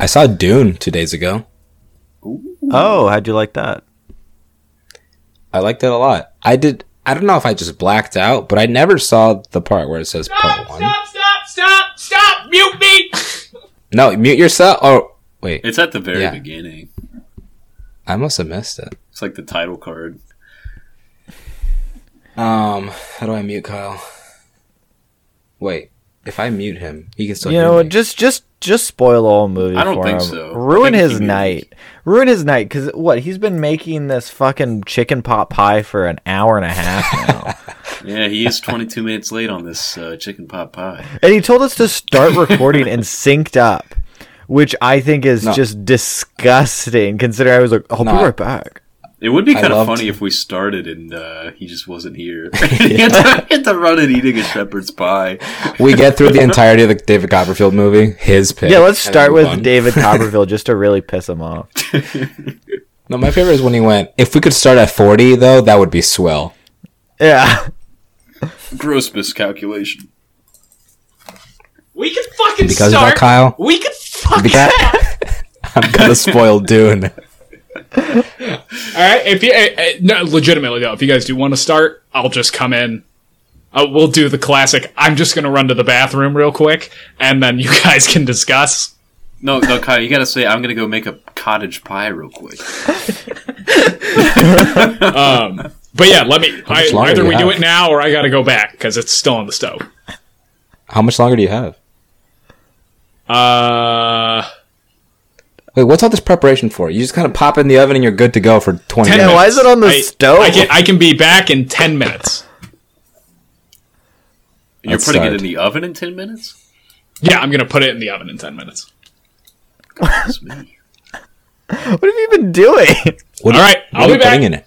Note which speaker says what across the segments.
Speaker 1: I saw Dune two days ago.
Speaker 2: Oh, how'd you like that?
Speaker 1: I liked it a lot. I did. I don't know if I just blacked out, but I never saw the part where it says part one.
Speaker 3: Stop! Stop! Stop! Stop! Mute me!
Speaker 1: No, mute yourself. Oh, wait.
Speaker 4: It's at the very
Speaker 1: Yeah.
Speaker 4: beginning.
Speaker 1: I must have missed it.
Speaker 4: It's like the title card.
Speaker 1: Um, how do I mute Kyle? Wait, if I mute him, he can still.
Speaker 2: you
Speaker 1: hear
Speaker 2: know,
Speaker 1: me.
Speaker 2: just just just spoil the whole movie
Speaker 4: I don't
Speaker 2: for
Speaker 4: think
Speaker 2: him.
Speaker 4: so.
Speaker 2: Ruin
Speaker 4: think
Speaker 2: his night. Ruin his night because what he's been making this fucking chicken pot pie for an hour and a half now,
Speaker 4: Yeah, he is 22 minutes late on this uh, chicken pot pie.
Speaker 2: and he told us to start recording and synced up, which I think is
Speaker 1: No.
Speaker 2: just disgusting. Considering I was like, I'll
Speaker 1: No.
Speaker 2: be right back.
Speaker 4: It would be
Speaker 1: I
Speaker 4: kind of
Speaker 1: loved-
Speaker 4: funny if we started and uh, he just wasn't here. he, had to, he had to run and eating a shepherd's pie.
Speaker 1: we get through the entirety of the David Copperfield movie. His pick.
Speaker 2: Yeah, let's start with
Speaker 1: on.
Speaker 2: David Copperfield just to really piss him off.
Speaker 1: No, my favorite is when he went. If we could start at forty, though, that would be swell.
Speaker 2: Yeah.
Speaker 4: Gross miscalculation.
Speaker 3: We can fucking
Speaker 1: Because of
Speaker 3: start.
Speaker 1: that, Kyle.
Speaker 3: We can fucking.
Speaker 1: Because I'm gonna spoil Dune.
Speaker 3: All right. If you uh, uh, no, legitimately though, if you guys do want to start, I'll just come in. Uh, we'll do the classic. I'm just gonna run to the bathroom real quick, and then you guys can discuss.
Speaker 4: No, no, Kyle, you gotta say, I'm gonna go make a cottage pie real quick.
Speaker 3: Um, but yeah, let me. I, either
Speaker 1: do
Speaker 3: we
Speaker 1: you
Speaker 3: do it now, or I got to go back because it's still on the stove.
Speaker 1: How much longer do you have?
Speaker 3: Uh,
Speaker 1: Wait, what's all this preparation for? You just kind of pop it in the oven and you're good to go for twenty
Speaker 3: Ten
Speaker 2: Yeah,
Speaker 1: minutes.
Speaker 2: why is it on the
Speaker 3: I,
Speaker 2: stove?
Speaker 3: I can I can be back in ten minutes.
Speaker 4: You're
Speaker 1: Let's
Speaker 4: putting
Speaker 1: start.
Speaker 4: it in the oven in 10 minutes?
Speaker 3: Yeah, I'm gonna put it in the oven in ten minutes.
Speaker 4: That's me.
Speaker 2: what have you been doing?
Speaker 1: What
Speaker 3: All
Speaker 1: are-
Speaker 3: right,
Speaker 1: what
Speaker 3: I'll
Speaker 1: are
Speaker 3: be
Speaker 1: you putting
Speaker 3: back.
Speaker 1: in it?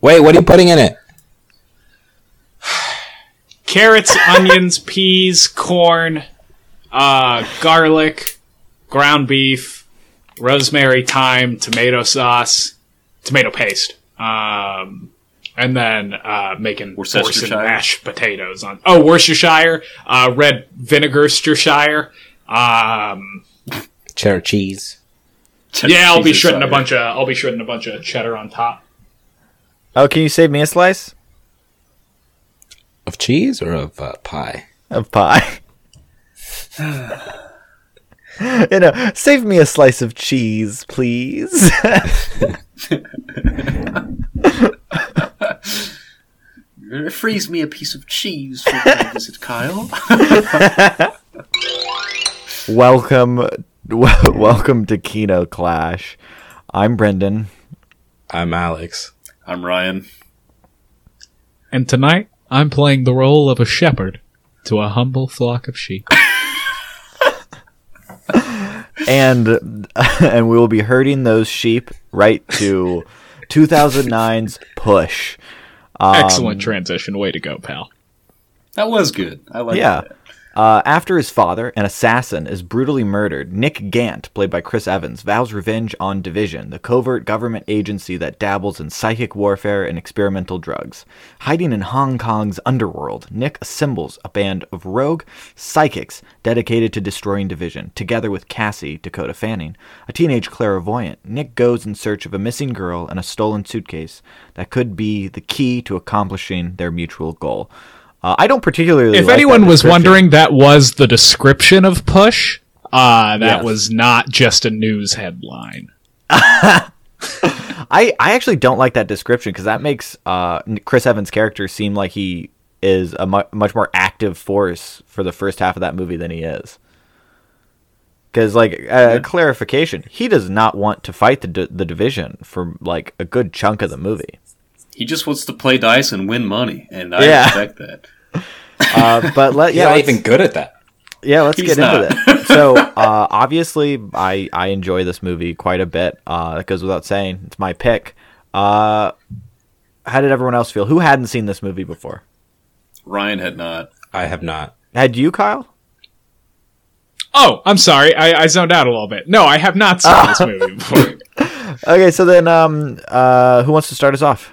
Speaker 1: Wait, what are you putting in it?
Speaker 3: Carrots, onions, peas, corn, uh, garlic, ground beef, rosemary, thyme, tomato sauce, tomato paste, um, and then uh, making
Speaker 4: Worcestershire?
Speaker 3: forcing mashed potatoes on. Oh, Worcestershire, uh, red vinegarshire. Um,
Speaker 1: Cheddar cheese.
Speaker 3: yeah, I'll be
Speaker 4: Jesus,
Speaker 3: shredding a bunch of. I'll be shredding a bunch of cheddar on top.
Speaker 2: Oh, can you save me a slice
Speaker 1: Of cheese or of uh, pie?
Speaker 2: of pie? you know, save me a slice of cheese, please.
Speaker 4: Freeze me a piece of cheese for my visit, Kyle.
Speaker 2: welcome, w- welcome to Kino Clash. I'm Brendan.
Speaker 1: I'm Alex.
Speaker 4: I'm Ryan.
Speaker 3: And tonight, I'm playing the role of a shepherd to a humble flock of sheep.
Speaker 2: And and we will be herding those sheep right to 2009's Push. Um,
Speaker 3: Excellent transition. Way to go, pal.
Speaker 4: That was good. I like
Speaker 2: Yeah.
Speaker 4: that.
Speaker 2: Uh, after his father, an assassin, is brutally murdered, Nick Gant, played by Chris Evans, vows revenge on Division, the covert government agency that dabbles in psychic warfare and experimental drugs. Hiding in Hong Kong's underworld, Nick assembles a band of rogue psychics dedicated to destroying Division. Together with Cassie, Dakota Fanning, a teenage clairvoyant, Nick goes in search of a missing girl and a stolen suitcase that could be the key to accomplishing their mutual goal. Uh, I don't particularly.
Speaker 3: If
Speaker 2: like
Speaker 3: anyone
Speaker 2: that
Speaker 3: was wondering, that was the description of Push. Uh, that
Speaker 2: Yes.
Speaker 3: was not just a news headline.
Speaker 2: I, I actually don't like that description because that makes uh, Chris Evans' character seem like he is a mu- much more active force for the first half of that movie than he is. Because, like, uh, clarification, he does not want to fight the d- the division for like a good chunk of the movie.
Speaker 4: He just wants to play dice and win money, and I
Speaker 2: Yeah.
Speaker 4: respect that.
Speaker 2: Uh, but let
Speaker 1: He's
Speaker 2: yeah,
Speaker 1: not even good at that.
Speaker 2: Yeah, let's
Speaker 4: He's
Speaker 2: get into
Speaker 4: not.
Speaker 2: it. So, uh, obviously, I I enjoy this movie quite a bit. Uh, that goes without saying. It's my pick. Uh, how did everyone else feel? Who hadn't seen this movie before?
Speaker 4: Ryan had not.
Speaker 1: I have not.
Speaker 2: Had you, Kyle?
Speaker 3: Oh, I'm sorry. I, I zoned out a little bit. No, I have not seen this movie before.
Speaker 2: Okay, so then, um, uh, who wants to start us off?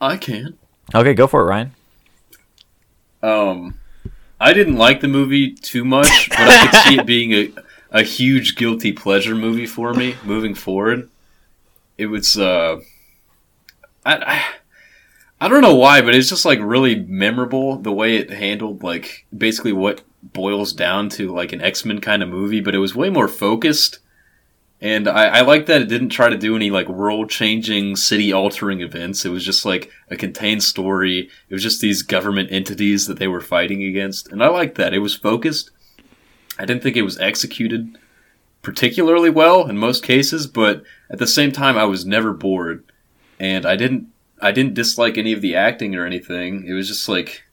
Speaker 4: I can.
Speaker 2: Okay, go for it, Ryan.
Speaker 4: Um, I didn't like the movie too much, but I could see it being a, a huge guilty pleasure movie for me moving forward. It was uh, I, I I don't know why, but it's just like really memorable the way it handled like basically what boils down to like an X Men kind of movie, but it was way more focused. And I, I like that it didn't try to do any like world changing, city altering events. It was just like a contained story. It was just these government entities that they were fighting against. And I like that. It was focused. I didn't think it was executed particularly well in most cases, but at the same time, I was never bored. And I didn't, I didn't dislike any of the acting or anything. It was just like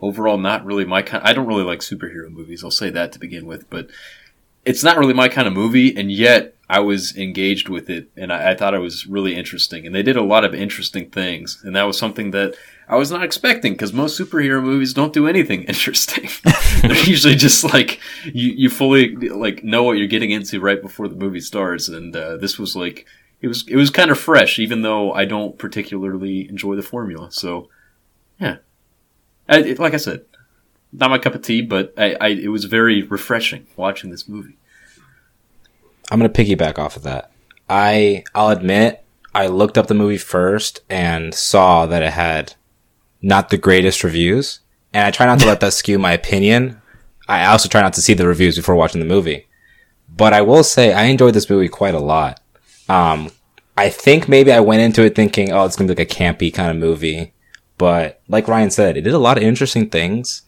Speaker 4: overall not really my kind. I don't really like superhero movies. I'll say that to begin with, but it's not really my kind of movie. And yet I was engaged with it and I, I thought it was really interesting. And they did a lot of interesting things. And that was something that I was not expecting because most superhero movies don't do anything interesting. They're usually just like you, you fully like know what you're getting into right before the movie starts. And uh, this was like it was it was kind of fresh, even though I don't particularly enjoy the formula. So yeah, I, it, like I said, not my cup of tea, but I, I it was very refreshing watching this movie.
Speaker 1: I'm gonna piggyback off of that. I I'll admit I looked up the movie first and saw that it had not the greatest reviews, and I try not to let that skew my opinion. I also try not to see the reviews before watching the movie. But I will say I enjoyed this movie quite a lot. Um, I think maybe I went into it thinking, oh, it's gonna be like a campy kind of movie. But like Ryan said, it did a lot of interesting things.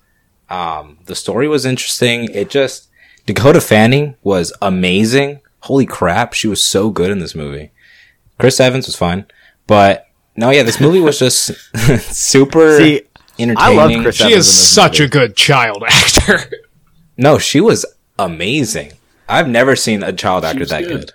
Speaker 1: Um, the story was interesting. It just, Dakota Fanning was amazing. Holy crap. She was so good in this movie. Chris Evans was fine. But no, yeah, this movie was just super
Speaker 2: See,
Speaker 1: entertaining.
Speaker 2: I love Chris
Speaker 3: She
Speaker 2: Evans
Speaker 3: is
Speaker 2: in this
Speaker 3: such
Speaker 2: movie.
Speaker 3: a good child actor.
Speaker 1: No, she was amazing. I've never seen a child actor
Speaker 4: was
Speaker 1: that
Speaker 4: good.
Speaker 1: good.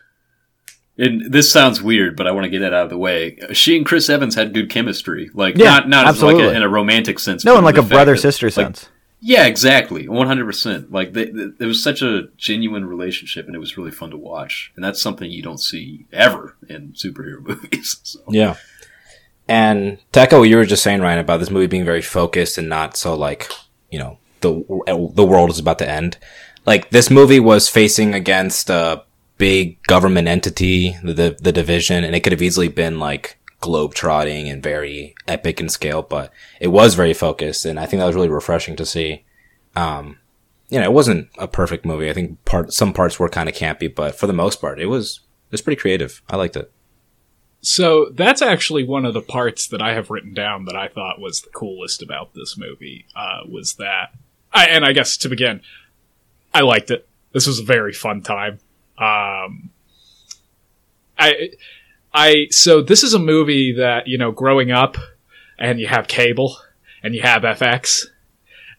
Speaker 4: And this sounds weird, but I want to get that out of the way. She and Chris Evans had good chemistry, like
Speaker 2: Yeah,
Speaker 4: not not like
Speaker 2: absolutely.
Speaker 4: a, in a romantic sense.
Speaker 2: No,
Speaker 4: but
Speaker 2: in like a brother
Speaker 4: that,
Speaker 2: sister
Speaker 4: like,
Speaker 2: sense.
Speaker 4: Yeah, exactly, one hundred percent. Like they, they, it was such a genuine relationship, and it was really fun to watch. And that's something you don't see ever in superhero movies. So.
Speaker 1: Yeah. And echo what you were just saying, Ryan, about this movie being very focused and not so like, you know, the the world is about to end. Like this movie was facing against a big government entity, the, the division, and it could have easily been like globe trotting and very epic in scale, but it was very focused, and I think that was really refreshing to see. Um, you know, it wasn't a perfect movie. I think part some parts were kind of campy, but for the most part, it was it was pretty creative. I liked it.
Speaker 3: So that's actually one of the parts that I have written down that I thought was the coolest about this movie. Uh, was that, I, and I guess to begin, I liked it. This was a very fun time. Um, I, I so this is a movie that you know, growing up, and you have cable, and you have FX,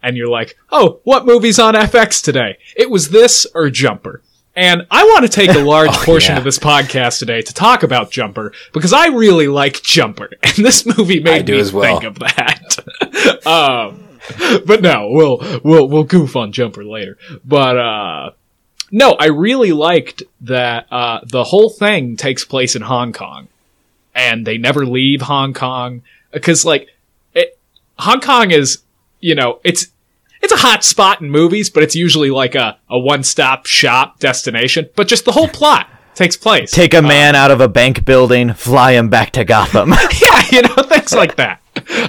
Speaker 3: and you're like, oh, what movie's on FX today? It was this or Jumper. And I want to take a large
Speaker 1: Oh,
Speaker 3: portion
Speaker 1: yeah.
Speaker 3: of this podcast today to talk about Jumper because I really like Jumper, and this movie made me
Speaker 1: well.
Speaker 3: think of that. um, but no, we'll we'll we'll goof on Jumper later. But uh, no, I really liked that uh, the whole thing takes place in Hong Kong, and they never leave Hong Kong because like it, Hong Kong is you know it's it's a hot spot in movies, but it's usually like a, a one stop shop destination. But just the whole plot takes place.
Speaker 2: Take a man out of a bank building, fly him back to Gotham.
Speaker 3: yeah, you know, things like that.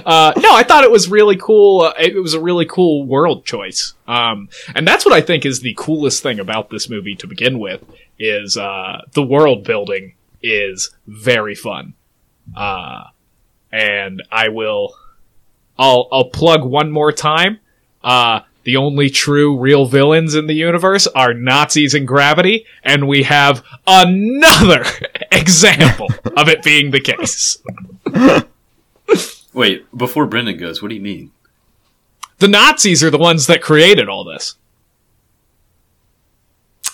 Speaker 3: Uh, no, I thought it was really cool. Uh, it was a really cool world choice. Um, and that's what I think is the coolest thing about this movie to begin with is, uh, the world building is very fun. Uh, and I will, I'll, I'll plug one more time. The only true real villains in the universe are Nazis and gravity, and we have another example of it being the case.
Speaker 4: Wait, before Brendan goes, what do you mean?
Speaker 3: The Nazis are the ones that created all this.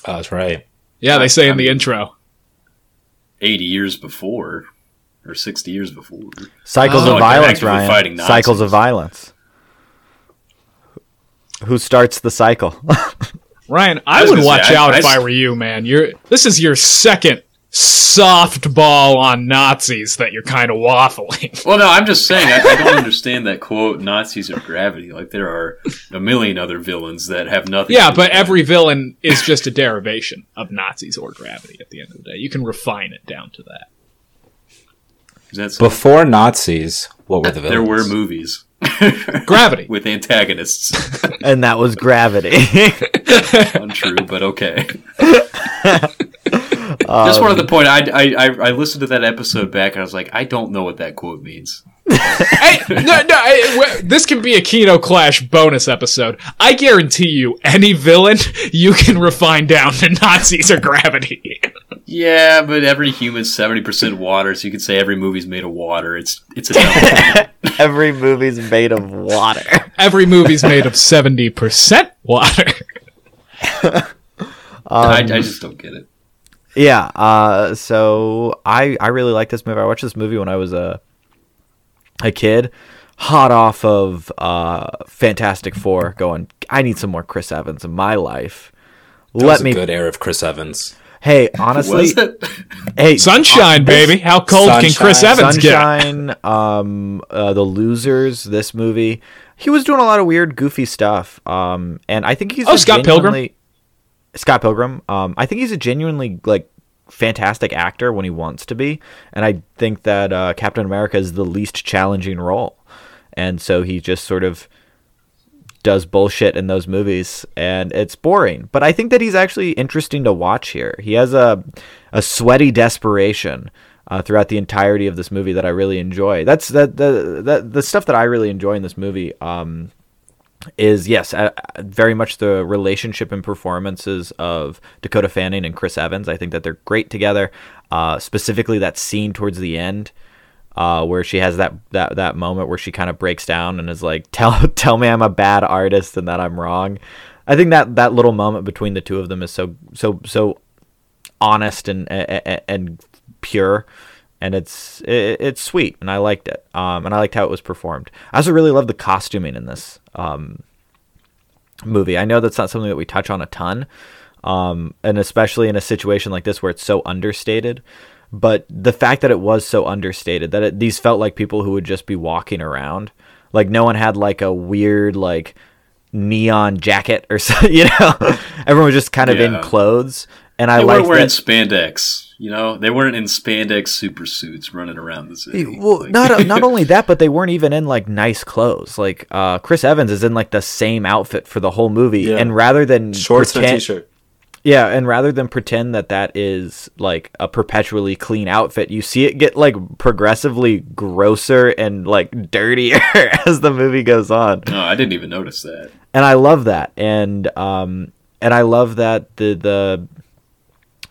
Speaker 1: Oh, that's right.
Speaker 3: Yeah, they say
Speaker 4: I
Speaker 3: in the intro.
Speaker 4: Eighty years before, or sixty years before?
Speaker 2: Cycles
Speaker 3: Oh,
Speaker 2: of
Speaker 3: like
Speaker 2: violence, Ryan.
Speaker 4: fighting
Speaker 2: Cycles of violence. Who starts the cycle?
Speaker 3: Ryan,
Speaker 4: I
Speaker 3: I, would watch
Speaker 4: say,
Speaker 3: out
Speaker 4: I
Speaker 3: if I were you, man. You're this is your second softball on Nazis that you're kind of waffling.
Speaker 4: Well, no, I'm just saying I, I don't understand that quote. Nazis are gravity. Like there are a million other villains that have nothing.
Speaker 3: yeah,
Speaker 4: to
Speaker 3: but every villain is just a derivation of Nazis or gravity. At the end of the day, you can refine it down to that.
Speaker 4: it. That's so.
Speaker 1: Before Nazis, what were the villains?
Speaker 4: There were movies
Speaker 3: Gravity.
Speaker 4: with antagonists.
Speaker 2: and that was Gravity.
Speaker 4: Untrue, but okay. Just wanted um, to point. I, I I I listened to that episode back, and I was like, I don't know what that quote means.
Speaker 3: hey, no, no, hey, w- this can be a Kino Clash bonus episode. I guarantee you, any villain you can refine down to Nazis or gravity.
Speaker 4: Yeah, but every human's seventy percent water, so you could say every movie's made of water. It's it's a dumb
Speaker 2: Every movie's made of water.
Speaker 3: Every movie's made of seventy percent water.
Speaker 4: I, I just don't get it.
Speaker 2: Yeah. Uh, so I I really like this movie. I watched this movie when I was a a kid, hot off of uh, Fantastic Four. Going, I need some more Chris Evans in my life.
Speaker 1: That
Speaker 2: Let
Speaker 1: was a
Speaker 2: me.
Speaker 1: good era of Chris Evans.
Speaker 2: Hey, honestly,
Speaker 4: Was it?
Speaker 2: hey,
Speaker 3: Sunshine, baby. How cold can Chris
Speaker 1: Sunshine.
Speaker 3: Evans get?
Speaker 2: Sunshine, um, uh, the Losers, this movie. He was doing a lot of weird, goofy stuff. Um, and I think he's
Speaker 3: Oh,
Speaker 2: a
Speaker 3: Scott Pilgrim?
Speaker 2: Scott Pilgrim. Um, I think he's a genuinely like fantastic actor when he wants to be, and I think that uh, Captain America is the least challenging role, and so he just sort of does bullshit in those movies and it's boring. But i think that he's actually interesting to watch here. He has a a sweaty desperation uh, throughout the entirety of this movie that i really enjoy. That's that the, the the stuff that i really enjoy in this movie um is yes uh, very much the relationship and performances of dakota fanning and chris evans. I think that they're great together. Uh, specifically that scene towards the end uh, where she has that, that that moment where she kind of breaks down and is like, "Tell tell me I'm a bad artist and that I'm wrong." I think that that little moment between the two of them is so so so honest and and, and pure, and it's it, it's sweet, and I liked it. Um, and I liked how it was performed. I also really love the costuming in this um movie. I know that's not something that we touch on a ton, um, and especially in a situation like this where it's so understated. But the fact that it was so understated, that it, these felt like people who would just be walking around, like no one had like a weird like neon jacket or something, you know, everyone was just kind of in clothes. And I
Speaker 4: They
Speaker 2: like
Speaker 4: wearing
Speaker 2: that.
Speaker 4: spandex. You know, they weren't in spandex super suits running around the city.
Speaker 2: Well,
Speaker 4: Like-
Speaker 2: not not only that, but they weren't even in like nice clothes. Like uh, Chris Evans is in like the same outfit for the whole movie,
Speaker 1: Yeah.
Speaker 2: and rather than
Speaker 1: Shorts and a
Speaker 2: pretend-
Speaker 1: t-shirt.
Speaker 2: Yeah, and rather than pretend that that is like a perpetually clean outfit, you see it get like progressively grosser and like dirtier as the movie goes on.
Speaker 4: no, I didn't even notice that.
Speaker 2: And I love that. And um and I love that the the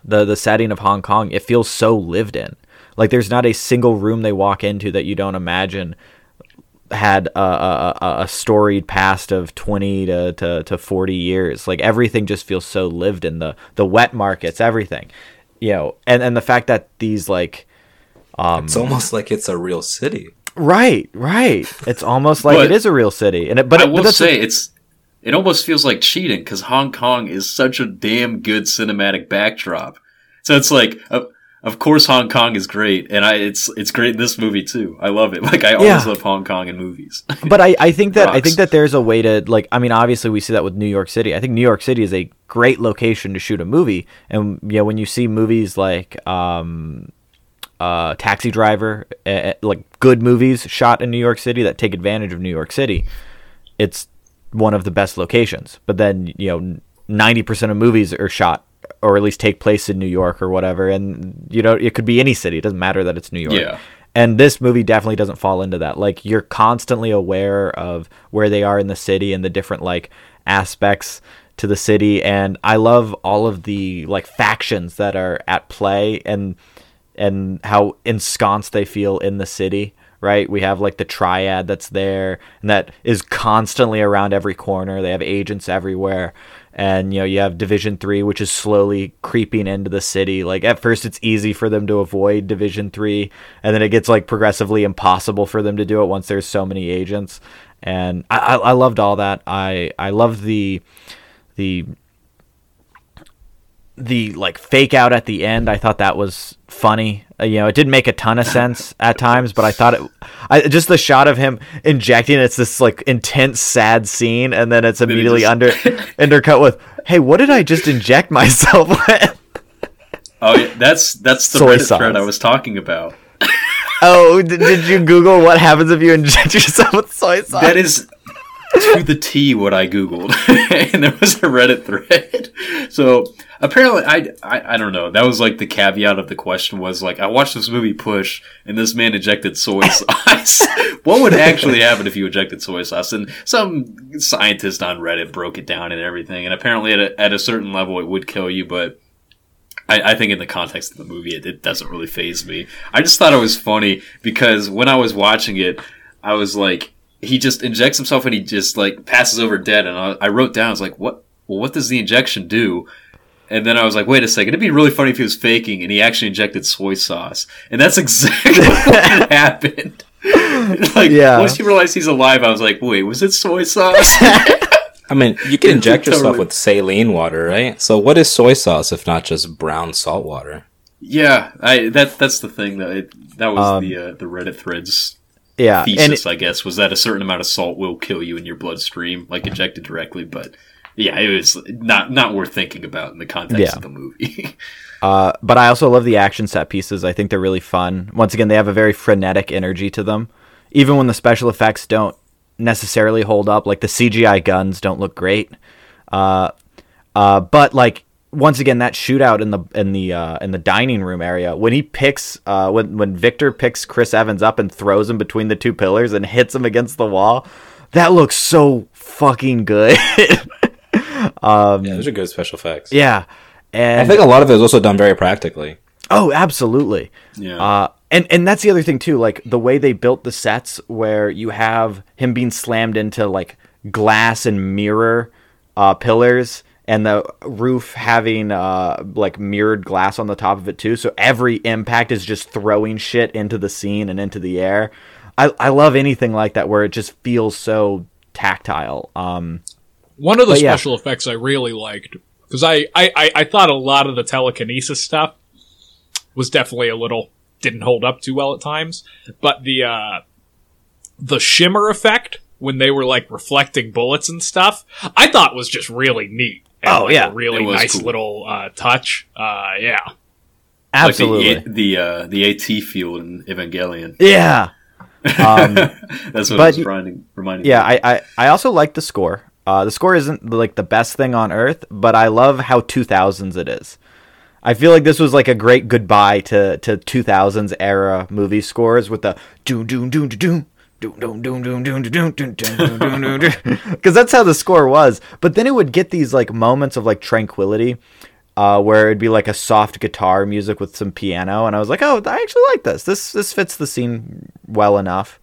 Speaker 2: the the setting of Hong Kong, it feels so lived in. Like there's not a single room they walk into that you don't imagine had a, a, a- a storied past of 20 to, to, to 40 years like everything just feels so lived in the the wet markets everything you know and and the fact that these like um,
Speaker 1: It's almost like it's a real city.
Speaker 2: right right it's almost like it is a real city and it, but
Speaker 4: I
Speaker 2: it,
Speaker 4: will
Speaker 2: that's the-
Speaker 4: say it's it almost feels like cheating because Hong Kong is such a damn good cinematic backdrop. So it's like, of, of course, Hong Kong is great, and I it's it's great in this movie too. I love it. Like I always
Speaker 2: Yeah.
Speaker 4: love Hong Kong in movies.
Speaker 2: but I, I think that I think that there's a way to like I mean obviously we see that with New York City. I think New York City is a great location to shoot a movie. And you know when you see movies like um uh Taxi Driver, uh, like good movies shot in New York City that take advantage of New York City, it's one of the best locations. But then, you know, 90% of movies are shot or at least take place in New York or whatever and you know it could be any city. It doesn't matter that it's New York.
Speaker 4: Yeah.
Speaker 2: And this movie definitely doesn't fall into that. Like you're constantly aware of where they are in the city and the different like aspects to the city and I love all of the like factions that are at play and and how ensconced they feel in the city, right? We have like the triad that's there and that is constantly around every corner. They have agents everywhere. And you know, you have Division 3 which is slowly creeping into the city. Like at first it's easy for them to avoid Division 3 and then it gets like progressively impossible for them to do it once there's so many agents. And I, I, I loved all that. I I loved the the the like fake out at the end, I thought that was funny. Uh, you know, it didn't make a ton of sense at times, but I thought it. I just the shot of him injecting. It's this like intense, sad scene, and then it's immediately
Speaker 4: just-
Speaker 2: under undercut with, "Hey, what did I just inject myself with?"
Speaker 4: Oh, yeah, that's that's the
Speaker 2: Soy
Speaker 4: Reddit thread I was talking about.
Speaker 2: oh, did, did you Google what happens if you inject yourself with soy sauce?
Speaker 4: That is to the T what I googled, and there was a Reddit thread. So apparently, I, I I don't know. That was like the caveat of the question was like I watched this movie Push, and this man injected soy sauce. what would actually happen if you injected soy sauce? And some scientist on Reddit broke it down and everything. And apparently, at a, at a certain level, it would kill you, but. I, I think in the context of the movie, it, it doesn't really phase me. I just thought it was funny because when I was watching it, I was like, he just injects himself and he just like passes over dead. And I, I wrote down, I was like, what? Well, what does the injection do? And then I was like, wait a second, it'd be really funny if he was faking and he actually injected soy sauce. And that's exactly what happened. like,
Speaker 2: Yeah.
Speaker 4: once you realize he's alive, I was like, wait, was it soy sauce?
Speaker 1: I mean, you can inject yourself
Speaker 4: Totally.
Speaker 1: with saline water, right? So what is soy sauce if not just brown salt water?
Speaker 4: yeah, I that that's the thing that it, that was
Speaker 2: Um,
Speaker 4: the uh, the Reddit threads
Speaker 2: yeah,
Speaker 4: thesis, I guess, was that a certain amount of salt will kill you in your bloodstream, like injected directly. But yeah, it was not not worth thinking about in the context
Speaker 2: Yeah.
Speaker 4: of the movie.
Speaker 2: Uh, but I also love the action set pieces. I think they're really fun. Once again, they have a very frenetic energy to them. Even when the special effects don't necessarily hold up, like the CGI guns don't look great. Uh, uh, but like once again, that shootout in the in the uh, in the dining room area when he picks uh, when when Victor picks Chris Evans up and throws him between the two pillars and hits him against the wall, that looks so fucking good.
Speaker 1: Yeah, those are good special effects.
Speaker 2: yeah, and
Speaker 1: I think a lot of it is also done very practically.
Speaker 2: Oh, absolutely.
Speaker 4: Yeah.
Speaker 2: Uh, and and that's the other thing too, like the way they built the sets, where you have him being slammed into like glass and mirror uh, pillars, and the roof having uh, like mirrored glass on the top of it too. So every impact is just throwing shit into the scene and into the air. I I love anything like that where it just feels so tactile. Um,
Speaker 3: One of the
Speaker 2: But yeah.
Speaker 3: special effects I really liked because I, I, I, I thought a lot of the telekinesis stuff was definitely a little didn't hold up too well at times, but the uh, the shimmer effect when they were like reflecting bullets and stuff, I thought was just really neat. And,
Speaker 2: Oh,
Speaker 3: like,
Speaker 2: yeah.
Speaker 3: a really nice
Speaker 4: cool.
Speaker 3: little uh, touch. Uh, yeah,
Speaker 2: absolutely.
Speaker 4: Like the the, uh, the AT field in Evangelion.
Speaker 2: yeah. Um,
Speaker 4: That's what
Speaker 2: But
Speaker 4: I was reminding, reminding
Speaker 2: Yeah. I, I, I also like the score. Uh, the score isn't like the best thing on earth, but I love how 2000s it is. I feel like this was like a great goodbye to, to 2000s era movie scores with the doom doom doom doom because that's how the score was. But then it would get these like moments of like tranquility, uh, where it'd be like a soft guitar music with some piano, and I was like, oh, I actually like this. This this fits the scene well enough.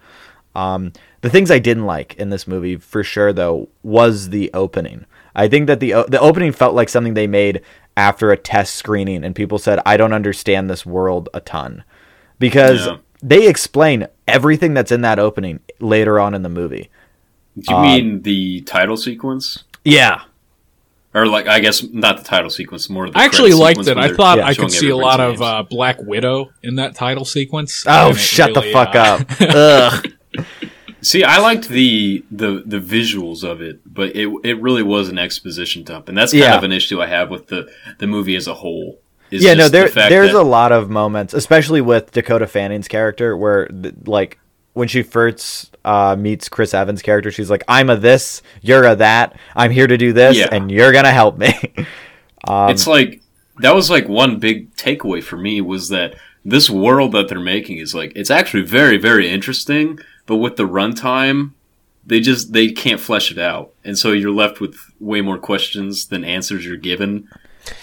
Speaker 2: Um, the things I didn't like in this movie for sure though was the opening. I think that the the opening felt like something they made after a test screening, and people said, I don't understand this world a ton because.
Speaker 4: Yeah
Speaker 2: they explain everything that's in that opening later on in the movie.
Speaker 4: Do you mean the title sequence?
Speaker 2: Yeah,
Speaker 4: Or like, I guess not the title sequence, more the
Speaker 3: I actually liked
Speaker 4: sequence
Speaker 3: it. I thought
Speaker 2: yeah,
Speaker 3: I could see a
Speaker 4: everybody's
Speaker 3: lot of uh, Black Widow in that title sequence.
Speaker 2: Oh, shut
Speaker 3: really,
Speaker 2: the fuck
Speaker 3: uh,
Speaker 2: up! Ugh.
Speaker 4: See, I liked the the the visuals of it, but it it really was an exposition dump, and that's kind
Speaker 2: Yeah.
Speaker 4: of an issue I have with the the movie as a whole.
Speaker 2: Yeah, no,
Speaker 4: just the
Speaker 2: there's
Speaker 4: that-
Speaker 2: a lot of moments, especially with Dakota Fanning's character, where like when she first uh, meets Chris Evans' character, she's like, "I'm a this, you're a that. I'm here to do this,
Speaker 4: Yeah.
Speaker 2: and you're gonna help me." um,
Speaker 4: it's like that was like one big takeaway for me was that this world that they're making is like it's actually very very interesting, but with the runtime, they just they can't flesh it out, and so you're left with way more questions than answers you're given.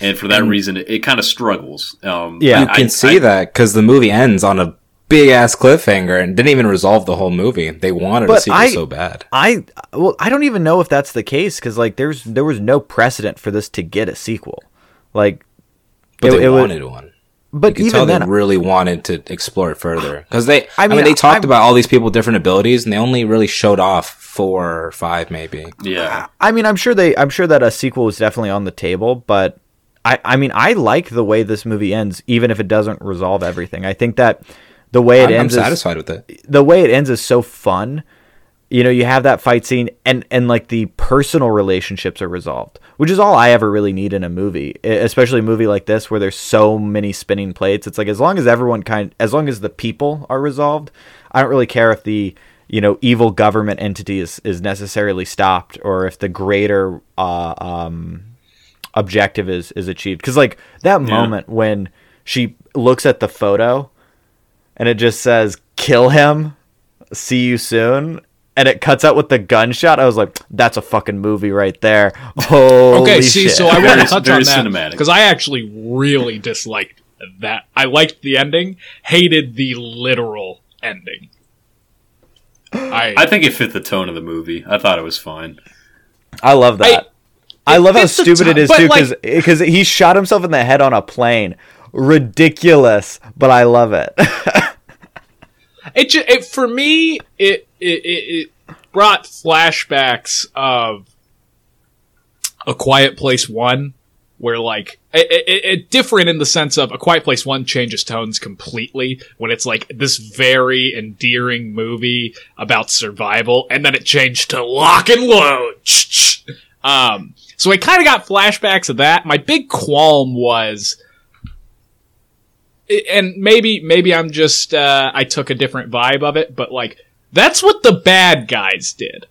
Speaker 4: And for that reason, it, it kind of struggles. Um,
Speaker 2: Yeah.
Speaker 1: You
Speaker 4: I-
Speaker 1: can
Speaker 4: I-
Speaker 1: see that because the movie ends on a big ass cliffhanger and didn't even resolve the whole movie. They wanted a
Speaker 2: But
Speaker 1: sequel
Speaker 2: I-
Speaker 1: so bad.
Speaker 2: I well, I don't even know if that's the case because like there's there was no precedent for this to get a sequel, like.
Speaker 1: But
Speaker 2: it-
Speaker 1: they
Speaker 2: it was-
Speaker 1: wanted one.
Speaker 2: but
Speaker 1: You could tell
Speaker 2: even then,
Speaker 1: they really wanted to explore it further because they.
Speaker 2: I
Speaker 1: I mean,
Speaker 2: mean,
Speaker 1: they talked
Speaker 2: I'm-
Speaker 1: about all these people with different abilities, and they only really showed off four or five, maybe.
Speaker 4: yeah,
Speaker 2: I mean, I'm sure they, I'm sure that a sequel was definitely on the table, but I, I mean, I like the way this movie ends, even if it doesn't resolve everything. I think that the way it
Speaker 1: I'm, I'm
Speaker 2: ends, is,
Speaker 1: satisfied with it.
Speaker 2: the way it ends is so fun. You know, you have that fight scene, and and like the personal relationships are resolved, which is all I ever really need in a movie, especially a movie like this where there's so many spinning plates. It's like as long as everyone kind, as long as the people are resolved, I don't really care if the you know evil government entity is is necessarily stopped or if the greater uh, um, objective is is achieved. Because like that moment when she looks at the photo and it just says "kill him," see you soon. And it cuts out with the gunshot. I was like, "That's a fucking movie right there." Holy
Speaker 3: Okay, see,
Speaker 2: shit.
Speaker 3: so I want
Speaker 4: Very-
Speaker 3: to touch on that
Speaker 4: cinematic.
Speaker 3: because I actually really disliked that. I liked the ending, hated the literal ending. I,
Speaker 4: I think it fit the tone of the movie. I thought it was fine.
Speaker 2: I love that. I, love how stupid it is too,
Speaker 3: like-
Speaker 2: because he shot himself in the head on a plane. Ridiculous, but I love it.
Speaker 3: it, ju- it for me it, it it it brought flashbacks of a quiet place one where like it, it, it different in the sense of a quiet place one changes tones completely when it's like this very endearing movie about survival and then it changed to lock and load um so i kind of got flashbacks of that my big qualm was and maybe maybe I'm just uh, I took a different vibe of it, but like that's what the bad guys did,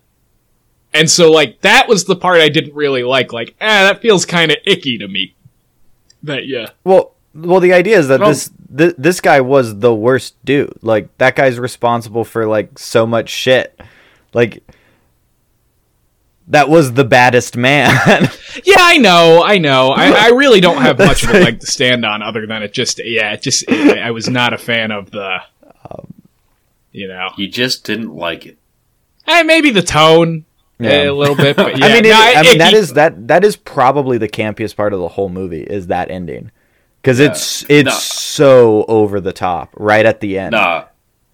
Speaker 3: and so like that was the part I didn't really like. Like, ah, that feels kind of icky to me. That yeah,
Speaker 2: well, well, the idea is that
Speaker 3: Well-
Speaker 2: this th- this guy was the worst dude. Like that guy's responsible for like so much shit. Like that was the baddest man.
Speaker 3: yeah, I know, I know. I, I really don't have much of a leg to stand on, other than it just yeah, it just it, I was not a fan of the, you know,
Speaker 4: You just didn't like it.
Speaker 3: eh, maybe the tone.
Speaker 2: Yeah.
Speaker 3: A little bit, but yeah.
Speaker 2: I mean, it,
Speaker 3: no,
Speaker 2: I mean that
Speaker 3: icky.
Speaker 2: that that is probably the campiest part of the whole movie is that ending because it's it's
Speaker 4: No.
Speaker 2: so over the top right at the end.
Speaker 4: Nah,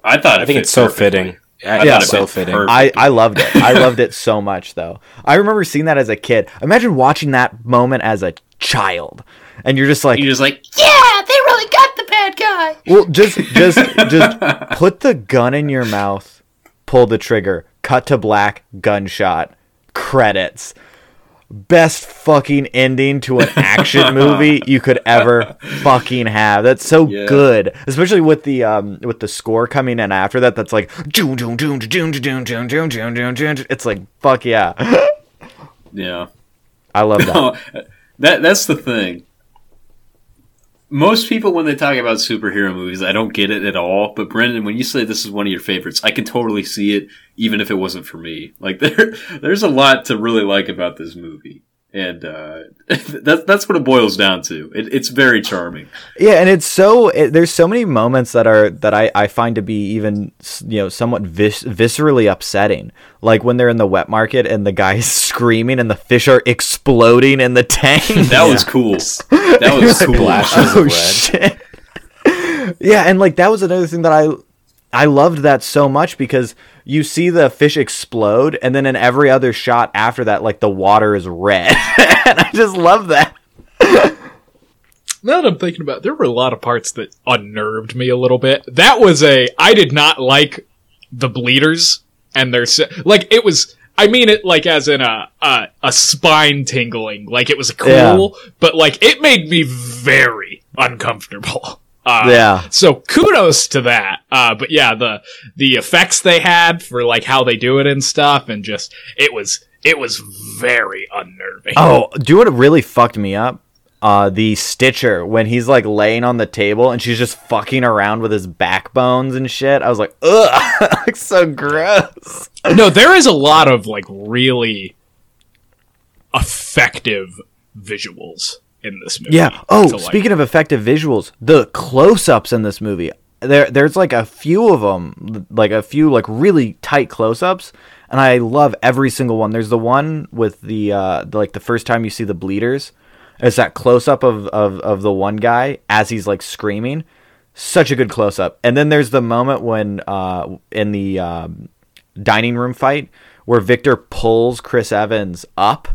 Speaker 4: I thought it
Speaker 1: I think it's so
Speaker 4: perfectly.
Speaker 1: fitting.
Speaker 4: I
Speaker 1: Yeah,
Speaker 4: thought
Speaker 1: it's
Speaker 4: it
Speaker 1: so fitting.
Speaker 4: perfect.
Speaker 2: I, I loved it. I loved it so much, though. I remember seeing that as a kid. Imagine watching that moment as a child, and you're just like,
Speaker 4: you're just like,
Speaker 5: Yeah, they really got the bad guy.
Speaker 2: well, just just just put the gun in your mouth, pull the trigger, cut to black, gunshot, credits best fucking ending to an action movie you could ever fucking have. That's so
Speaker 4: yeah.
Speaker 2: good, especially with the um with the score coming in after that. That's like It's like fuck yeah.
Speaker 4: yeah,
Speaker 2: I love that.
Speaker 4: No, that that's the thing. Most people, when they talk about superhero movies, I don't get it at all. But Brendan, when you say this is one of your favorites, I can totally see it, even if it wasn't for me. Like there, there's a lot to really like about this movie, and uh, that's that's what it boils down to. It, it's very charming.
Speaker 2: Yeah, and it's so it, there's so many moments that are that I, I find to be even you know somewhat vis- viscerally upsetting. Like when they're in the wet market and the guy's screaming and the fish are exploding in the tank.
Speaker 4: That was cool. That was cool.
Speaker 1: Flashes
Speaker 2: oh
Speaker 1: of
Speaker 2: shit. yeah, and like that was another thing that I I loved that so much because you see the fish explode and then in every other shot after that like the water is red. and I just love that.
Speaker 3: now that I'm thinking about it, there were a lot of parts that unnerved me a little bit. That was a I did not like the bleeders and their like it was I mean it like as in a a, a spine tingling like it was cool but like it made me very uncomfortable. Uh,
Speaker 2: Yeah.
Speaker 3: So kudos to that. Uh, but yeah, the the effects they had for like how they do it and stuff, and just it was it was very unnerving.
Speaker 2: Oh, do you know what really fucked me up? Uh, the Stitcher when he's like laying on the table and she's just fucking around with his backbones and shit. I was like, ugh, looks so gross.
Speaker 3: no, there is a lot of like really effective visuals in this movie.
Speaker 2: Yeah. Oh,
Speaker 3: like-
Speaker 2: speaking of effective visuals, the close-ups in this movie. There, there's like a few of them, like a few like really tight close-ups, and I love every single one. There's the one with the, uh, the, like the first time you see the bleeders. It's that close-up of, of of the one guy as he's like screaming. Such a good close-up. And then there's the moment when, uh, in the um, dining room fight where Victor pulls Chris Evans up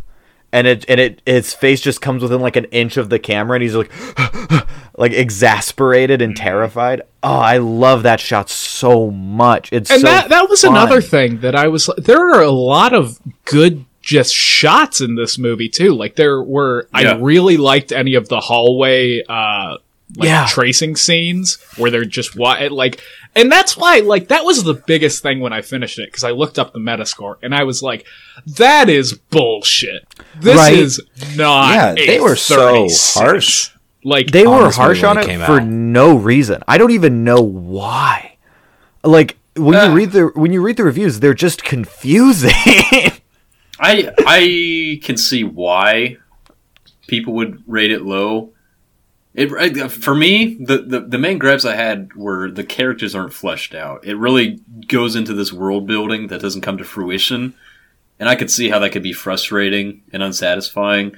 Speaker 2: and it and it its face just comes within like an inch of the camera, and he's like, like exasperated and terrified. Oh, I love that shot so much. It's
Speaker 3: and
Speaker 2: so
Speaker 3: that that was
Speaker 2: fun.
Speaker 3: another thing that I was. There are a lot of good just shots in this movie too. Like there were, I really liked any of the hallway, uh, like
Speaker 2: Yeah.
Speaker 3: tracing scenes where they're just wa- like, and that's why like that was the biggest thing when I finished it because I looked up the Metascore and I was like, that is bullshit. This
Speaker 2: Right.
Speaker 3: is not.
Speaker 1: Yeah,
Speaker 3: a
Speaker 1: they were so harsh.
Speaker 3: Like
Speaker 2: They were harsh on
Speaker 1: it
Speaker 2: it for
Speaker 1: out.
Speaker 2: no reason. I don't even know why. Like when
Speaker 4: Uh.
Speaker 2: you read the when you read the reviews, they're just confusing.
Speaker 4: I I can see why people would rate it low. It for me the, the the main grabs I had were the characters aren't fleshed out. It really goes into this world building that doesn't come to fruition, and I could see how that could be frustrating and unsatisfying.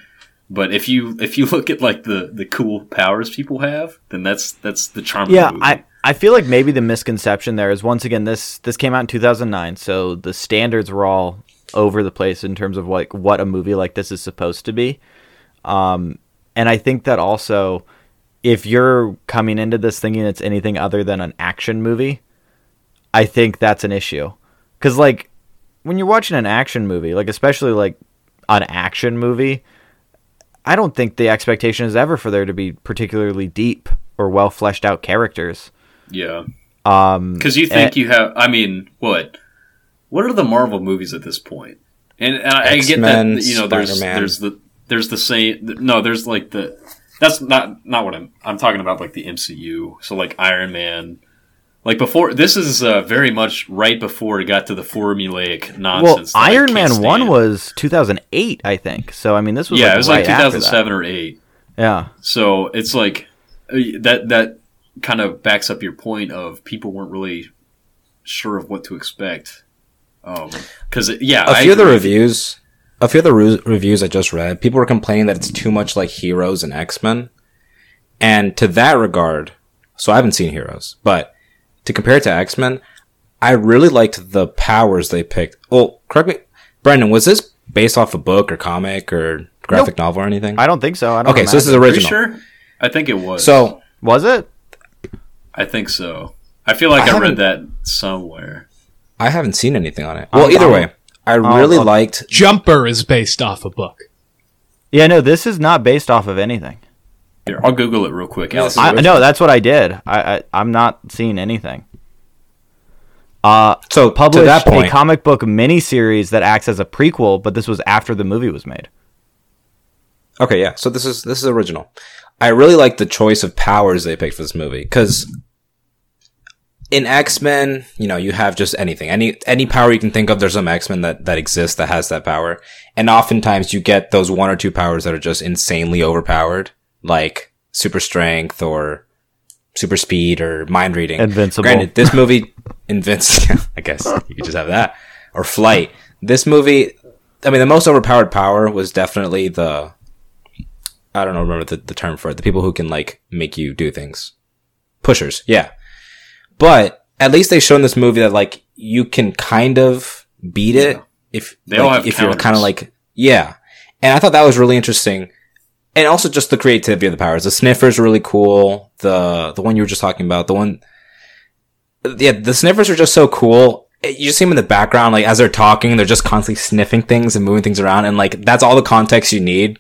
Speaker 4: But if you if you look at like the the cool powers people have, then that's that's the charm.
Speaker 2: yeah,
Speaker 4: of the movie.
Speaker 2: I I feel like maybe the misconception there is once again this this came out in 2009, so the standards were all over the place in terms of like what a movie like this is supposed to be. Um, and I think that also if you're coming into this thinking it's anything other than an action movie, I think that's an issue. Cuz like when you're watching an action movie, like especially like an action movie, I don't think the expectation is ever for there to be particularly deep or well fleshed out characters.
Speaker 4: yeah.
Speaker 2: Um,
Speaker 4: Because you think
Speaker 2: Eh.
Speaker 4: you have, I mean, what? What are the Marvel movies at this point? And, and I, I get that you know there's
Speaker 1: Spider-Man.
Speaker 4: there's the there's the same no there's like the that's not not what I'm I'm talking about like the MCU so like Iron Man like before this is uh, very much right before it got to the formulaic
Speaker 2: well,
Speaker 4: nonsense. that I
Speaker 2: Iron
Speaker 4: can't
Speaker 2: Man one was 2008, I think. So I mean, this was
Speaker 4: yeah
Speaker 2: like
Speaker 4: it was
Speaker 2: right
Speaker 4: like 2007 or eight.
Speaker 2: Yeah,
Speaker 4: So it's like uh, that that kind of backs up your point of people weren't really sure of what to expect. Um, because yeah,
Speaker 1: a
Speaker 4: I
Speaker 1: few of the reviews, a few of the re- reviews I just read, people were complaining that it's too much like Heroes and X Men. And to that regard, so I haven't seen Heroes, but to compare it to X Men, I really liked the powers they picked. Well, correct me, Brendan, was this based off a book or comic or graphic novel or anything?
Speaker 2: I don't think so. I don't.
Speaker 1: okay, so this is
Speaker 2: imagine.
Speaker 4: Are you
Speaker 1: original.
Speaker 4: sure? I think it was.
Speaker 1: So
Speaker 2: was it?
Speaker 4: I think so. I feel like
Speaker 1: I
Speaker 4: I, read that somewhere.
Speaker 1: I haven't seen anything on it. Well,
Speaker 2: I'll-
Speaker 1: either
Speaker 2: I'll-
Speaker 1: way, I really
Speaker 2: I'll-
Speaker 1: liked.
Speaker 3: Jumper is based off a book.
Speaker 2: Yeah, no, this is not based off of anything.
Speaker 4: Here, I'll Google it real quick.
Speaker 1: Yes.
Speaker 4: Allison.
Speaker 2: I no, that's what I did. I, I I'm not seeing anything. Uh,
Speaker 1: So
Speaker 2: published
Speaker 1: to that point,
Speaker 2: a comic book miniseries that acts as a prequel, but this was after the movie was made.
Speaker 1: Okay, yeah. So this is this is original. I really like the choice of powers they picked for this movie because in X Men, you know, you have just anything, any any power you can think of. There's some X Men that that exists that has that power, and oftentimes you get those one or two powers that are just insanely overpowered, like super strength or super speed or mind reading.
Speaker 2: Invincible.
Speaker 1: Granted, this movie, invincible I guess you could just have that or flight. This movie, I mean, the most overpowered power was definitely the I don't know, remember the, the term for it. The people who can like make you do things. Pushers, yeah. But at least they show in this movie that like you can kind of beat it if
Speaker 4: They
Speaker 1: like, if you're kind of like yeah. And I thought that was really interesting. And also just the creativity of the powers. The sniffers are really cool. The the one you were just talking about, the one yeah, the sniffers are just so cool. Eh, you see them in the background, like as they're talking, they're just constantly sniffing things and moving things around, and like that's all the context you need.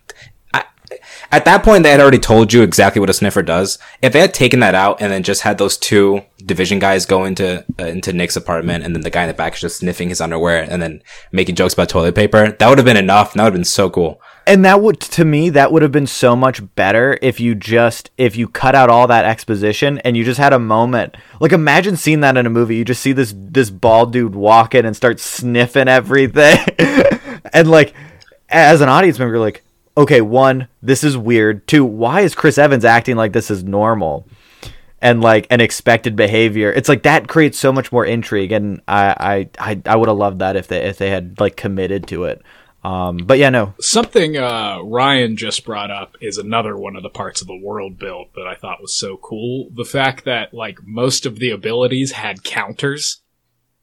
Speaker 1: At that point, they had already told you exactly what a sniffer does. If they had taken that out and then just had those two division guys go into uh, into Nick's apartment, and then the guy in the back is just sniffing his underwear and then making jokes about toilet paper, that would have been enough. That would have been so cool.
Speaker 2: And that would to me that would have been so much better if you just if you cut out all that exposition and you just had a moment. Like imagine seeing that in a movie. You just see this this bald dude walk in and start sniffing everything. and like as an audience member like, "Okay, one, this is weird. Two, why is Chris Evans acting like this is normal?" And like an expected behavior. It's like that creates so much more intrigue and I I I, I would have loved that if they if they had like committed to it. Um, but yeah, no,
Speaker 3: Something uh, Ryan just brought up is another one of the parts of the world built that I thought was so cool. The fact that like most of the abilities had counters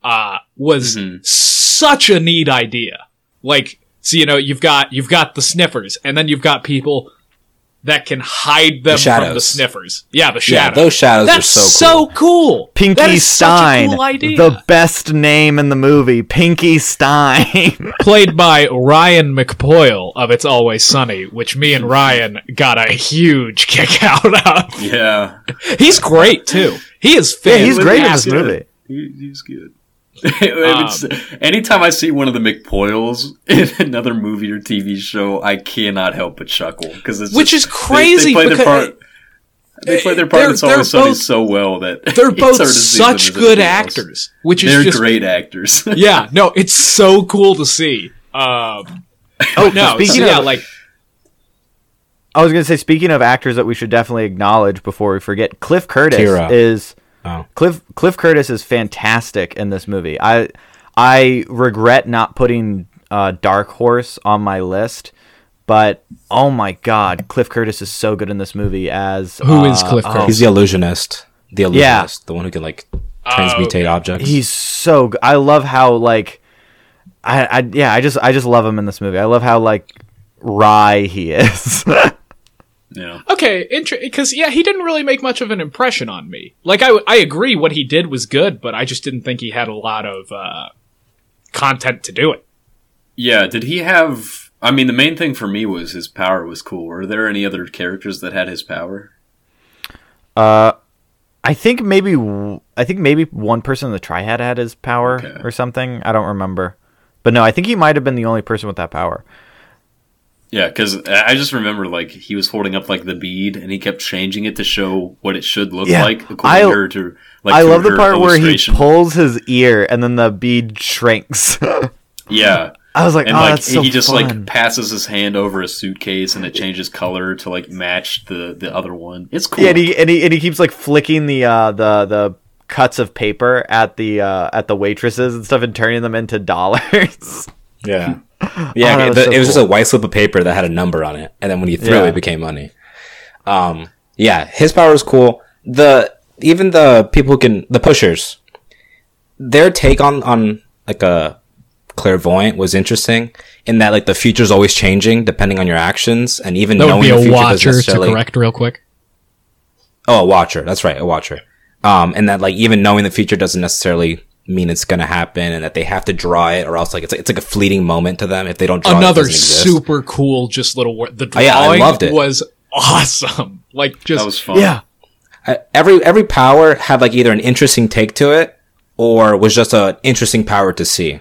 Speaker 3: uh, was
Speaker 4: Mhm.
Speaker 3: such a neat idea. Like So you know you've got you've got the sniffers, and then you've got people that can hide them from the sniffers. Yeah, the shadows.
Speaker 1: Yeah,
Speaker 3: shadows.
Speaker 1: those shadows
Speaker 3: That's
Speaker 1: are so cool.
Speaker 3: cool. That
Speaker 2: Pinky
Speaker 3: is such a
Speaker 2: Stein,
Speaker 3: cool idea.
Speaker 2: the best name in the movie, Pinky Stein.
Speaker 3: played by Ryan McPoyle of It's Always Sunny, which me and Ryan got a huge kick out of.
Speaker 4: Yeah,
Speaker 3: He's great too. He is
Speaker 2: yeah, he's great in this movie.
Speaker 4: he, he's good. It's- anytime I see one of the McPoyles in another movie or TV show, I cannot help but chuckle because it's
Speaker 3: Which
Speaker 4: just-
Speaker 3: is crazy
Speaker 4: They, they play
Speaker 3: because-
Speaker 4: their part. They play their part It's Always
Speaker 3: they're
Speaker 4: Sunny
Speaker 3: both-
Speaker 4: so well that
Speaker 3: They're both
Speaker 4: hard to see them
Speaker 3: such good
Speaker 4: anything
Speaker 3: actors, which is
Speaker 4: They're
Speaker 3: just
Speaker 4: great actors.
Speaker 3: yeah. No, it's so cool to see. Um,
Speaker 2: Oh,
Speaker 3: no,
Speaker 2: speaking
Speaker 3: so yeah,
Speaker 2: of,
Speaker 3: like
Speaker 2: I was gonna say, speaking of actors that we should definitely acknowledge before we forget, Cliff Curtis
Speaker 1: Kira.
Speaker 2: is
Speaker 1: Oh.
Speaker 2: Cliff Cliff Curtis is fantastic in this movie. I I regret not putting uh, Dark Horse on my list, but oh my god, Cliff Curtis is so good in this movie as
Speaker 3: Who is
Speaker 2: uh,
Speaker 3: Cliff
Speaker 2: oh,
Speaker 3: Curtis?
Speaker 1: He's the illusionist. The illusionist.
Speaker 2: Yeah.
Speaker 1: The one who can like transmutate objects.
Speaker 2: He's so. Good. I love how like, I, I yeah, I just I just love him in this movie. I love how like wry he is.
Speaker 4: yeah.
Speaker 3: okay, because yeah, he didn't really make much of an impression on me. Like I, I agree, what he did was good, but I just didn't think he had a lot of uh, content to do it.
Speaker 4: Yeah, did he have? I mean, the main thing for me was his power was cool. Were there any other characters that had his power?
Speaker 2: Uh, I think maybe w- I think maybe one person in the triad had his power
Speaker 4: Okay.
Speaker 2: or something. I don't remember, but no, I think he might have been the only person with that power.
Speaker 4: Yeah, because I just remember like he was holding up like the bead, and he kept changing it to show what it should look
Speaker 2: Yeah,
Speaker 4: like according
Speaker 2: I-
Speaker 4: to her. To like
Speaker 2: I
Speaker 4: through
Speaker 2: love the part where he pulls his ear and then the bead shrinks.
Speaker 4: Yeah,
Speaker 2: I was like,
Speaker 4: and
Speaker 2: oh,
Speaker 4: like
Speaker 2: that's so
Speaker 4: he just
Speaker 2: fun.
Speaker 4: like passes his hand over a suitcase, and it changes color to like match the the other one. It's cool.
Speaker 2: Yeah, and he, and he and he keeps like flicking the uh the the cuts of paper at the uh at the waitresses and stuff and turning them into dollars.
Speaker 1: Yeah.
Speaker 2: Oh,
Speaker 1: Yeah,
Speaker 2: that was
Speaker 1: the-
Speaker 2: so
Speaker 1: it was just a white slip of paper that had a number on it, and then when you threw
Speaker 2: Yeah.
Speaker 1: it, it became money. Um, yeah, his power is cool. The even the people who can the pushers, their take on on like a clairvoyant was interesting in that like the future's always changing depending on your actions, and even
Speaker 3: That would
Speaker 1: knowing
Speaker 3: be
Speaker 1: the future doesn't
Speaker 3: watcher to
Speaker 1: necessarily-
Speaker 3: correct real quick.
Speaker 1: Oh, a watcher. That's right, a watcher. Um, and that like even knowing the future doesn't necessarily mean it's gonna happen, and that they have to draw it, or else like it's like, it's like a fleeting moment to them if they don't draw it, it.
Speaker 3: Another
Speaker 1: exist.
Speaker 3: super cool, just little word. The
Speaker 1: Oh, yeah, I
Speaker 3: drawing
Speaker 1: loved it.
Speaker 3: was awesome. Like just
Speaker 4: that was fun.
Speaker 2: yeah.
Speaker 1: I- every every power had like either an interesting take to it or was just an interesting power to see.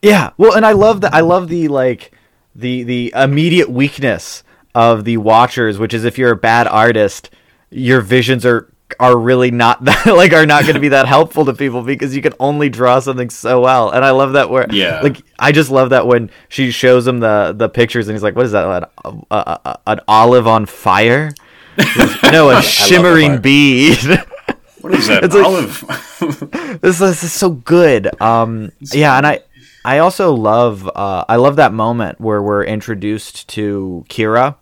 Speaker 2: Yeah. Well, and I love that. I love the like the the immediate weakness of the watchers, which is if you're a bad artist, your visions are are really not that like are not going to be that helpful to people because you can only draw something so well. And I love that where
Speaker 4: Yeah.
Speaker 2: like I just love that when she shows him the the pictures and he's like, "What is that? An, a, a, a- an olive on fire?" no, a shimmering bead.
Speaker 4: What is that?
Speaker 2: It's like-
Speaker 4: Olive.
Speaker 2: this, this is so good. Um, yeah, and I, I also love, uh, I love that moment where we're introduced to Kira,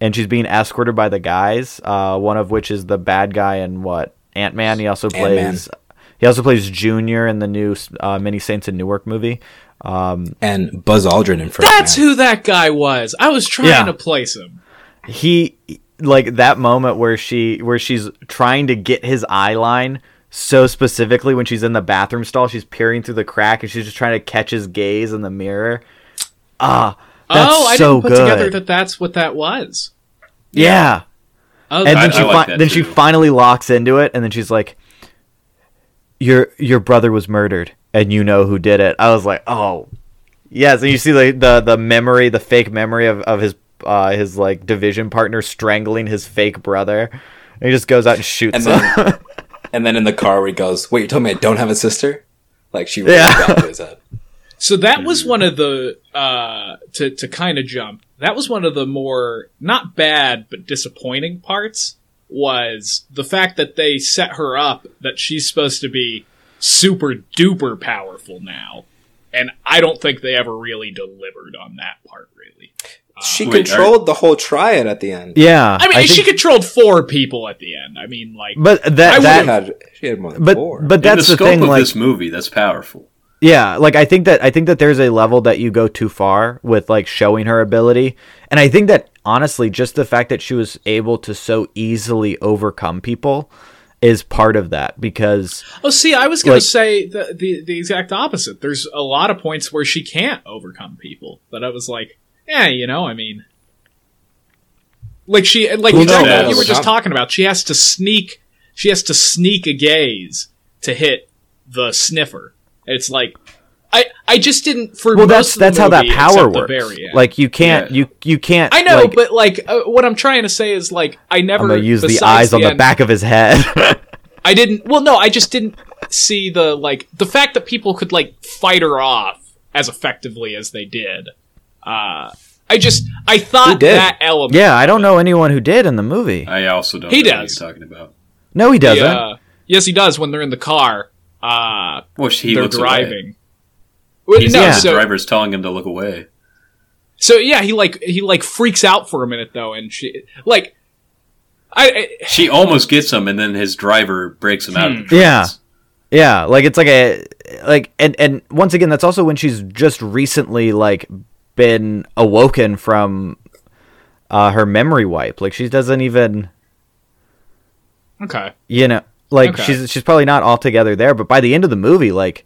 Speaker 2: and she's being escorted by the guys. Uh, one of which is the bad guy in what Ant Man. He also
Speaker 1: Ant-Man.
Speaker 2: plays, he also plays Junior in the new uh, Many Saints in Newark movie. Um,
Speaker 1: And Buzz Aldrin in first.
Speaker 3: that's
Speaker 1: Man.
Speaker 3: who that guy was. I was trying
Speaker 2: Yeah.
Speaker 3: to place him.
Speaker 2: he like that moment where she where she's trying to get his eye line so specifically when she's in the bathroom stall she's peering through the crack and she's just trying to catch his gaze in the mirror ah that's
Speaker 3: oh, I
Speaker 2: so
Speaker 3: didn't put
Speaker 2: good
Speaker 3: together that that's what that was.
Speaker 2: yeah
Speaker 3: Oh,
Speaker 2: and
Speaker 3: that-
Speaker 2: then
Speaker 4: I-
Speaker 2: she
Speaker 4: I like
Speaker 2: fi-
Speaker 4: that
Speaker 2: then she
Speaker 4: too.
Speaker 2: finally locks into it and then she's like your your brother was murdered and you know who did it i was like oh yes and you see the the, the memory the fake memory of, of his uh his like division partner strangling his fake brother and he just goes out and shoots
Speaker 1: And
Speaker 2: him
Speaker 1: then, and then in the car where he goes, "Wait, you told me I don't have a sister?" Like she really
Speaker 2: Yeah.
Speaker 1: got to his head.
Speaker 3: So that was one of the uh to to kind of jump. That was one of the more not bad but disappointing parts was the fact that they set her up that she's supposed to be super duper powerful now. And I don't think they ever really delivered on that part really.
Speaker 1: She
Speaker 4: Wait,
Speaker 1: controlled the whole triad at the end.
Speaker 2: yeah
Speaker 3: I mean,
Speaker 2: think-
Speaker 3: she controlled four people at the end. I mean, like
Speaker 2: but that
Speaker 1: She
Speaker 2: that
Speaker 1: had she had more than
Speaker 2: but
Speaker 1: four.
Speaker 2: but
Speaker 4: In
Speaker 2: that's
Speaker 4: the
Speaker 2: the,
Speaker 4: scope
Speaker 2: thing
Speaker 4: of
Speaker 2: like
Speaker 4: this movie, that's powerful.
Speaker 2: Yeah, like I think that I think that there's a level that you go too far with like showing her ability. And I think that honestly just the fact that she was able to so easily overcome people is part of that because
Speaker 3: Oh, see, I was going
Speaker 2: Like-
Speaker 3: to say the, the the exact opposite. There's a lot of points where she can't overcome people, but I was like, yeah, you know, I mean, like she, like
Speaker 1: Who
Speaker 3: exactly
Speaker 4: knows?
Speaker 3: what you were just talking about. She has to sneak, she has to sneak a gaze to hit the sniffer. It's like, I I just didn't for
Speaker 2: well
Speaker 3: most
Speaker 2: that's
Speaker 3: of the
Speaker 2: that's how that power works. Like you can't
Speaker 4: Yeah.
Speaker 2: you you can't
Speaker 3: I know,
Speaker 2: like,
Speaker 3: but like uh, what I'm trying to say is like I never
Speaker 2: I'm going to use the
Speaker 3: besides
Speaker 2: eyes on the back of his head.
Speaker 3: I didn't. Well, no, I just didn't see the like the fact that people could like fight her off as effectively as they did. Uh, I just I thought that element.
Speaker 2: yeah, I don't know anyone who did in the movie.
Speaker 4: I also don't
Speaker 3: He
Speaker 4: know
Speaker 3: does.
Speaker 4: what you're talking about.
Speaker 2: No, he doesn't.
Speaker 3: uh, yes, he does when they're in the car. Uh,
Speaker 4: Well, he
Speaker 3: they're
Speaker 4: looks
Speaker 3: driving. Well,
Speaker 4: He's
Speaker 3: no,
Speaker 2: Yeah.
Speaker 4: the
Speaker 3: so
Speaker 4: driver's telling him to look away.
Speaker 3: so yeah, he like he like freaks out for a minute though, and she like. I, I
Speaker 4: She almost gets him, and then his driver breaks him out of the
Speaker 3: Hmm.
Speaker 2: Yeah. Yeah, like it's like a like and and once again that's also when she's just recently like been awoken from uh her memory wipe. Like she doesn't even
Speaker 3: okay.
Speaker 2: you know like
Speaker 3: Okay.
Speaker 2: she's she's probably not altogether there, but by the end of the movie like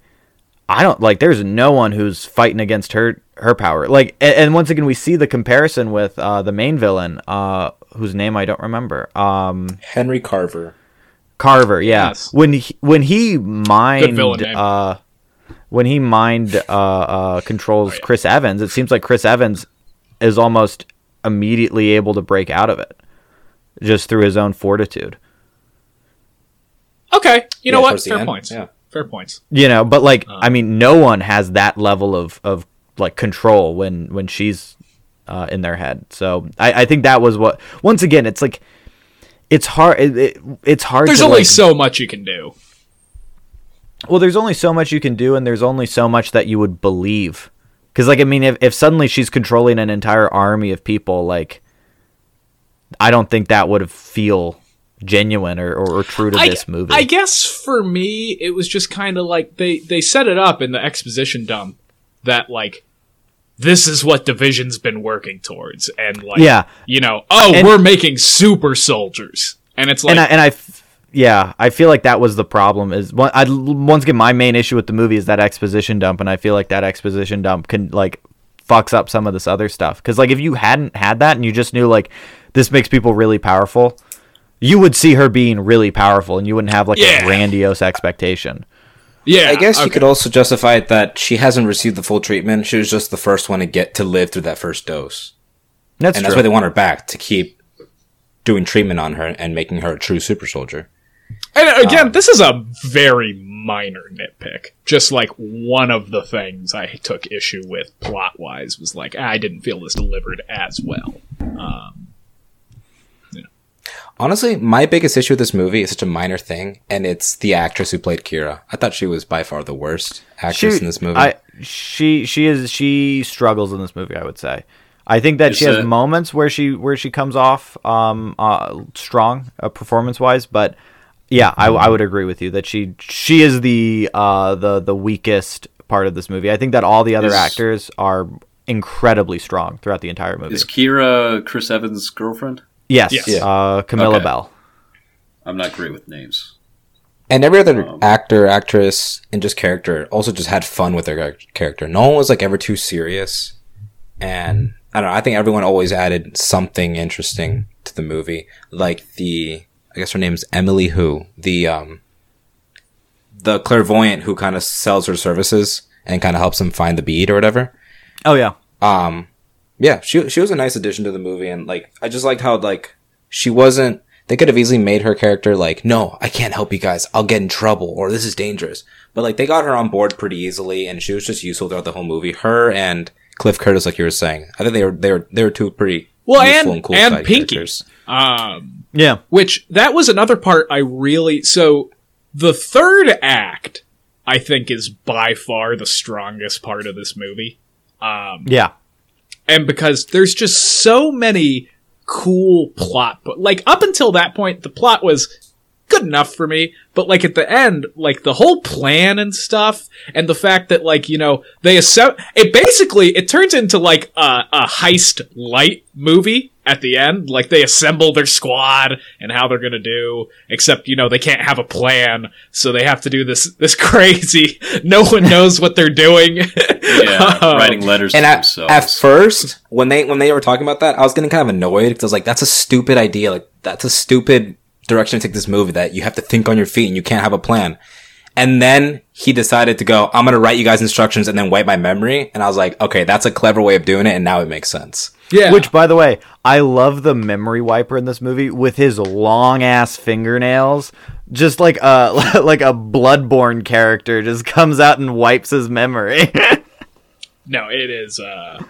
Speaker 2: I don't like there's no one who's fighting against her her power. Like and, and once again we see the comparison with uh the main villain uh whose name I don't remember. Um
Speaker 1: Henry Carver.
Speaker 2: Carver, yeah.
Speaker 3: Yes.
Speaker 2: When he, when he mind uh when he mind uh, uh controls
Speaker 3: Oh, yeah.
Speaker 2: Chris Evans, it seems like Chris Evans is almost immediately able to break out of it just through his own fortitude.
Speaker 3: Okay, you know what? Fair
Speaker 1: end,
Speaker 3: points.
Speaker 1: yeah.
Speaker 3: Fair points.
Speaker 2: You know, but like
Speaker 3: Uh.
Speaker 2: I mean no one has that level of of like control when when she's uh, in their head. So I, I think that was what once again it's like it's hard it, it, it's hard
Speaker 3: There's
Speaker 2: to
Speaker 3: only
Speaker 2: like,
Speaker 3: so much you can do.
Speaker 2: Well, there's only so much you can do, and there's only so much that you would believe. Because, like, I mean, if, if suddenly she's controlling an entire army of people, like, I don't think that would feel genuine or, or, or true to
Speaker 3: I,
Speaker 2: this movie.
Speaker 3: I guess for me, it was just kind of like they they set it up in the exposition dump that like this is what division's been working towards, and like
Speaker 2: Yeah.
Speaker 3: you know, oh,
Speaker 2: And-
Speaker 3: we're making super soldiers, and it's like
Speaker 2: and I, and I yeah, I feel like that was the problem. Is one, I once again my main issue with the movie is that exposition dump, and I feel like that exposition dump can like fucks up some of this other stuff. Because like if you hadn't had that and you just knew like this makes people really powerful, you would see her being really powerful, and you wouldn't have like
Speaker 3: Yeah.
Speaker 2: a grandiose expectation.
Speaker 3: yeah,
Speaker 1: I guess you could also justify it that she hasn't received the full treatment. She was just the first one to get to live through that first dose.
Speaker 2: That's
Speaker 1: and
Speaker 2: true.
Speaker 1: that's why they want her back to keep doing treatment on her and making her a true super soldier.
Speaker 3: And again, this is a very minor nitpick. Just like one of the things I took issue with plot wise was like I didn't feel this delivered as well. Um,
Speaker 1: Honestly, my biggest issue with this movie is such a minor thing, and it's the actress who played Kira. I thought she was by far the worst actress in this movie.
Speaker 2: I, she she is she struggles in this movie. I would say. I think that
Speaker 4: Is
Speaker 2: she has
Speaker 4: it-
Speaker 2: moments where she where she comes off um uh, strong uh, performance wise, but yeah, I, I would agree with you that she she is the uh the the weakest part of this movie. I think that all the other
Speaker 4: Is-
Speaker 2: actors are incredibly strong throughout the entire movie.
Speaker 4: Is Kira Chris Evans' girlfriend?
Speaker 2: Yes,
Speaker 3: Yes.
Speaker 1: Yeah.
Speaker 2: uh, Camilla
Speaker 4: Okay.
Speaker 2: Belle.
Speaker 4: I'm not great with names.
Speaker 1: and every other
Speaker 4: Um,
Speaker 1: actor, actress, and just character also just had fun with their character. No one was like ever too serious, and I don't know. I think everyone always added something interesting to the movie. Like the, I guess her name's Emily Hu, the um, the clairvoyant who kind of sells her services and kind of helps him find the bead or whatever.
Speaker 2: Oh yeah,
Speaker 1: um yeah she she was a nice addition to the movie and like i just liked how like she wasn't they could have easily made her character like no i can't help you guys i'll get in trouble or this is dangerous but like they got her on board pretty easily and she was just useful throughout the whole movie her and cliff curtis like you were saying i think they were they were they were two pretty
Speaker 3: Well,
Speaker 1: useful
Speaker 3: and-
Speaker 1: cool
Speaker 3: and
Speaker 1: side
Speaker 3: Pinky.
Speaker 1: characters.
Speaker 3: um,
Speaker 2: yeah.
Speaker 3: which that was another part I really so the third act I think is by far the strongest part of this movie. Um,
Speaker 2: Yeah.
Speaker 3: And because there's just so many cool plot but like up until that point the plot was good enough for me but like at the end, like the whole plan and stuff, and the fact that like you know they assemb- it basically it turns into like a, a heist light movie at the end. Like they assemble their squad and how they're gonna do, except you know they can't have a plan, so they have to do this this crazy. No one knows what they're doing.
Speaker 4: Yeah,
Speaker 3: Um,
Speaker 4: writing letters
Speaker 1: And
Speaker 4: to
Speaker 1: at,
Speaker 4: themselves.
Speaker 1: at first, when they when they were talking about that, I was getting kind of annoyed because I was like, "That's a stupid idea. Like, that's a stupid direction to take this movie. That you have to think on your feet and you can't have a plan." And then he decided to go, "I'm gonna write you guys instructions and then wipe my memory." And I was like, "Okay, that's a clever way of doing it, and now it makes sense."
Speaker 3: yeah,
Speaker 2: Which, by the way, I love the memory wiper in this movie with his long ass fingernails. Just like a like a bloodborne character just comes out and wipes his memory.
Speaker 3: No, it is. Uh...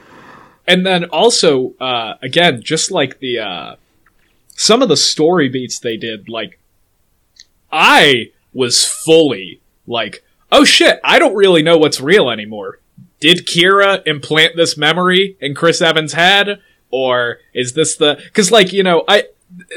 Speaker 3: And then also, uh, again, just like the uh, some of the story beats they did, like I was fully like, oh shit, I don't really know what's real anymore. Did Kira implant this memory in Chris Evans' head, or is this the? Because like you know, I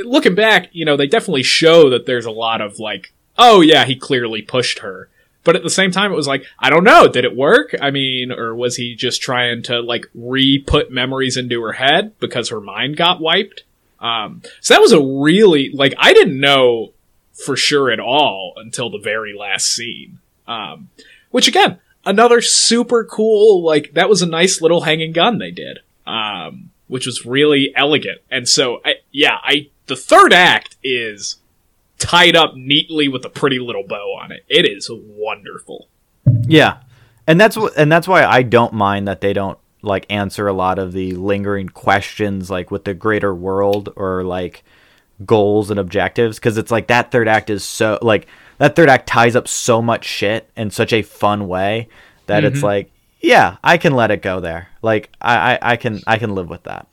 Speaker 3: looking back, you know, they definitely show that there's a lot of like, oh yeah, he clearly pushed her. But at the same time, it was like, I don't know, did it work? I mean, or was he just trying to like re-put memories into her head because her mind got wiped? Um, so that was a really, like, I didn't know for sure at all until the very last scene. Um, which again, another super cool, like, that was a nice little hanging gun they did. Um, which was really elegant. And so, I, yeah, I, the third act is tied up neatly with a pretty little bow on it. It is wonderful.
Speaker 2: yeah, and that's wh- and that's why I don't mind that they don't like answer a lot of the lingering questions like with the greater world or like goals and objectives because it's like that third act is so like that third act ties up so much shit in such a fun way that it's mm-hmm. like yeah I can let it go there. Like I, I I can I can live with that.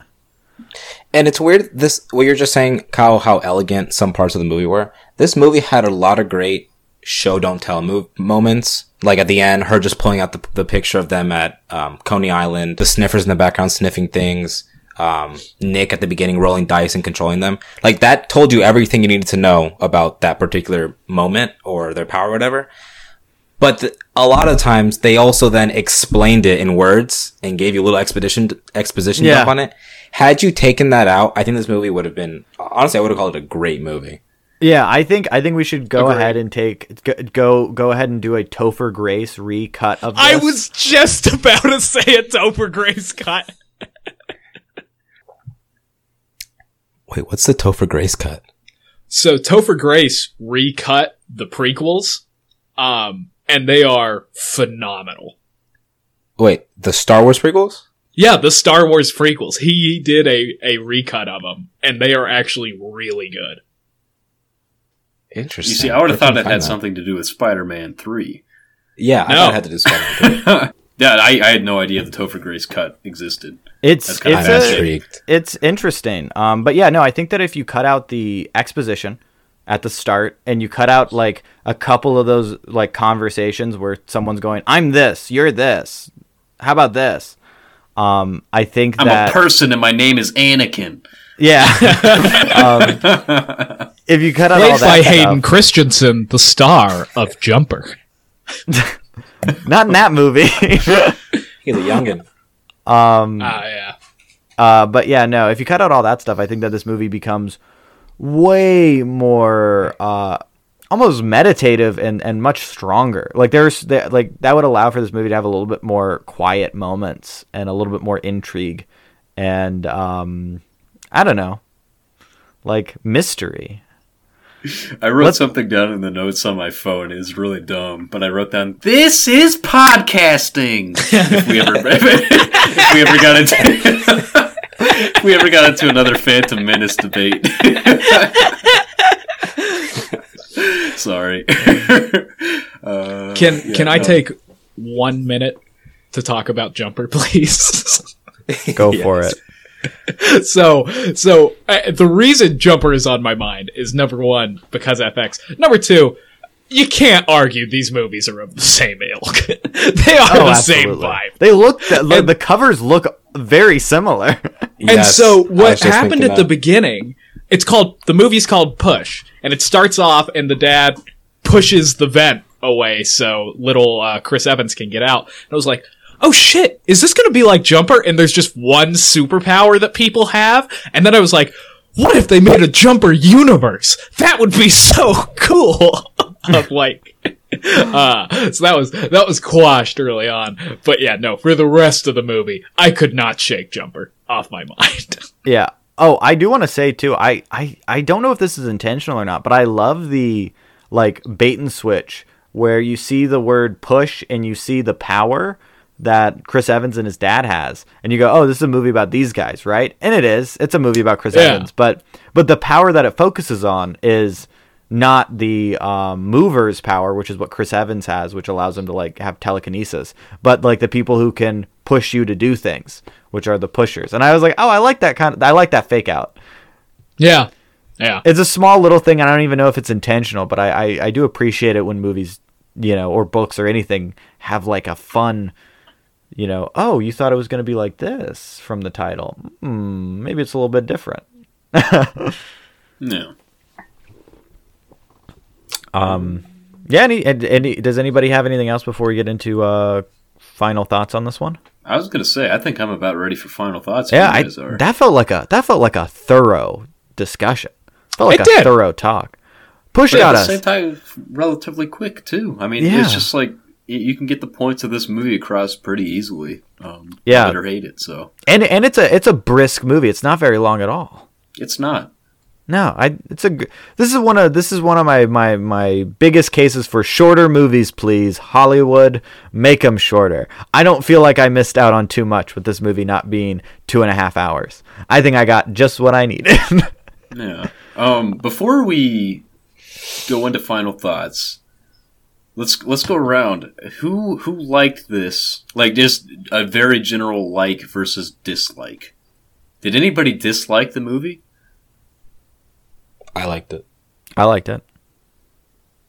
Speaker 1: And it's weird this what you're just saying, Kyle, how elegant some parts of the movie were. This movie had a lot of great show don't tell move moments. Like at the end, her just pulling out the, the picture of them at um, Coney Island, the sniffers in the background sniffing things, um, Nick at the beginning rolling dice and controlling them. Like that told you everything you needed to know about that particular moment or their power or whatever. But th- a lot of times they also then explained it in words and gave you a little expedition exposition
Speaker 2: Yeah.
Speaker 1: dump on it. Had you taken that out, I think this movie would have been honestly I would have called it a great movie.
Speaker 2: Yeah, I think I think we should go
Speaker 3: Agreed.
Speaker 2: ahead and take go, go go ahead and do a Topher Grace recut of this.
Speaker 3: I was just about to say a Topher Grace cut.
Speaker 1: Wait, what's the Topher Grace cut?
Speaker 3: So Topher Grace recut the prequels, um, and they are phenomenal.
Speaker 1: Wait, the Star Wars prequels?
Speaker 3: Yeah, the Star Wars prequels. He did a, a recut of them, and they are actually really good.
Speaker 1: Interesting.
Speaker 4: You see, I would have thought
Speaker 1: couldn't
Speaker 4: it had
Speaker 1: that.
Speaker 4: something to do with Spider-Man Three.
Speaker 1: Yeah, I
Speaker 3: No.
Speaker 1: thought it had to do Spider-Man.
Speaker 4: yeah, I, I had no idea the Topher Grace cut existed.
Speaker 2: It's it's a,
Speaker 1: intrigued.
Speaker 2: it's interesting. Um, but yeah, no, I think that if you cut out the exposition at the start and you cut out like a couple of those like conversations where someone's going, "I'm this, you're this. How about this?" Um, I think that
Speaker 4: I'm
Speaker 2: that
Speaker 4: a person, and my name is Anakin.
Speaker 2: Yeah. um, if you cut out all
Speaker 3: Played
Speaker 2: that
Speaker 3: by
Speaker 2: stuff-
Speaker 3: Hayden Christensen, the star of Jumper.
Speaker 2: not in that movie.
Speaker 1: He's a youngin.
Speaker 2: um,
Speaker 3: Ah, yeah.
Speaker 2: Uh, but yeah, no. If you cut out all that stuff, I think that this movie becomes way more uh, almost meditative and, and much stronger. Like there's that like that would allow for this movie to have a little bit more quiet moments and a little bit more intrigue and um, I don't know, like mystery.
Speaker 4: I wrote
Speaker 2: Let's-
Speaker 4: something down in the notes on my phone. It's really dumb, but I wrote down, "This is podcasting." if we ever, if we ever got into, if we ever got into another Phantom Menace debate. Sorry. uh,
Speaker 3: Can
Speaker 4: yeah,
Speaker 3: can I
Speaker 4: no.
Speaker 3: take one minute to talk about Jumper, please?
Speaker 2: Go for
Speaker 1: Yes.
Speaker 2: it.
Speaker 3: so so uh, the reason Jumper is on my mind is number one because FX. Number two, you can't argue these movies are of the same ilk. they are
Speaker 2: Oh,
Speaker 3: the same vibe.
Speaker 2: They look the, the covers look very similar.
Speaker 3: And
Speaker 1: Yes, I
Speaker 3: so what happened
Speaker 1: thinking
Speaker 3: at the beginning? It's called the movie's called Push, and it starts off and the dad pushes the vent away so little uh, Chris Evans can get out. And I was like, oh shit, is this going to be like Jumper? And there's just one superpower that people have. And then I was like, what if they made a Jumper universe? That would be so cool. of like, uh, so that was that was quashed early on. But yeah, no, for the rest of the movie, I could not shake Jumper off my mind.
Speaker 2: Yeah. Oh, I do want to say too. I, I I don't know if this is intentional or not, but I love the like bait and switch where you see the word push and you see the power that Chris Evans and his dad has, and you go, "Oh, this is a movie about these guys, right?" And it is. It's a movie about Chris
Speaker 3: Yeah.
Speaker 2: Evans, but but the power that it focuses on is not the um, movers power, which is what Chris Evans has, which allows him to like have telekinesis, but like the people who can push you to do things, which are the pushers. And I was like, oh, I like that kind of, I like that fake out.
Speaker 3: yeah, yeah.
Speaker 2: It's a small little thing. I don't even know if it's intentional, but I, I, I do appreciate it when movies, you know, or books or anything have like a fun, you know, oh, you thought it was going to be like this from the title. Hmm, maybe it's a little bit different.
Speaker 4: No. Um.
Speaker 2: Yeah. Any, any, does anybody have anything else before we get into uh, final thoughts on this one?
Speaker 4: I was gonna say, I think I'm about ready for final thoughts.
Speaker 2: Yeah, I, that felt like a that felt like a thorough discussion. Felt like
Speaker 3: It
Speaker 2: a
Speaker 3: did.
Speaker 2: thorough talk. Push
Speaker 4: But at
Speaker 2: got
Speaker 4: the
Speaker 2: us.
Speaker 4: same time, relatively quick too. I mean,
Speaker 2: Yeah.
Speaker 4: it's just like you can get the points of this movie across pretty easily. Um,
Speaker 2: Yeah.
Speaker 4: or hate it. So
Speaker 2: and and it's a it's a brisk movie. It's not very long at all.
Speaker 4: it's not.
Speaker 2: No, I it's a this is one of this is one of my my my biggest cases for shorter movies. Please, Hollywood, make them shorter. I don't feel like I missed out on too much with this movie not being two and a half hours. I think I got just what I needed.
Speaker 4: Yeah. Um, before we go into final thoughts, let's let's go around. Who who liked this? Like just a very general like versus dislike. Did anybody dislike the movie?
Speaker 1: I liked it.
Speaker 2: I liked it.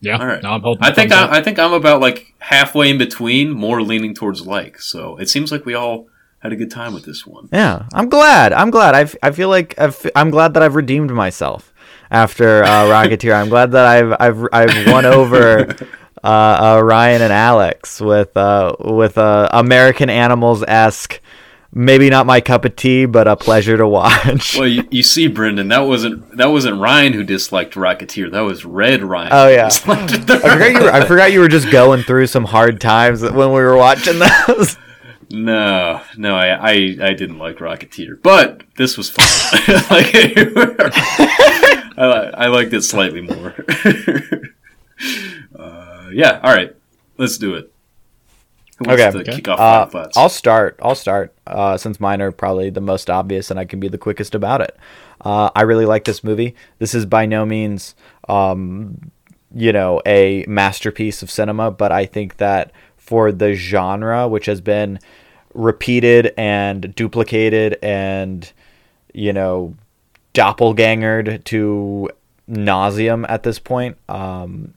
Speaker 3: Yeah.
Speaker 4: All right.
Speaker 3: No, I'm holding
Speaker 4: I think. I, I think I'm about like halfway in between, more leaning towards like. So it seems like we all had a good time with this one.
Speaker 2: Yeah, I'm glad. I'm glad. I, f- I feel like I've, I'm glad that I've redeemed myself after uh, Rocketeer. I'm glad that I've I've I've won over uh, uh, Ryan and Alex with uh, with uh, American Animals esque. Maybe not my cup of tea, but a pleasure to watch.
Speaker 4: Well, you, you see, Brendan, that wasn't that wasn't Ryan who disliked Rocketeer. That was Red Ryan.
Speaker 2: Oh, yeah. I forgot you. Were, I forgot you were just going through some hard times when we were watching those.
Speaker 4: No, no, I, I, I didn't like Rocketeer, but this was fun. like, I, I liked it slightly more. Yeah, all right, let's do it. Who wants
Speaker 2: Okay.
Speaker 4: to kick off
Speaker 2: Uh. I'll start. I'll start. Uh, since mine are probably the most obvious, and I can be the quickest about it. Uh, I really like this movie. This is by no means, um, you know, a masterpiece of cinema, but I think that for the genre, which has been repeated and duplicated and you know doppelgangered to nauseum at this point, um,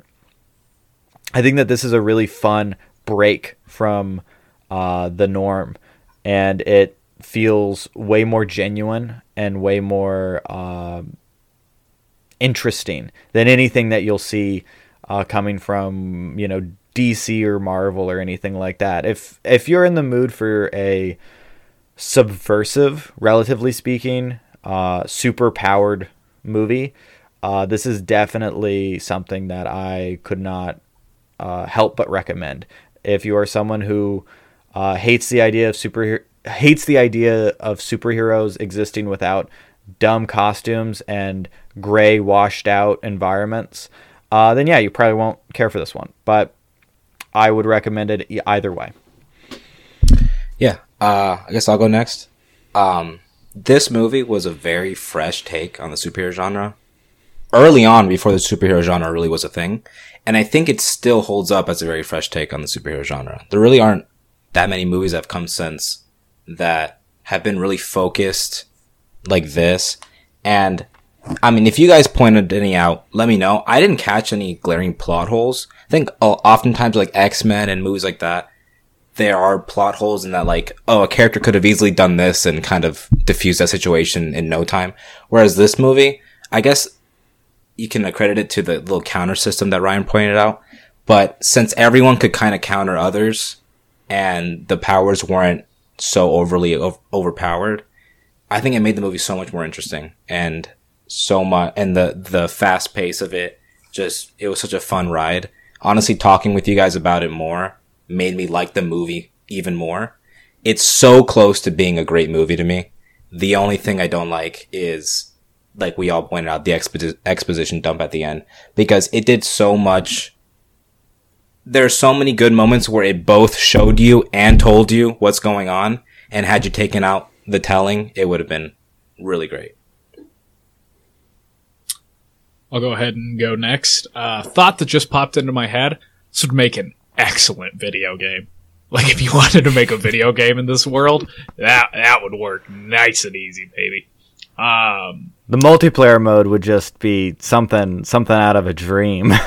Speaker 2: I think that this is a really fun break from uh, the norm, and it feels way more genuine and way more um interesting than anything that you'll see uh, coming from you know DC or Marvel or anything like that. If if you're in the mood for a subversive, relatively speaking, uh, super powered movie, uh, this is definitely something that I could not uh, help but recommend. If you are someone who uh, hates the idea of super hates the idea of superheroes existing without dumb costumes and gray washed out environments, uh, then yeah, you probably won't care for this one. But I would recommend it either way.
Speaker 1: Yeah, uh, I guess I'll go next. Um, this movie was a very fresh take on the superhero genre. Early on, before the superhero genre really was a thing, and I think it still holds up as a very fresh take on the superhero genre. There really aren't that many movies that have come since that have been really focused like this. And I mean, if you guys pointed any out, let me know. I didn't catch any glaring plot holes. I think uh, oftentimes like X Men and movies like that, there are plot holes in that like, oh, a character could have easily done this and kind of diffused that situation in no time. Whereas this movie, I guess you can accredit it to the little counter system that Ryan pointed out. But since everyone could kind of counter others and the powers weren't so overly o- overpowered, I think it made the movie so much more interesting and so much, and the, the fast pace of it just, it was such a fun ride. Honestly, talking with you guys about it more made me like the movie even more. It's so close to being a great movie to me. The only thing I don't like is, like we all pointed out, the expo- exposition dump at the end because it did so much. There are so many good moments where it both showed you and told you what's going on, and had you taken out the telling, it would have been really great.
Speaker 3: I'll go ahead and go next. Uh, thought that just popped into my head. This would make an excellent video game. Like if you wanted to make a video game in this world, that that would work nice and easy, baby. Um,
Speaker 2: The multiplayer mode would just be something something out of a dream.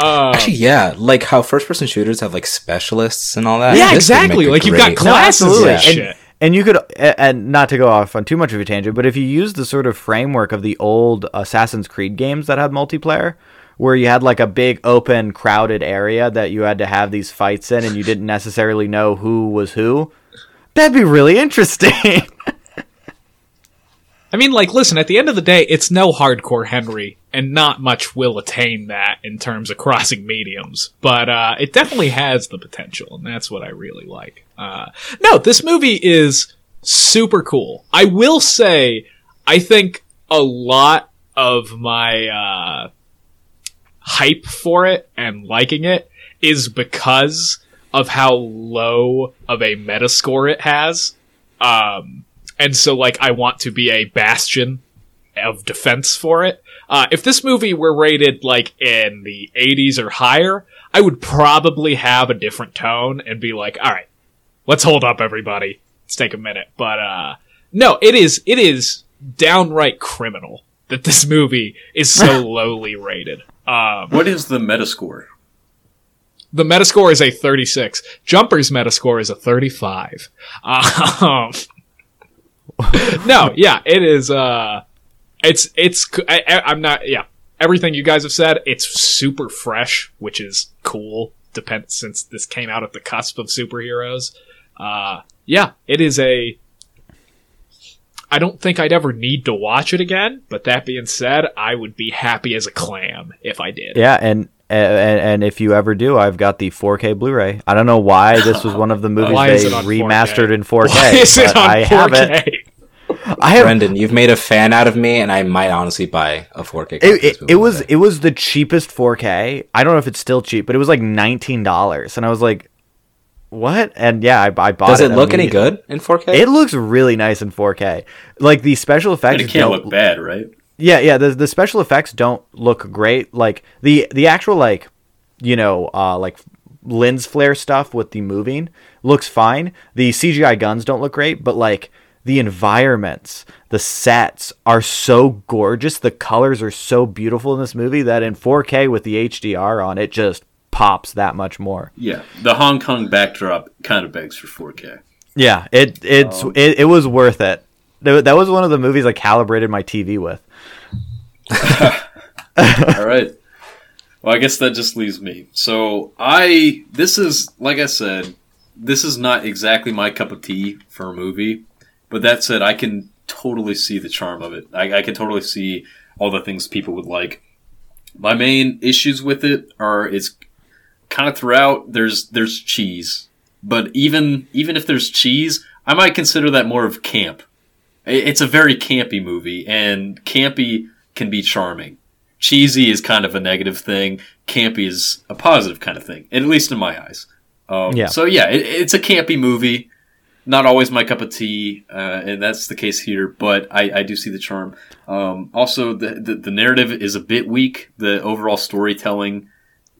Speaker 1: Uh, Actually, yeah, like how first-person shooters have like specialists and all that.
Speaker 3: yeah,
Speaker 1: This
Speaker 3: exactly.
Speaker 1: a
Speaker 3: Like you've got
Speaker 1: great-
Speaker 3: classes
Speaker 2: absolutely.
Speaker 3: and
Speaker 2: And-
Speaker 3: shit.
Speaker 2: and you could and not to go off on too much of a tangent, but if you use the sort of framework of the old Assassin's Creed games that had multiplayer, where you had like a big open crowded area that you had to have these fights in and you didn't necessarily know who was who, that'd be really interesting.
Speaker 3: I mean, like, listen, at the end of the day, it's no hardcore Henry, and not much will attain that in terms of crossing mediums. But uh, it definitely has the potential, and that's what I really like. Uh, no, this movie is super cool. I will say, I think a lot of my uh, hype for it and liking it is because of how low of a metascore it has. Um, and so like I want to be a bastion of defense for it. Uh, if this movie were rated like in the 80s or higher, I would probably have a different tone and be like, all right, let's hold up everybody. Let's take a minute. But, uh, no, it is, it is downright criminal that this movie is so lowly rated. Um,
Speaker 4: What is the Metascore?
Speaker 3: the Metascore is a 36. Jumper's Metascore is a 35. Um, no, yeah, it is. Uh, it's it's. I, I'm not. Yeah, everything you guys have said. It's super fresh, which is cool. Depends since this came out at the cusp of superheroes. Uh, yeah, it is a. I don't think I'd ever need to watch it again, but that being said, I would be happy as a clam if I did.
Speaker 2: yeah, and, and and if you ever do, I've got the 4K Blu-ray. I don't know why this was one of the movies they
Speaker 3: on 4K?
Speaker 2: remastered in 4K.
Speaker 3: Why is it on
Speaker 2: I
Speaker 3: 4K?
Speaker 2: have it. I have
Speaker 1: Brendan, you've made a fan out of me, and I might honestly buy a 4K.
Speaker 2: It, it, it was it was the cheapest 4K. I don't know if it's still cheap, but it was like nineteen dollars, and I was like, "What?" And yeah, I, I bought
Speaker 1: Does
Speaker 2: it.
Speaker 1: it look any good in 4K?
Speaker 2: It looks really nice in 4K. Like the special
Speaker 4: But
Speaker 2: effects
Speaker 4: it can't
Speaker 2: don't
Speaker 4: look bad, right?
Speaker 2: yeah, yeah. The the special effects don't look great. Like the the actual like, you know, uh, like lens flare stuff with the moving looks fine. The CGI guns don't look great, but like the environments, the sets are so gorgeous. The colors are so beautiful in this movie that in 4K with the HDR on, it just pops that much more.
Speaker 4: Yeah, the Hong Kong backdrop kind of begs for 4K.
Speaker 2: Yeah, it it's um, it, it was worth it. That that was one of the movies I calibrated my TV with.
Speaker 4: All right. Well, I guess that just leaves me. So I, this is like I said, this is not exactly my cup of tea for a movie. But that said, I can totally see the charm of it. I, I can totally see all the things people would like. My main issues with it are it's kind of throughout. There's there's cheese, but even even if there's cheese, I might consider that more of camp. It's a very campy movie, and campy can be charming cheesy is kind of a negative thing. Campy is a positive kind of thing, at least in my eyes. Um,
Speaker 2: Yeah.
Speaker 4: So yeah, it, it's a campy movie. Not always my cup of tea, uh, and that's the case here. But I, I do see the charm. Um, also, the, the the narrative is a bit weak. The overall storytelling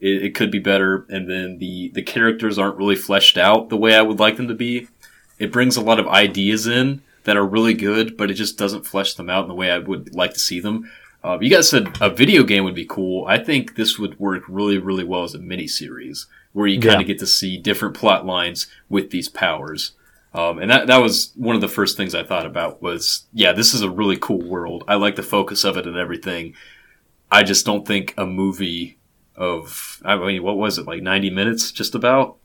Speaker 4: it, it could be better, and then the the characters aren't really fleshed out the way I would like them to be. It brings a lot of ideas in that are really good, but it just doesn't flesh them out in the way I would like to see them. Uh, you guys said a video game would be cool. I think this would work really, really well as a mini series where you kind
Speaker 2: Yeah.
Speaker 4: of get to see different plot lines with these powers. Um, and that, that was one of the first things I thought about was, yeah, this is a really cool world. I like the focus of it and everything. I just don't think a movie of, I mean, what was it, like 90 minutes just about?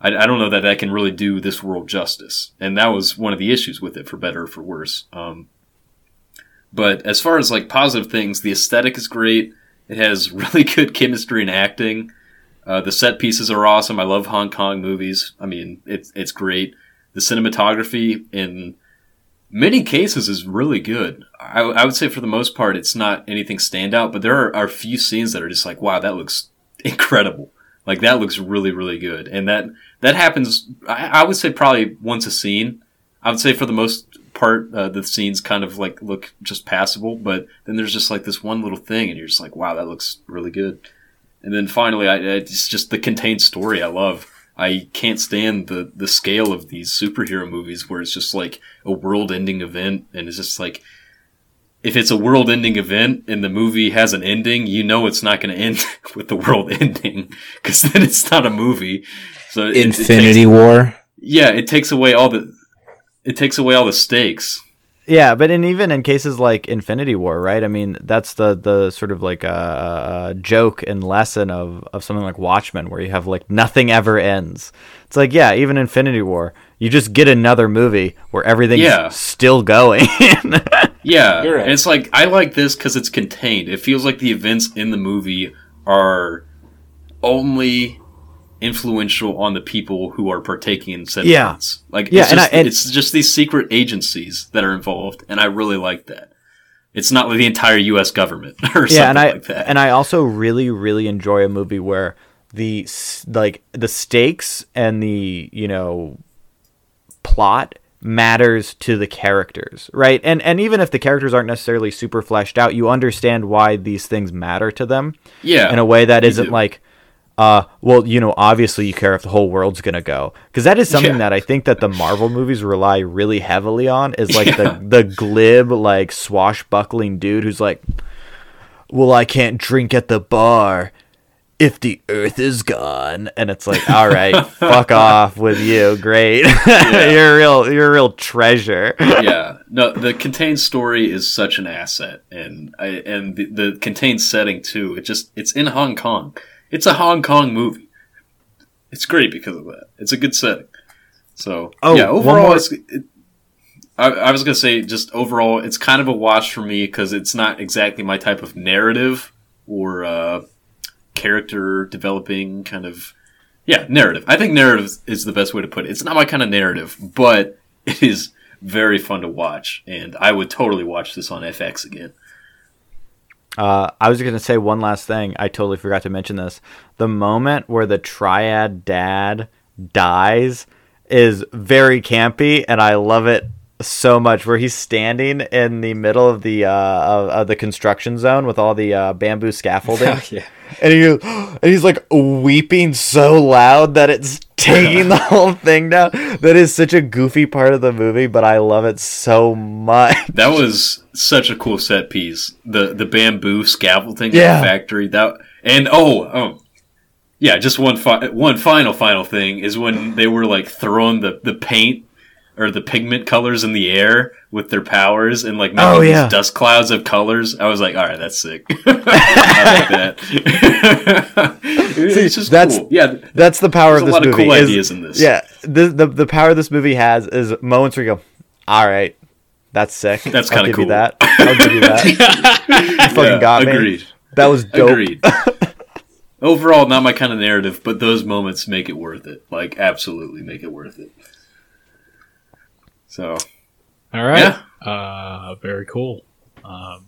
Speaker 4: I, I don't know that that can really do this world justice. And that was one of the issues with it, for better or for worse. Um, but as far as like positive things, the aesthetic is great. It has really good chemistry and acting. Uh, the set pieces are awesome. I love Hong Kong movies. I mean, it's it's great. The cinematography in many cases is really good. I, I would say for the most part, it's not anything standout, but there are, a few scenes that are just like, wow, that looks incredible. Like that looks really, really good. And that, that happens, I, I would say probably once a scene. I would say for the most part, uh, the scenes kind of like look just passable, but then there's just like this one little thing and you're just like, wow, that looks really good. And then finally, I, it's just the contained story I love. I can't stand the, the scale of these superhero movies where it's just like a world ending event and it's just like, if it's a world ending event and the movie has an ending, you know it's not going to end with the world ending because then it's not a movie. So it- it
Speaker 1: Infinity
Speaker 4: takes-
Speaker 1: War.
Speaker 4: yeah, it takes away all the, it takes away all the stakes.
Speaker 2: Yeah, but in even in cases like Infinity War, right? I mean, that's the the sort of like a, a joke and lesson of of something like Watchmen, where you have like nothing ever ends. It's like yeah, even Infinity War, you just get another movie where everything's
Speaker 4: Yeah.
Speaker 2: still going.
Speaker 4: Yeah,
Speaker 1: right.
Speaker 4: and it's like I like this because it's contained. It feels like the events in the movie are only influential on the people who are partaking in said
Speaker 2: Yeah.
Speaker 4: events. Like
Speaker 2: Yeah,
Speaker 4: it's
Speaker 2: and
Speaker 4: just,
Speaker 2: I- and-
Speaker 4: it's just these secret agencies that are involved, and I really like that. It's not like the entire U.S. government or something
Speaker 2: yeah, and I
Speaker 4: like that.
Speaker 2: and I also really really enjoy a movie where the like the stakes and the you know plot matters to the characters, right? And and even if the characters aren't necessarily super fleshed out, you understand why these things matter to them
Speaker 4: yeah,
Speaker 2: in a way that isn't
Speaker 4: do.
Speaker 2: like uh well you know obviously you care if the whole world's gonna go because that is something
Speaker 4: Yeah.
Speaker 2: that i think that the marvel movies rely really heavily on is like
Speaker 4: Yeah.
Speaker 2: the the glib like swashbuckling dude who's like well i can't drink at the bar if the earth is gone and it's like all right fuck off with you great you're a real you're a real treasure
Speaker 4: yeah, no, the contained story is such an asset, and I, and the, the contained setting too. It just it's in Hong Kong. It's a Hong Kong movie. It's great because of that. It's a good setting. So
Speaker 2: Oh,
Speaker 4: yeah, overall,
Speaker 2: more-
Speaker 4: it, I, I was gonna say just overall, it's kind of a watch for me because it's not exactly my type of narrative or uh, character developing kind of yeah narrative. I think narrative is the best way to put it. It's not my kind of narrative, but it is very fun to watch, and I would totally watch this on FX again.
Speaker 2: Uh, I was going to say one last thing. I totally forgot to mention this. The moment where the triad dad dies is very campy, and I love it so much. Where he's standing in the middle of the uh, of, of the construction zone with all the uh, bamboo scaffolding,
Speaker 1: yeah.
Speaker 2: and he goes, and he's like weeping so loud that it's taking the whole thing down. That is such a goofy part of the movie, but I love it so much.
Speaker 4: That was such a cool set piece. The the bamboo scaffolding in
Speaker 2: Yeah.
Speaker 4: the factory. That and oh oh yeah, just one fi- one final final thing is when they were like throwing the the paint or the pigment colors in the air with their powers and like making
Speaker 2: Oh, yeah.
Speaker 4: these dust clouds of colors. I was like, all right, that's sick. I like that. it's just
Speaker 2: that's-
Speaker 4: cool. Yeah,
Speaker 2: That's the power
Speaker 4: There's
Speaker 2: of
Speaker 4: a
Speaker 2: this
Speaker 4: lot of
Speaker 2: movie.
Speaker 4: cool
Speaker 2: is-
Speaker 4: ideas in this.
Speaker 2: Yeah, the, the the power this movie has is moments where you go, "All right, that's sick.
Speaker 4: That's kinda cool."
Speaker 2: that. I'll give you that. you fucking
Speaker 4: Yeah,
Speaker 2: got me.
Speaker 4: agreed.
Speaker 2: That was dope.
Speaker 4: Agreed. Overall, not my kind of narrative, but those moments make it worth it. Like, absolutely make it worth it. So,
Speaker 3: All right.
Speaker 4: Yeah.
Speaker 3: Uh, very cool. Um,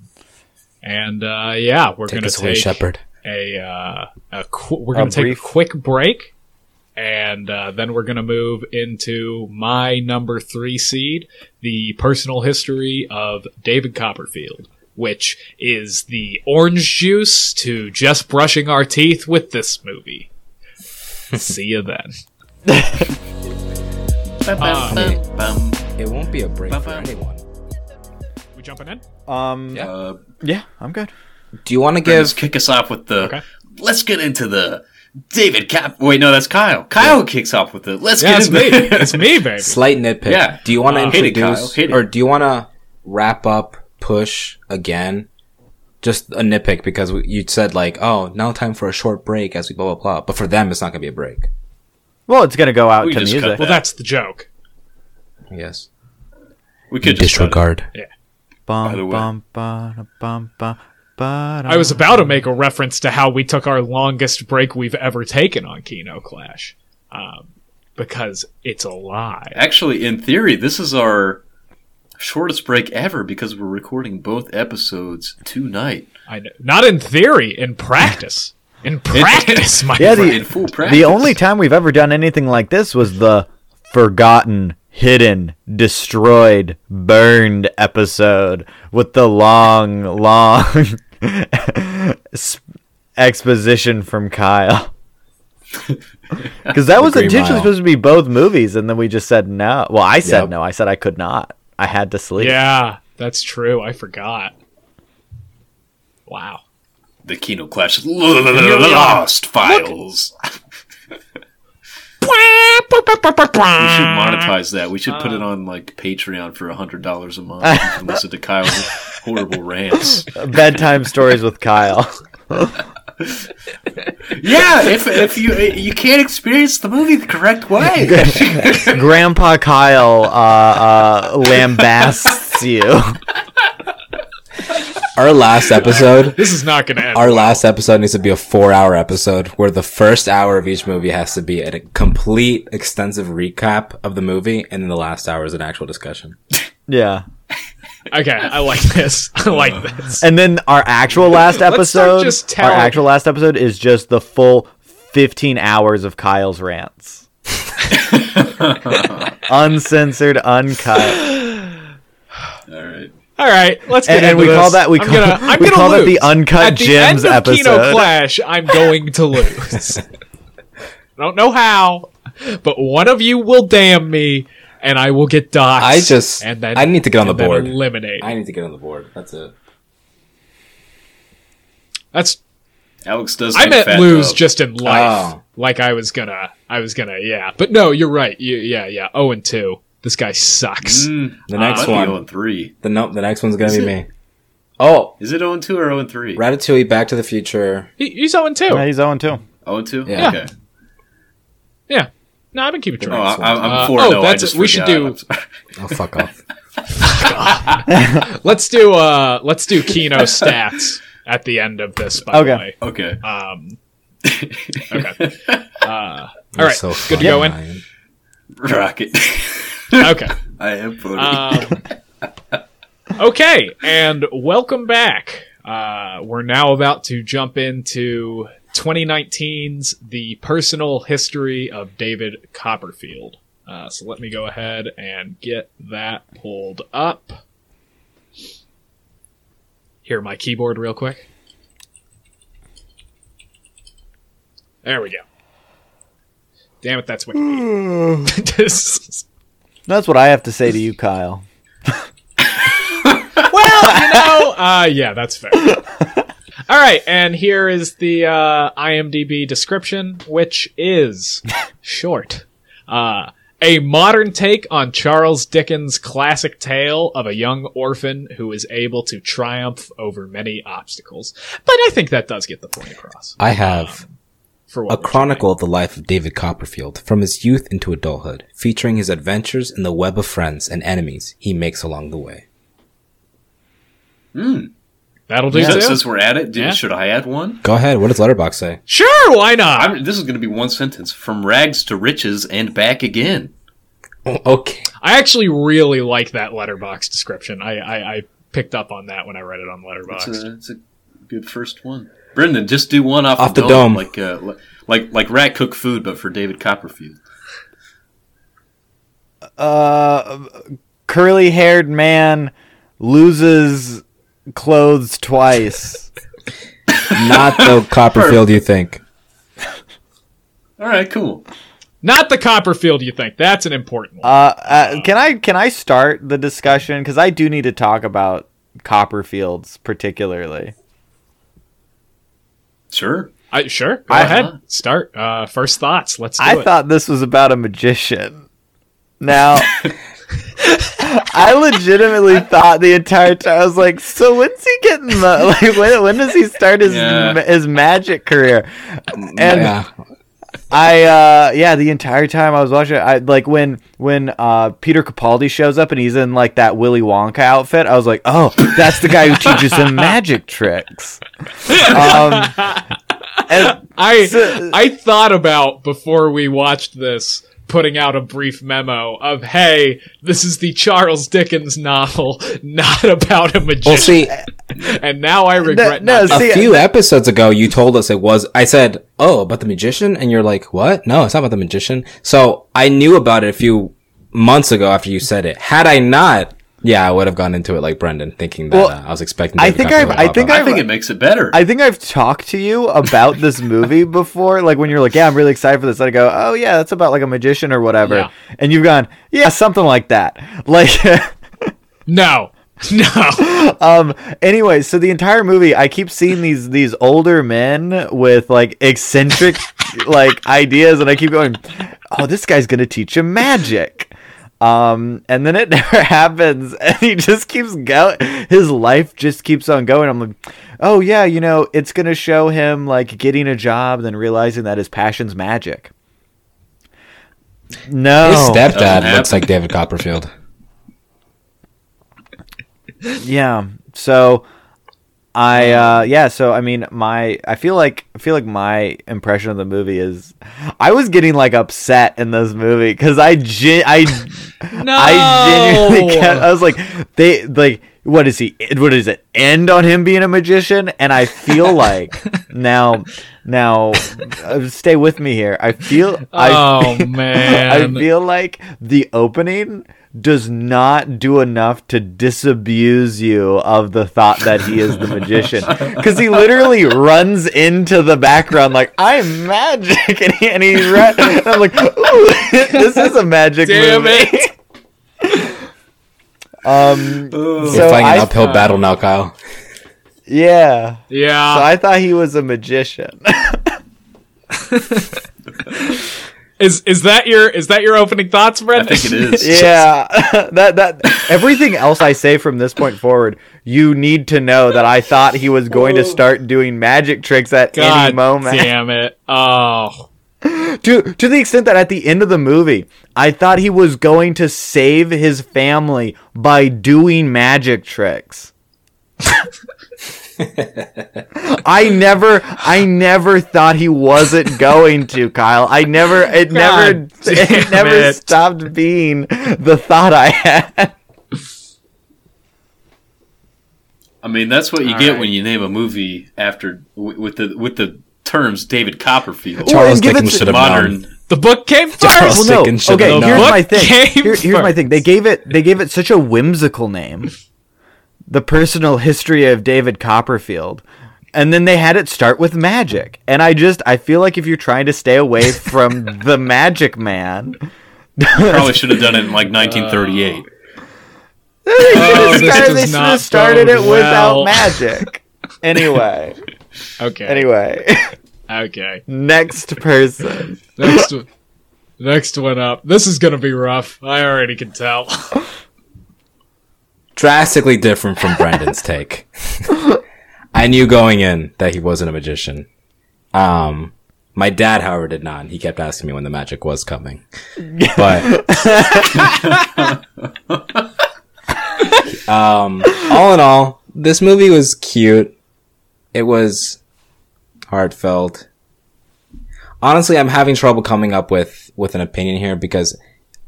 Speaker 3: and uh, yeah, we're
Speaker 1: Take
Speaker 3: gonna
Speaker 1: us away,
Speaker 3: take a uh, a qu- we're gonna take
Speaker 2: brief-
Speaker 3: a quick break, and uh, then we're gonna move into my number three seed, the personal history of David Copperfield, which is the orange juice to just brushing our teeth with this movie. See you then.
Speaker 4: bum,
Speaker 1: It won't be a break for anyone.
Speaker 3: We jumping in?
Speaker 2: Um,
Speaker 4: uh,
Speaker 2: yeah, I'm good.
Speaker 1: Do you want to give?
Speaker 4: kick us off with the.
Speaker 3: Okay.
Speaker 4: Let's get into the David Cap. Wait, no, that's Kyle. Kyle kicks off with it. Let's
Speaker 3: Yeah,
Speaker 4: get
Speaker 3: it's
Speaker 4: into
Speaker 3: me. It's me, baby.
Speaker 1: Slight nitpick.
Speaker 4: Yeah.
Speaker 1: Do you want to
Speaker 4: Uh, hit it, Kyle.
Speaker 1: introduce,
Speaker 4: it.
Speaker 1: or do you want to wrap up push again? Just a nitpick because we- you said like, oh, now time for a short break as we blah blah blah. But for them, it's not gonna be a break.
Speaker 2: Well, it's gonna go out
Speaker 4: We
Speaker 2: to
Speaker 4: just cut
Speaker 2: music.
Speaker 3: Well, that's the joke.
Speaker 1: Yes.
Speaker 4: We could just cut it.
Speaker 1: Disregard.
Speaker 2: Bum,
Speaker 4: By the way.
Speaker 2: bum, ba, bum, ba, ba,
Speaker 3: I was about to make a reference to how we took our longest break we've ever taken on Kino Clash, um, because it's a lie.
Speaker 4: Actually, in theory, this is our shortest break ever because we're recording both episodes tonight.
Speaker 3: I know. Not in theory, in practice. In practice, my
Speaker 2: Yeah,
Speaker 3: friend.
Speaker 4: in full practice.
Speaker 2: The only time we've ever done anything like this was the forgotten, hidden, destroyed, burned episode with the long, long exposition from Kyle. Because that was
Speaker 1: Green
Speaker 2: intentionally
Speaker 1: Mile.
Speaker 2: supposed to be both movies, and then we just said no. Well, I said
Speaker 1: Yep.
Speaker 2: no. I said I could not. I had to sleep.
Speaker 3: Yeah, that's true. I forgot. Wow.
Speaker 4: the Kino Clash Lost Files. We should monetize that. We should put it on like Patreon for hundred dollars a month. You can listen to Kyle's horrible rants.
Speaker 2: Bedtime stories with Kyle.
Speaker 4: Yeah, if if you you can't experience the movie the correct way.
Speaker 2: Grandpa Kyle uh, uh, lambasts you.
Speaker 1: Our last episode.
Speaker 3: This is not going to end.
Speaker 1: Our
Speaker 3: well.
Speaker 1: last episode needs to be a four-hour episode where the first hour of each movie has to be a complete, extensive recap of the movie, and then the last hour is an actual discussion.
Speaker 2: Yeah.
Speaker 3: Okay, I like this. I like this.
Speaker 2: And then our actual last episode,
Speaker 3: just
Speaker 2: our actual last episode is just the full 15 hours of Kyle's rants. Uncensored, uncut.
Speaker 4: All right.
Speaker 3: All right, let's get
Speaker 2: And then
Speaker 3: into
Speaker 2: we call that- we
Speaker 3: I'm
Speaker 2: call-
Speaker 3: gonna, I'm
Speaker 2: we
Speaker 3: gonna
Speaker 2: call that the
Speaker 3: lose.
Speaker 2: Uncut
Speaker 3: At the
Speaker 2: Gems
Speaker 3: end of Kino. Clash, I'm going to lose. I don't know how, but one of you will damn me, and I will get doxxed.
Speaker 1: I just,
Speaker 3: and then
Speaker 1: I need to get on the board.
Speaker 3: Eliminate.
Speaker 1: I need to get on the board. That's it.
Speaker 3: That's
Speaker 4: Alex does.
Speaker 3: I meant lose
Speaker 4: Dub-
Speaker 3: just in life.
Speaker 1: Oh.
Speaker 3: Like I was gonna, I was gonna, yeah. But no, you're right. You, yeah, yeah. Oh and two. This guy sucks.
Speaker 4: Mm,
Speaker 1: The next
Speaker 4: might be
Speaker 1: one.
Speaker 4: three.
Speaker 1: The no, the next one's gonna
Speaker 4: Is
Speaker 1: be
Speaker 4: it?
Speaker 1: me. Oh,
Speaker 4: Is it 0 and two or 0 and three?
Speaker 1: Ratatouille, Back to the Future.
Speaker 3: He, he's oh and two.
Speaker 2: Yeah, he's 0 2.
Speaker 4: 0 and two.
Speaker 1: Yeah.
Speaker 4: Okay.
Speaker 3: Yeah. No, I've been keeping
Speaker 4: Oh,
Speaker 3: track.
Speaker 4: I, I'm
Speaker 3: Uh, oh,
Speaker 4: no, I
Speaker 3: that's-
Speaker 4: just
Speaker 3: we should do-
Speaker 4: I'm.
Speaker 1: Oh, fuck off.
Speaker 3: let's do uh, let's do Kino stats at the end of this. By
Speaker 2: Okay.
Speaker 3: the way.
Speaker 4: Okay.
Speaker 3: Um. Okay. Uh, all
Speaker 1: so
Speaker 3: good to go in.
Speaker 1: fine.
Speaker 4: Rocket.
Speaker 3: Okay.
Speaker 4: I am voting.
Speaker 3: Um, okay, and welcome back. Uh, we're now about to jump into 2019's The Personal History of David Copperfield. Uh, so let me go ahead and get that pulled up. Here, my keyboard, real quick. There we go. Damn it, that's Wikipedia.
Speaker 2: That's what I have to say to you, Kyle.
Speaker 3: well, you know, uh, yeah, that's fair. All right, and here is the uh, IMDb description, which is short. Uh, a modern take on Charles Dickens' classic tale of a young orphan who is able to triumph over many obstacles. But I think that does get the point across.
Speaker 1: I have
Speaker 3: For
Speaker 1: a
Speaker 3: what we're
Speaker 1: chronicle of the life of David Copperfield from his youth into adulthood, featuring his adventures in the web of friends and enemies he makes along the way.
Speaker 3: trying. That'll do
Speaker 4: since,
Speaker 3: too.
Speaker 4: since we're at it, do-
Speaker 3: Yeah.
Speaker 4: should I add one?
Speaker 1: Go ahead. What does Letterbox say?
Speaker 3: Sure, why not?
Speaker 4: I'm, this is going to be one sentence: from rags to riches and back again.
Speaker 1: Oh, okay.
Speaker 3: I actually really like that letterbox description. I, I, I picked up on that when I read it on letterbox.
Speaker 4: It's a, it's a good first one. Brendan, just do one off,
Speaker 1: Off
Speaker 4: the,
Speaker 1: the
Speaker 4: dome,
Speaker 1: dome.
Speaker 4: like uh, like like rat cook food, but for David Copperfield.
Speaker 2: Uh, curly haired man loses clothes twice.
Speaker 1: Not the Copperfield you think.
Speaker 4: All right, cool.
Speaker 3: Not the Copperfield you think. That's an important one.
Speaker 2: Uh, uh, can I can I start the discussion because I do need to talk about Copperfields particularly.
Speaker 4: Sure.
Speaker 3: I, sure. Go
Speaker 2: I-
Speaker 3: ahead. Start. Uh, first thoughts. Let's do
Speaker 2: I
Speaker 3: it.
Speaker 2: thought this was about a magician. Now, I legitimately thought the entire time I was like, "So when's he getting the like? When, when does he start his
Speaker 4: Yeah.
Speaker 2: ma- his magic career?" And
Speaker 1: yeah.
Speaker 2: I uh yeah, the entire time I was watching it, I like when when uh Peter Capaldi shows up and he's in like that Willy Wonka outfit, I was like, "Oh, that's the guy who teaches him magic tricks." Um and
Speaker 3: I
Speaker 2: So-
Speaker 3: I thought about before we watched this putting out a brief memo of hey this is the charles dickens novel not about a magician
Speaker 1: Well, see,
Speaker 3: and now i regret
Speaker 2: no,
Speaker 3: not-
Speaker 2: see-
Speaker 1: a few episodes ago, you told us it was. I said, "Oh, about the magician," and you're like, "What? No, it's not about the magician." So I knew about it a few months ago after you said it. Had I not, yeah, I would have gone into it like Brendan, thinking that
Speaker 2: Well,
Speaker 1: uh, I was expecting.
Speaker 2: I think I've- I think
Speaker 1: pop
Speaker 4: I think it makes it better.
Speaker 2: I think I've talked to you about this movie before, like when you're like, "Yeah, I'm really excited for this." And I go, "Oh yeah, that's about like a magician or whatever,"
Speaker 3: Yeah.
Speaker 2: and you've gone, "Yeah, something like that." Like,
Speaker 3: no no
Speaker 2: um. Anyway, so the entire movie, I keep seeing these these older men with like eccentric like ideas, and I keep going, "Oh, this guy's gonna teach him magic." Um, and then it never happens, and he just keeps going. His life just keeps on going. I'm like, oh yeah, you know, it's gonna show him like getting a job, then realizing that his passion's magic. No,
Speaker 1: His stepdad
Speaker 4: happen.
Speaker 1: looks like David Copperfield.
Speaker 2: yeah. So, I uh, yeah. So I mean, my I feel like I feel like my impression of the movie is, I was getting like upset in this movie because I gen- I
Speaker 3: no
Speaker 2: I genuinely kept, I was like, they like, what is he? What is it? End on him being a magician? And I feel like now, now, uh, stay with me here. I feel, I,
Speaker 3: oh
Speaker 2: I
Speaker 3: man
Speaker 2: feel like the opening does not do enough to disabuse you of the thought that he is the magician because he literally runs into the background like I'm magic and he, and he ran, and I'm like Ooh, this is a magic
Speaker 3: Damn
Speaker 2: movie.
Speaker 3: it.
Speaker 2: Um,
Speaker 1: You're
Speaker 2: so
Speaker 1: fighting
Speaker 2: I,
Speaker 1: an uphill battle now, Kyle.
Speaker 2: yeah.
Speaker 3: yeah
Speaker 2: So I thought he was a magician.
Speaker 3: Is is that your is that your opening thoughts
Speaker 4: friend?
Speaker 3: I
Speaker 4: think it is.
Speaker 2: yeah, that that everything else I say from this point forward, you need to know that I thought he was going to start doing magic tricks at
Speaker 3: God
Speaker 2: any moment.
Speaker 3: damn it oh
Speaker 2: To to the extent that at the end of the movie, I thought he was going to save his family by doing magic tricks. I never I never thought he wasn't going to, Kyle. I never it never it never
Speaker 3: it.
Speaker 2: stopped being the thought I had.
Speaker 4: I mean, that's what you
Speaker 3: All
Speaker 4: get
Speaker 3: right.
Speaker 4: when you name a movie after with the with the terms David Copperfield.
Speaker 1: Charles
Speaker 2: and
Speaker 1: Dickens
Speaker 2: to-
Speaker 1: should have
Speaker 4: modern.
Speaker 1: known.
Speaker 3: the book came first
Speaker 1: Charles
Speaker 2: Well, no.
Speaker 1: Dickens
Speaker 2: Okay,
Speaker 1: have
Speaker 3: The
Speaker 2: here's
Speaker 3: book
Speaker 2: my thing.
Speaker 3: came
Speaker 2: Here- here's my thing. They gave it they gave it such a whimsical name. The personal history of David Copperfield. And then they had it start with magic. And I just I feel like if you're trying to stay away from the magic man,
Speaker 4: Probably should have done it in like 1938.
Speaker 2: they should have
Speaker 3: Oh, this
Speaker 2: started, they should have started
Speaker 3: bode
Speaker 2: it without magic. Anyway.
Speaker 3: okay
Speaker 2: Anyway.
Speaker 3: okay
Speaker 2: Next person.
Speaker 3: next one next one up this is gonna be rough I already can tell
Speaker 1: Drastically different from Brendan's take. I knew going in that he wasn't a magician. Um, my dad, however, did not. He kept asking me when the magic was coming. But um, all in all, this movie was cute. It was heartfelt. Honestly, I'm having trouble coming up with with an opinion here because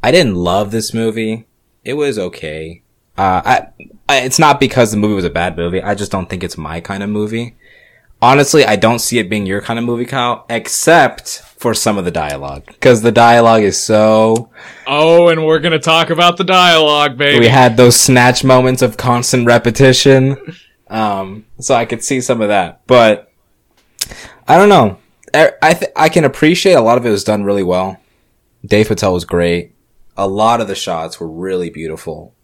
Speaker 1: I didn't love this movie. It was okay. Uh, I, I, it's not because the movie was a bad movie. I just don't think it's my kind of movie. Honestly, I don't see it being your kind of movie, Kyle, except for some of the dialogue. Because the dialogue is so.
Speaker 3: oh and we're gonna talk about the dialogue baby
Speaker 1: We had those snatch moments of constant repetition. Um, so I could see some of that. But, I don't know. I, I, th- I can appreciate a lot of it was done really well. Dev Patel was great. A lot of the shots were really beautiful.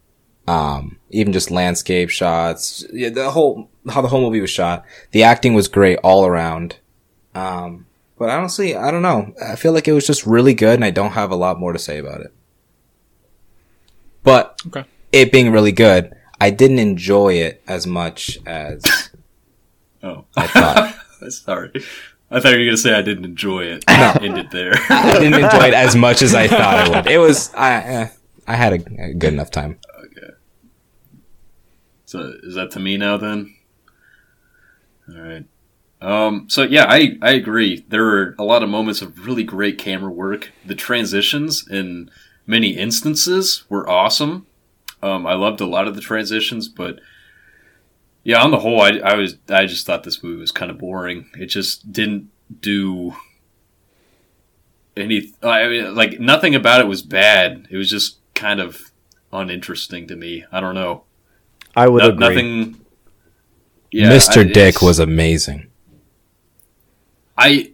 Speaker 1: Um, even just landscape shots, yeah, the whole, how the whole movie was shot. The acting was great all around. Um, but honestly, I don't know. I feel like it was just really good, and I don't have a lot more to say about it. But
Speaker 3: Okay.
Speaker 1: it being really good, I didn't enjoy it as much as
Speaker 4: Oh,
Speaker 1: I thought.
Speaker 4: sorry. I thought you were gonna say I didn't enjoy it. End it there.
Speaker 1: I didn't enjoy it as much as I thought I would. It was I eh, I had a, a good enough time.
Speaker 4: So is that to me now then? All right. Um, so yeah, I, I agree. There were a lot of moments of really great camera work. The transitions in many instances were awesome. Um, I loved a lot of the transitions, but yeah, on the whole, I, I was I just thought this movie was kind of boring. It just didn't do any. I mean, like nothing about it was bad. It was just kind of uninteresting to me. I don't know.
Speaker 2: I would
Speaker 4: No-
Speaker 2: agree.
Speaker 4: nothing. Yeah,
Speaker 1: Mr.
Speaker 4: I-
Speaker 1: Dick was amazing.
Speaker 4: I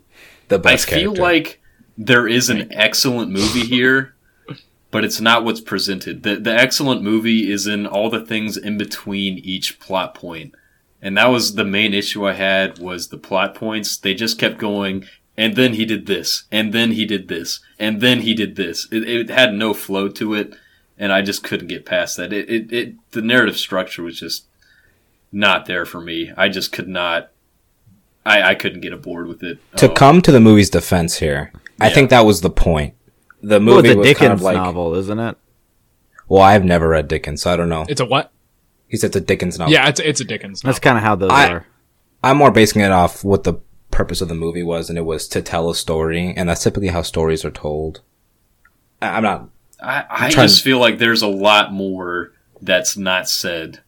Speaker 1: The best
Speaker 4: I
Speaker 1: best
Speaker 4: feel like there is an excellent movie here, but it's not what's presented. The the excellent movie is in all the things in between each plot point. And that was the main issue I had was the plot points. They just kept going and then he did this, and then he did this, and then he did this. It, it had no flow to it, and I just couldn't get past that. It, it, it the narrative structure was just not there for me. I just could not. I, I couldn't get aboard with it.
Speaker 1: to
Speaker 4: Oh.
Speaker 1: come to the movie's defense here, I think that was the point. The
Speaker 2: well,
Speaker 1: movie
Speaker 2: it's a
Speaker 1: was
Speaker 2: Dickens
Speaker 1: kind of like,
Speaker 2: novel, isn't it?
Speaker 1: well, I've never read Dickens, so I don't know.
Speaker 3: It's a what?
Speaker 1: He said it's a Dickens novel.
Speaker 3: Yeah, it's it's a Dickens.
Speaker 2: That's kind of how those
Speaker 1: I-
Speaker 2: are.
Speaker 1: I'm more basing it off what the purpose of the movie was, and it was to tell a story, and that's typically how stories are told. I'm not.
Speaker 4: I, I just feel like there's a lot more that's not said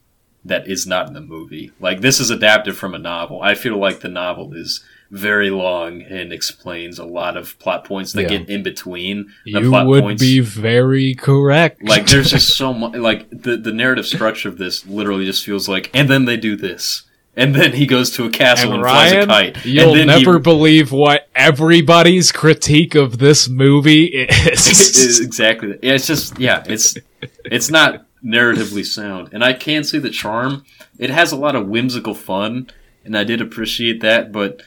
Speaker 4: that is not in the movie. Like this is adapted from a novel. I feel like the novel is very long and explains a lot of plot points that
Speaker 1: Yeah.
Speaker 4: get in between the
Speaker 3: You
Speaker 4: plot
Speaker 3: would
Speaker 4: points.
Speaker 3: be very correct.
Speaker 4: like there's just so much like the the narrative structure of this literally just feels like and then they do this. And then he goes to a castle and,
Speaker 3: and
Speaker 4: flies a kite.
Speaker 3: you'll
Speaker 4: and then he-
Speaker 3: never believe what everybody's critique of this movie is.
Speaker 4: is exactly. Yeah, it's just yeah, it's it's not narratively sound, and I can see the charm. It has a lot of whimsical fun, and I did appreciate that. But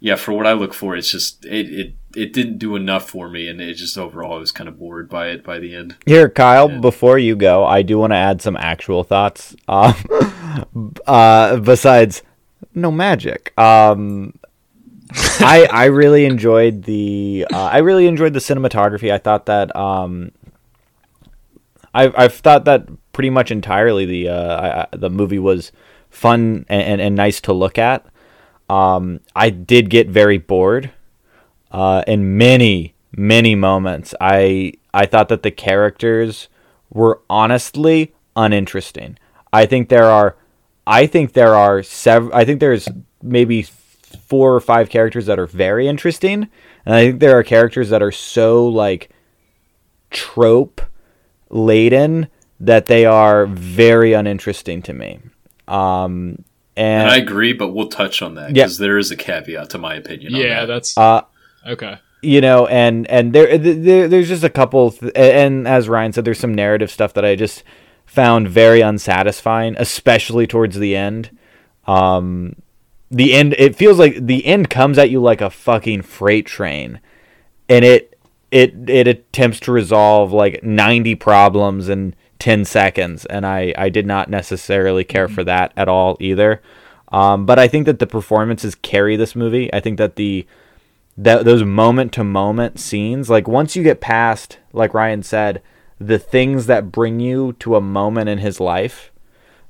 Speaker 4: yeah, for what I look for, it's just it it it didn't do enough for me, and it just overall I was kind of bored by it by the end.
Speaker 2: Here, Kyle, before you go, I do want to add some actual thoughts. Um, uh, besides, no magic. Um, I I really enjoyed the uh, I really enjoyed the cinematography. I thought that um, I've I've thought that pretty much entirely the uh, I, the movie was fun and, and, and nice to look at. Um, I did get very bored uh, in many many moments. I I thought that the characters were honestly uninteresting. I think there are I think there are several I think there's maybe four or five characters that are very interesting and I think there are characters that are so like trope laden that they are very uninteresting to me. Um and,
Speaker 4: And I agree, but we'll touch on that
Speaker 2: Yeah.
Speaker 4: because there is a caveat to my opinion. on
Speaker 3: yeah,
Speaker 4: that.
Speaker 3: that's
Speaker 2: uh
Speaker 3: okay.
Speaker 2: you know and and there, there there's just a couple th- and as ryan said there's some narrative stuff that i just found very unsatisfying especially towards the end. Um the end it feels like the end comes at you like a fucking freight train. And it it it attempts to resolve like 90 problems in 10 seconds. And i i did not necessarily care for that at all either. Um but i think that the performances carry this movie. I think that the that those moment to moment scenes like once you get past like Ryan said the things that bring you to a moment in his life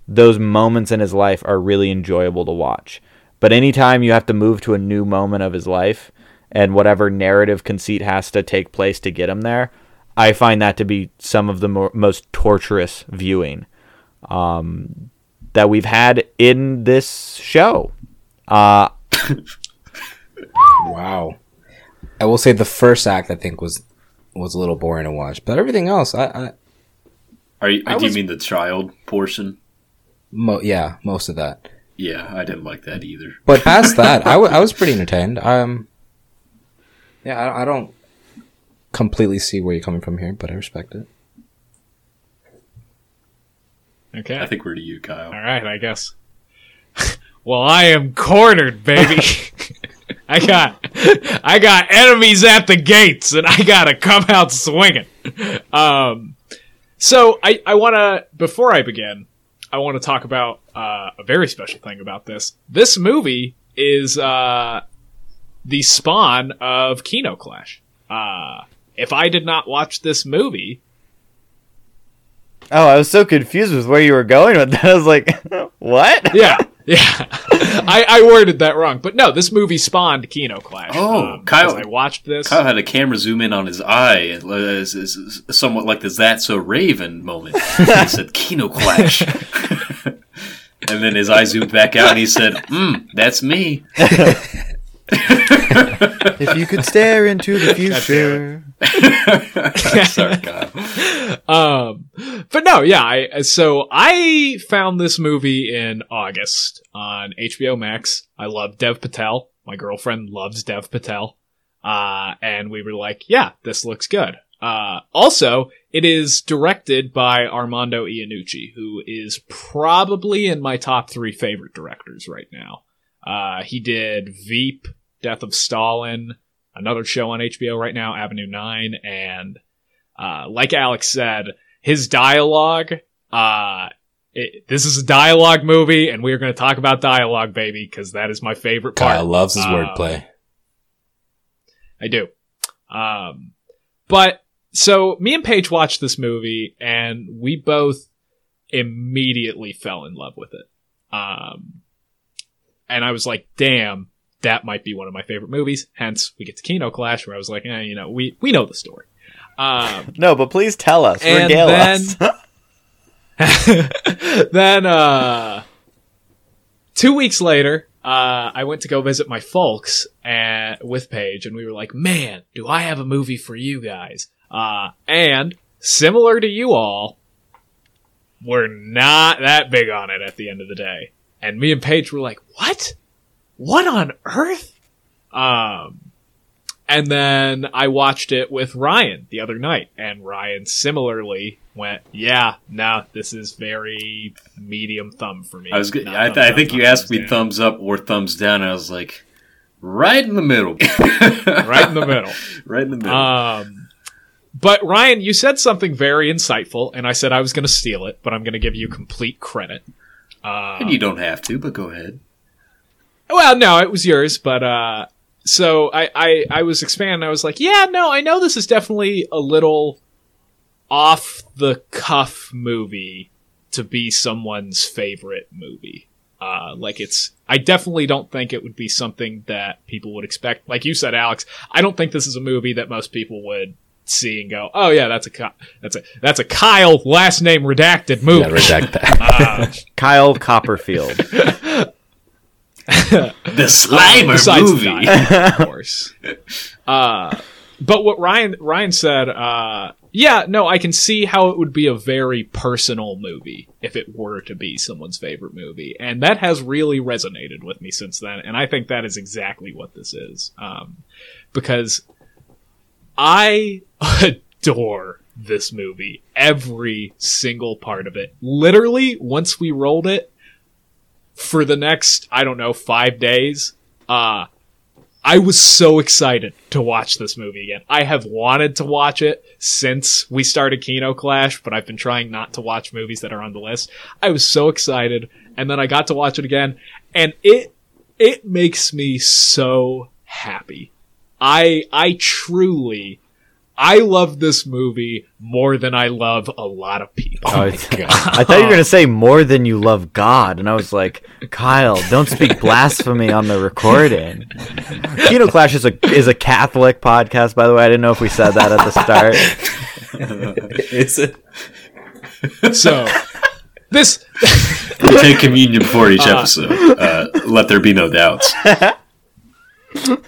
Speaker 2: those moments in his life are really enjoyable to watch but anytime you have to move to a new moment of his life and whatever narrative conceit has to take place to get him there I find that to be some of the mo- most torturous viewing um, that we've had in this show uh,
Speaker 1: Wow. I will say the first act I think was was a little boring to watch, but everything else, I, I
Speaker 4: Are you,
Speaker 1: I
Speaker 4: do you mean the child portion?
Speaker 1: mo- yeah, most of that.
Speaker 4: Yeah, I didn't like that either.
Speaker 1: But past that, I, w- I was pretty entertained. Um, yeah, I, I don't completely see where you're coming from here, but I respect it.
Speaker 3: Okay.
Speaker 4: I think we're to you, Kyle.
Speaker 3: All right, I guess. well, I am cornered, baby. I got, I got enemies at the gates, and I gotta come out swinging. Um, so I, I want to before I begin, I want to talk about uh, a very special thing about this. This movie is uh, the spawn of Kino Clash. Uh, if I did not watch this movie,
Speaker 2: Oh, I was so confused with where you were going with that. I was like, what?
Speaker 3: yeah, yeah, I, I worded that wrong, but no, this movie spawned Kino Clash.
Speaker 4: Oh,
Speaker 3: um,
Speaker 4: Kyle-
Speaker 3: I watched this.
Speaker 4: Kyle had a camera zoom in on his eye, and uh, it's- it's- it's somewhat like the "That's so Raven" moment. he said, "Kino Clash," and then his eye zoomed back out, and he said, "Hmm, that's me."
Speaker 2: If you could stare into the future.
Speaker 4: Sorry, Kyle.
Speaker 3: Um, but no, yeah. I so I found this movie in August on HBO Max. I love Dev Patel. My girlfriend loves Dev Patel. Uh, and we were like, yeah, this looks good. Uh, also, it is directed by Armando Iannucci, who is probably in my top three favorite directors right now. Uh, he did Veep, Death of Stalin, another show on HBO right now, Avenue 9, and uh, like Alex said, his dialogue, uh, it, this is a dialogue movie, and we are going to talk about dialogue, baby, because that is my favorite part.
Speaker 1: Kyle loves his
Speaker 3: Um,
Speaker 1: wordplay.
Speaker 3: I do. Um, but so me and Paige watched this movie, and we both immediately fell in love with it. Um, and I was like, damn, that might be one of my favorite movies. Hence, we get to Kino Clash, where I was like, eh, you know, we we know the story. Um,
Speaker 2: No, but please tell us.
Speaker 3: And
Speaker 2: Regale
Speaker 3: then-
Speaker 2: us.
Speaker 3: then uh two weeks later uh i went to go visit my folks and with paige and we were like man do i have a movie for you guys uh and similar to you all we're not that big on it at the end of the day and me and paige were like what what on earth um and then I watched it with Ryan the other night, and Ryan similarly went, "Yeah, no, this is very medium thumb for me."
Speaker 4: I was. Good. I,
Speaker 3: thumbs
Speaker 4: I think
Speaker 3: not
Speaker 4: you asked me
Speaker 3: down.
Speaker 4: thumbs up or thumbs down, and I was like, right in the middle.
Speaker 3: right in the middle.
Speaker 4: right in the middle.
Speaker 3: Um, but Ryan, you said something very insightful, and I said I was going to steal it, but I'm going to give you complete credit. Uh,
Speaker 4: and you don't have to, but go ahead.
Speaker 3: Well, no, it was yours, but uh so I, I I was expanding, I was like, yeah, no, I know this is definitely a little off the cuff movie to be someone's favorite movie. Uh like it's I definitely don't think it would be something that people would expect. Like you said, Alex, I don't think this is a movie that most people would see and go, "Oh yeah, that's a Ky- that's a that's a Kyle last name redacted movie."
Speaker 1: Yeah, redact that.
Speaker 3: Uh,
Speaker 2: Kyle Copperfield.
Speaker 4: The
Speaker 3: Uh,
Speaker 4: Slimer
Speaker 3: besides
Speaker 4: movie.
Speaker 3: that, of course. Uh, but what Ryan Ryan said, uh, yeah, no, I can see how it would be a very personal movie if it were to be someone's favorite movie, and that has really resonated with me since then. And I think that is exactly what this is, um, because I adore this movie, every single part of it. Literally, once we rolled it, for the next, I don't know, five days, uh, I was so excited to watch this movie again. I have wanted to watch it since we started Kino Clash, but I've been trying not to watch movies that are on the list. I was so excited, and then I got to watch it again, and it it makes me so happy. I I truly I love this movie more than I love a lot of people.
Speaker 2: Oh, I, I thought you were going to say more than you love God. And I was like, Kyle, don't speak blasphemy on the recording. Kino Clash is a, is a Catholic podcast, by the way. I didn't know if we said that at the start.
Speaker 1: Is it?
Speaker 3: So this
Speaker 4: we take communion before each episode. Uh, let there be no doubts.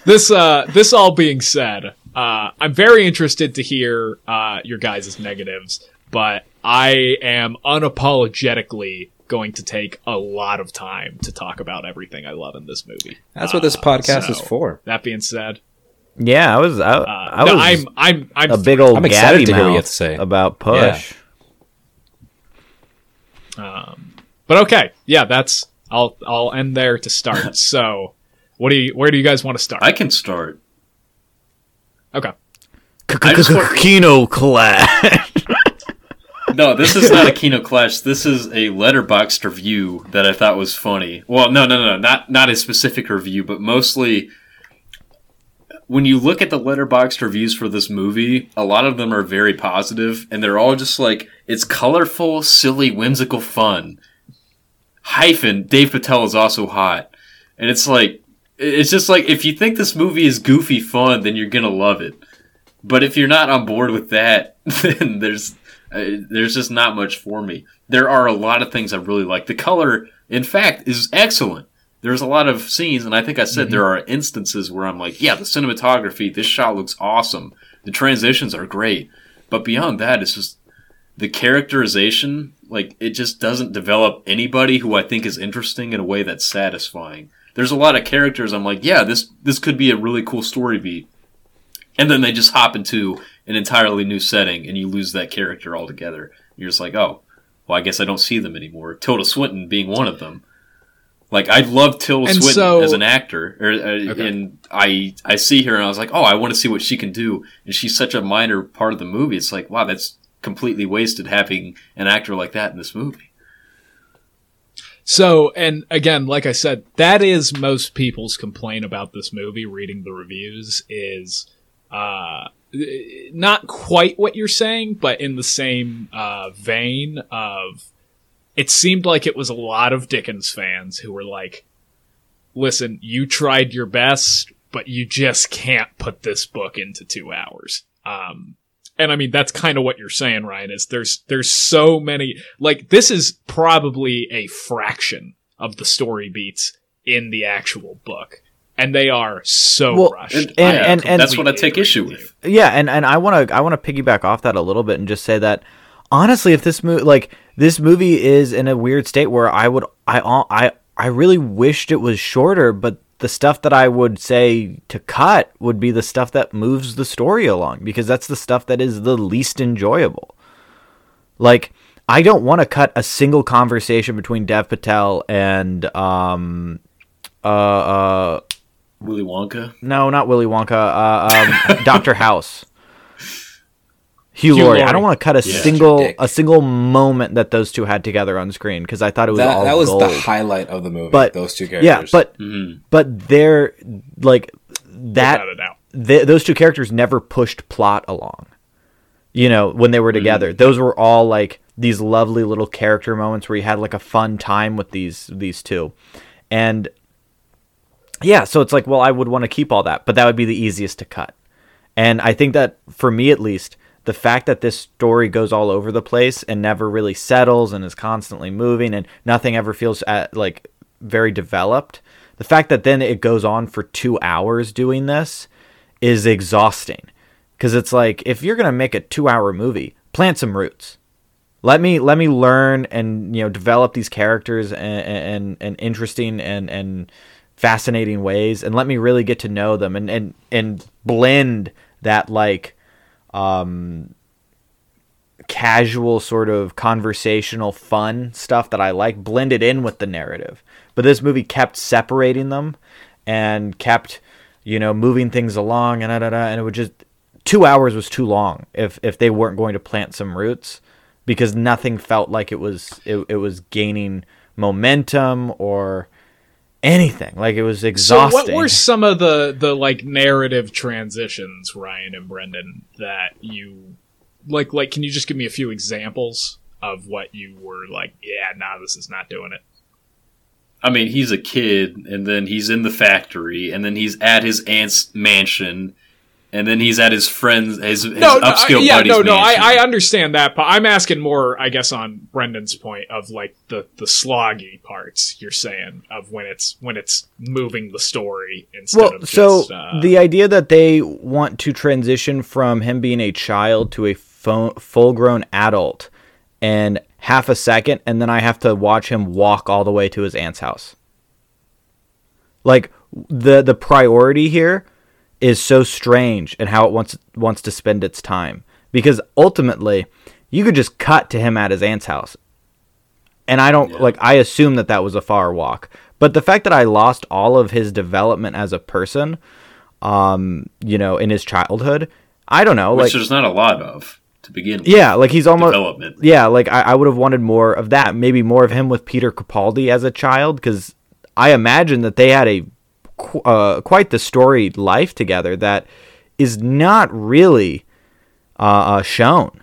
Speaker 3: this uh this all being said, uh I'm very interested to hear uh your guys' negatives, but I am unapologetically going to take a lot of time to talk about everything I love in this movie.
Speaker 1: That's what this
Speaker 3: Uh,
Speaker 1: podcast is for.
Speaker 3: That being said,
Speaker 2: Yeah, I was, I,
Speaker 3: uh,
Speaker 2: I
Speaker 3: no,
Speaker 2: was
Speaker 3: I'm I'm I'm
Speaker 2: a big old
Speaker 1: I'm excited
Speaker 2: gabby
Speaker 1: to hear what you have to say.
Speaker 2: about Push.
Speaker 3: Um, but okay, yeah, that's I'll I'll end there to start. so, What do you? Where do you guys want to start?
Speaker 4: I can start.
Speaker 3: Okay.
Speaker 4: I just want-
Speaker 2: Kino class.
Speaker 4: No, this is not a Kino Clash. This is a Letterboxd review that I thought was funny. Well, no, no, no, not not a specific review, but mostly when you look at the Letterboxd reviews for this movie, a lot of them are very positive, and they're all just like it's colorful, silly, whimsical fun. Hyphen Dev Patel is also hot, and it's like it's just like if you think this movie is goofy fun, then you're gonna love it. But if you're not on board with that, then there's uh, there's just not much for me. There are a lot of things I really like. The color, in fact, is excellent. There's a lot of scenes, and I think I said there are instances where I'm like, yeah, the cinematography, this shot looks awesome. The transitions are great. But beyond that, it's just the characterization, like, it just doesn't develop anybody who I think is interesting in a way that's satisfying. There's a lot of characters I'm like, yeah, this this could be a really cool story beat. And then they just hop into an entirely new setting and you lose that character altogether. You're just like, oh, well, I guess I don't see them anymore. Tilda Swinton being one of them. Like I love Tilda
Speaker 3: And
Speaker 4: Swinton
Speaker 3: so-
Speaker 4: as an actor, or, uh, and I I see her and I was like, oh, I want to see what she can do. And she's such a minor part of the movie. It's like, wow, that's completely wasted having an actor like that in this movie.
Speaker 3: So, and again, like I said, that is most people's complaint about this movie. Reading the reviews is uh, not quite what you're saying, but in the same uh, vein of it seemed like it was a lot of Dickens fans who were like, "Listen, you tried your best, but you just can't put this book into two hours." Um, and I mean that's kind of what you're saying, Ryan. Is there's there's so many like this is probably a fraction of the story beats in the actual book, and they are so
Speaker 2: Well,
Speaker 3: rushed.
Speaker 4: And,
Speaker 2: And- and- and-
Speaker 4: that's what I take issue
Speaker 3: with
Speaker 4: with.
Speaker 2: yeah, and and I want to I want to piggyback off that a little bit and just say that honestly, if this movie like this movie is in a weird state where I would I I I really wished it was shorter, but the stuff that I would say to cut would be the stuff that moves the story along because that's the stuff that is the least enjoyable. Like I don't want to cut a single conversation between Dev Patel and um uh uh
Speaker 4: Willy Wonka.
Speaker 2: no, not Willy Wonka. Uh, um, Doctor House. Hugh,
Speaker 3: Hugh
Speaker 2: Laurie.
Speaker 3: Laurie.
Speaker 2: I don't want to cut a
Speaker 4: Yeah.
Speaker 2: single a single moment that those two had together on screen because I thought it was
Speaker 1: That,
Speaker 2: all
Speaker 1: that was
Speaker 2: gold.
Speaker 1: the highlight of the movie.
Speaker 2: but
Speaker 1: those two characters.
Speaker 2: Yeah, but
Speaker 4: Mhm.
Speaker 2: but they're like that.
Speaker 3: Without a doubt.
Speaker 2: th- those two characters never pushed plot along. You know, when they were together, those were all like these lovely little character moments where you had like a fun time with these these two, and yeah, so it's like, well, I would want to keep all that, but that would be the easiest to cut. And I think that for me at least, the fact that this story goes all over the place and never really settles and is constantly moving and nothing ever feels at, like very developed, the fact that then it goes on for 2 hours doing this is exhausting. Cuz it's like if you're going to make a 2-hour movie, plant some roots. Let me let me learn and you know develop these characters in, in, in interesting and and fascinating ways and let me really get to know them and and and blend that like um casual sort of conversational fun stuff that I like blended in with the narrative. But this movie kept separating them and kept you know moving things along and da, da, da, and it would just 2 hours was too long if if they weren't going to plant some roots because nothing felt like it was it, it was gaining momentum or anything like it was exhausting.
Speaker 3: So,
Speaker 2: exhausting
Speaker 3: what were some of the the like narrative transitions, Ryan and Brendan, that you like? Like, can you just give me a few examples of what you were like? Yeah, nah, this is not doing it.
Speaker 4: I mean, he's a kid, and then he's in the factory, and then he's at his aunt's mansion, and then he's at his friend's his, his
Speaker 3: no, no,
Speaker 4: upscale
Speaker 3: I- yeah,
Speaker 4: buddy's
Speaker 3: no, no. I,
Speaker 4: mansion.
Speaker 3: I understand that, but I'm asking more, I guess, on Brendan's point of like the the sloggy parts. You're saying of when it's when it's moving the story instead
Speaker 2: well
Speaker 3: of
Speaker 2: so
Speaker 3: uh,
Speaker 2: the idea that they want to transition from him being a child to a fo- full-grown adult in half a second and then i have to watch him walk all the way to his aunt's house like the the priority here is so strange and how it wants wants to spend its time because ultimately you could just cut to him at his aunt's house and I don't like I assume that that was a far walk, But the fact that I lost all of his development as a person, um, you know, in his childhood, I don't know,
Speaker 4: which
Speaker 2: like
Speaker 4: there's not a lot of to begin with.
Speaker 2: yeah, like he's almost
Speaker 4: development.
Speaker 2: yeah, like I, I would have wanted more of that. Maybe more of him with Peter Capaldi as a child, because I imagine that they had a qu- uh, quite the storied life together that is not really uh, uh, shown.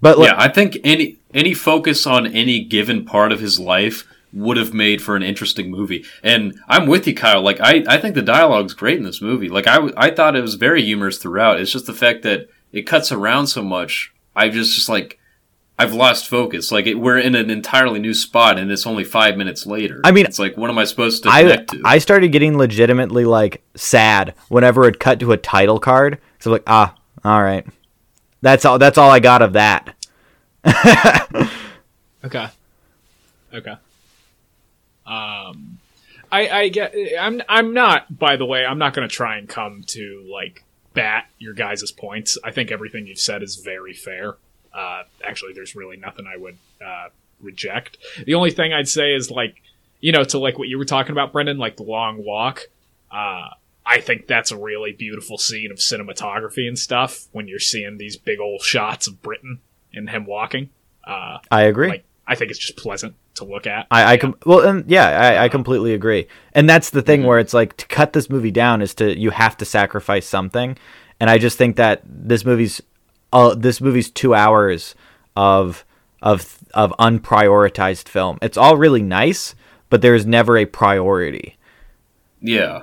Speaker 2: But like,
Speaker 4: yeah, I think any any focus on any given part of his life would have made for an interesting movie. And I'm with you, Kyle. Like I, I think the dialogue's great in this movie. Like I, I thought it was very humorous throughout. It's just the fact that it cuts around so much. I just just like I've lost focus. Like it, we're in an entirely new spot, and it's only five minutes later.
Speaker 2: I mean,
Speaker 4: it's like what am I supposed to
Speaker 2: I
Speaker 4: connect to?
Speaker 2: I started getting legitimately like sad whenever it cut to a title card. So I'm like, ah, all right, that's all. That's all I got of that.
Speaker 3: Okay. Okay. Um, I I get. I'm I'm not. By the way, I'm not going to try and come to like bat your guys' points. I think everything you've said is very fair. Uh, actually, there's really nothing I would uh, reject. The only thing I'd say is like, you know, to like what you were talking about, Brendan, like the long walk. Uh, I think that's a really beautiful scene of cinematography and stuff when you're seeing these big old shots of Britain and him walking. Uh,
Speaker 2: I agree.
Speaker 3: like I think it's just pleasant to look at.
Speaker 2: I, I com- well, and yeah, I, I completely agree. And that's the thing where it's like to cut this movie down is to you have to sacrifice something. And I just think that this movie's uh, this movie's two hours of of of unprioritized film. It's all really nice, but there's never a priority.
Speaker 4: Yeah,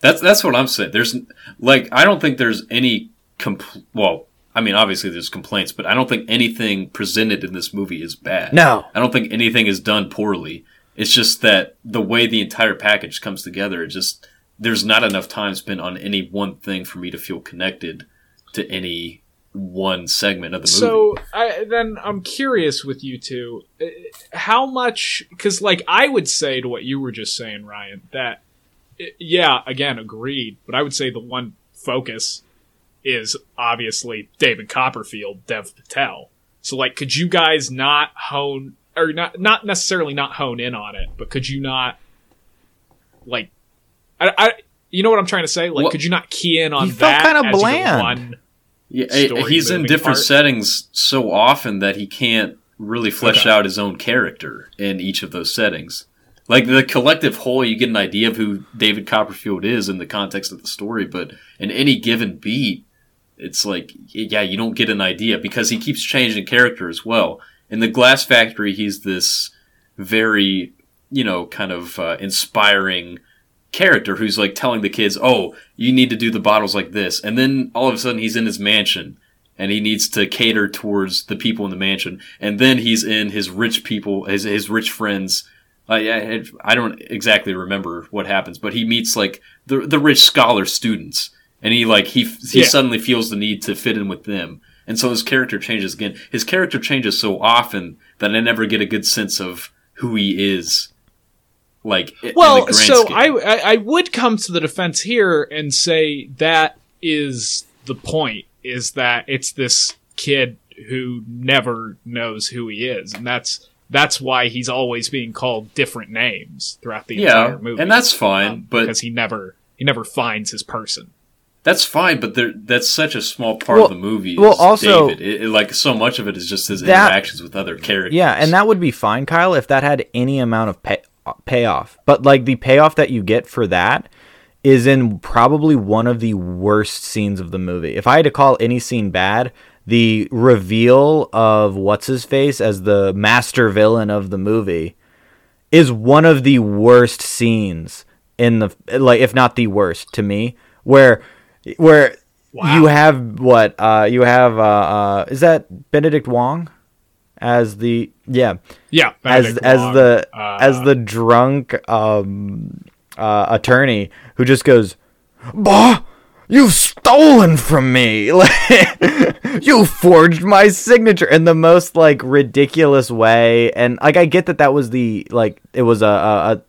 Speaker 4: that's that's what I'm saying. There's like I don't think there's any compl- well. I mean, obviously there's complaints, but I don't think anything presented in this movie is bad.
Speaker 2: No.
Speaker 4: I don't think anything is done poorly. It's just that the way the entire package comes together, it just there's not enough time spent on any one thing for me to feel connected to any one segment of the movie.
Speaker 3: So I, then I'm curious with you two, uh, how much? Because like I would say to what you were just saying, Ryan, that uh, yeah, again, agreed. But I would say the one focus is obviously David Copperfield, Dev Patel. So like, could you guys not hone or not not necessarily not hone in on it, but could you not like I, I you know what I'm trying to say? Like,
Speaker 4: Well,
Speaker 3: could you not key in on
Speaker 2: he felt
Speaker 3: that
Speaker 2: kinda
Speaker 3: as your
Speaker 2: bland.
Speaker 4: Yeah, eh, he's in different
Speaker 3: part.
Speaker 4: settings so often that he can't really flesh
Speaker 3: Okay.
Speaker 4: out his own character in each of those settings. Like the collective whole, you get an idea of who David Copperfield is in the context of the story, but in any given beat, it's like, yeah, you don't get an idea because he keeps changing character as well. In the Glass Factory, he's this very, you know, kind of uh, inspiring character who's like telling the kids, "Oh, you need to do the bottles like this," and then all of a sudden he's in his mansion and he needs to cater towards the people in the mansion, and then he's in his rich people, his his rich friends. I I, I don't exactly remember what happens, but he meets like the the rich scholar students, and he like he he
Speaker 3: Yeah.
Speaker 4: suddenly feels the need to fit in with them. And so his character changes again. His character changes so often that I never get a good sense of who he is. Like i- in the
Speaker 3: Well,
Speaker 4: grand
Speaker 3: so
Speaker 4: scheme.
Speaker 3: I, I I would come to the defense here and say that is the point is that it's this kid who never knows who he is, and that's that's why he's always being called different names throughout the
Speaker 4: yeah,
Speaker 3: entire movie.
Speaker 4: and that's fine.
Speaker 3: um,
Speaker 4: but
Speaker 3: because he never he never finds his person.
Speaker 4: That's fine, but there, that's such a small part
Speaker 2: Well-
Speaker 4: of the movie.
Speaker 2: well, also-
Speaker 4: David. It, it- like so much of it is just his
Speaker 2: That-
Speaker 4: interactions with other characters.
Speaker 2: Yeah, and that would be fine, Kyle, if that had any amount of pay- payoff. But like the payoff that you get for that is in probably one of the worst scenes of the movie. If I had to call any scene bad, the reveal of what's his face as the master villain of the movie is one of the worst scenes in the like if not the worst to me where where
Speaker 3: Wow.
Speaker 2: you have what uh you have uh, uh is that Benedict Wong as the yeah.
Speaker 3: Yeah,
Speaker 2: as as
Speaker 3: Wong,
Speaker 2: the
Speaker 3: uh,
Speaker 2: as the drunk um uh attorney who just goes bah! You've stolen from me! Like you forged my signature! In the most like ridiculous way. And like i get that that was the like it was a, a, a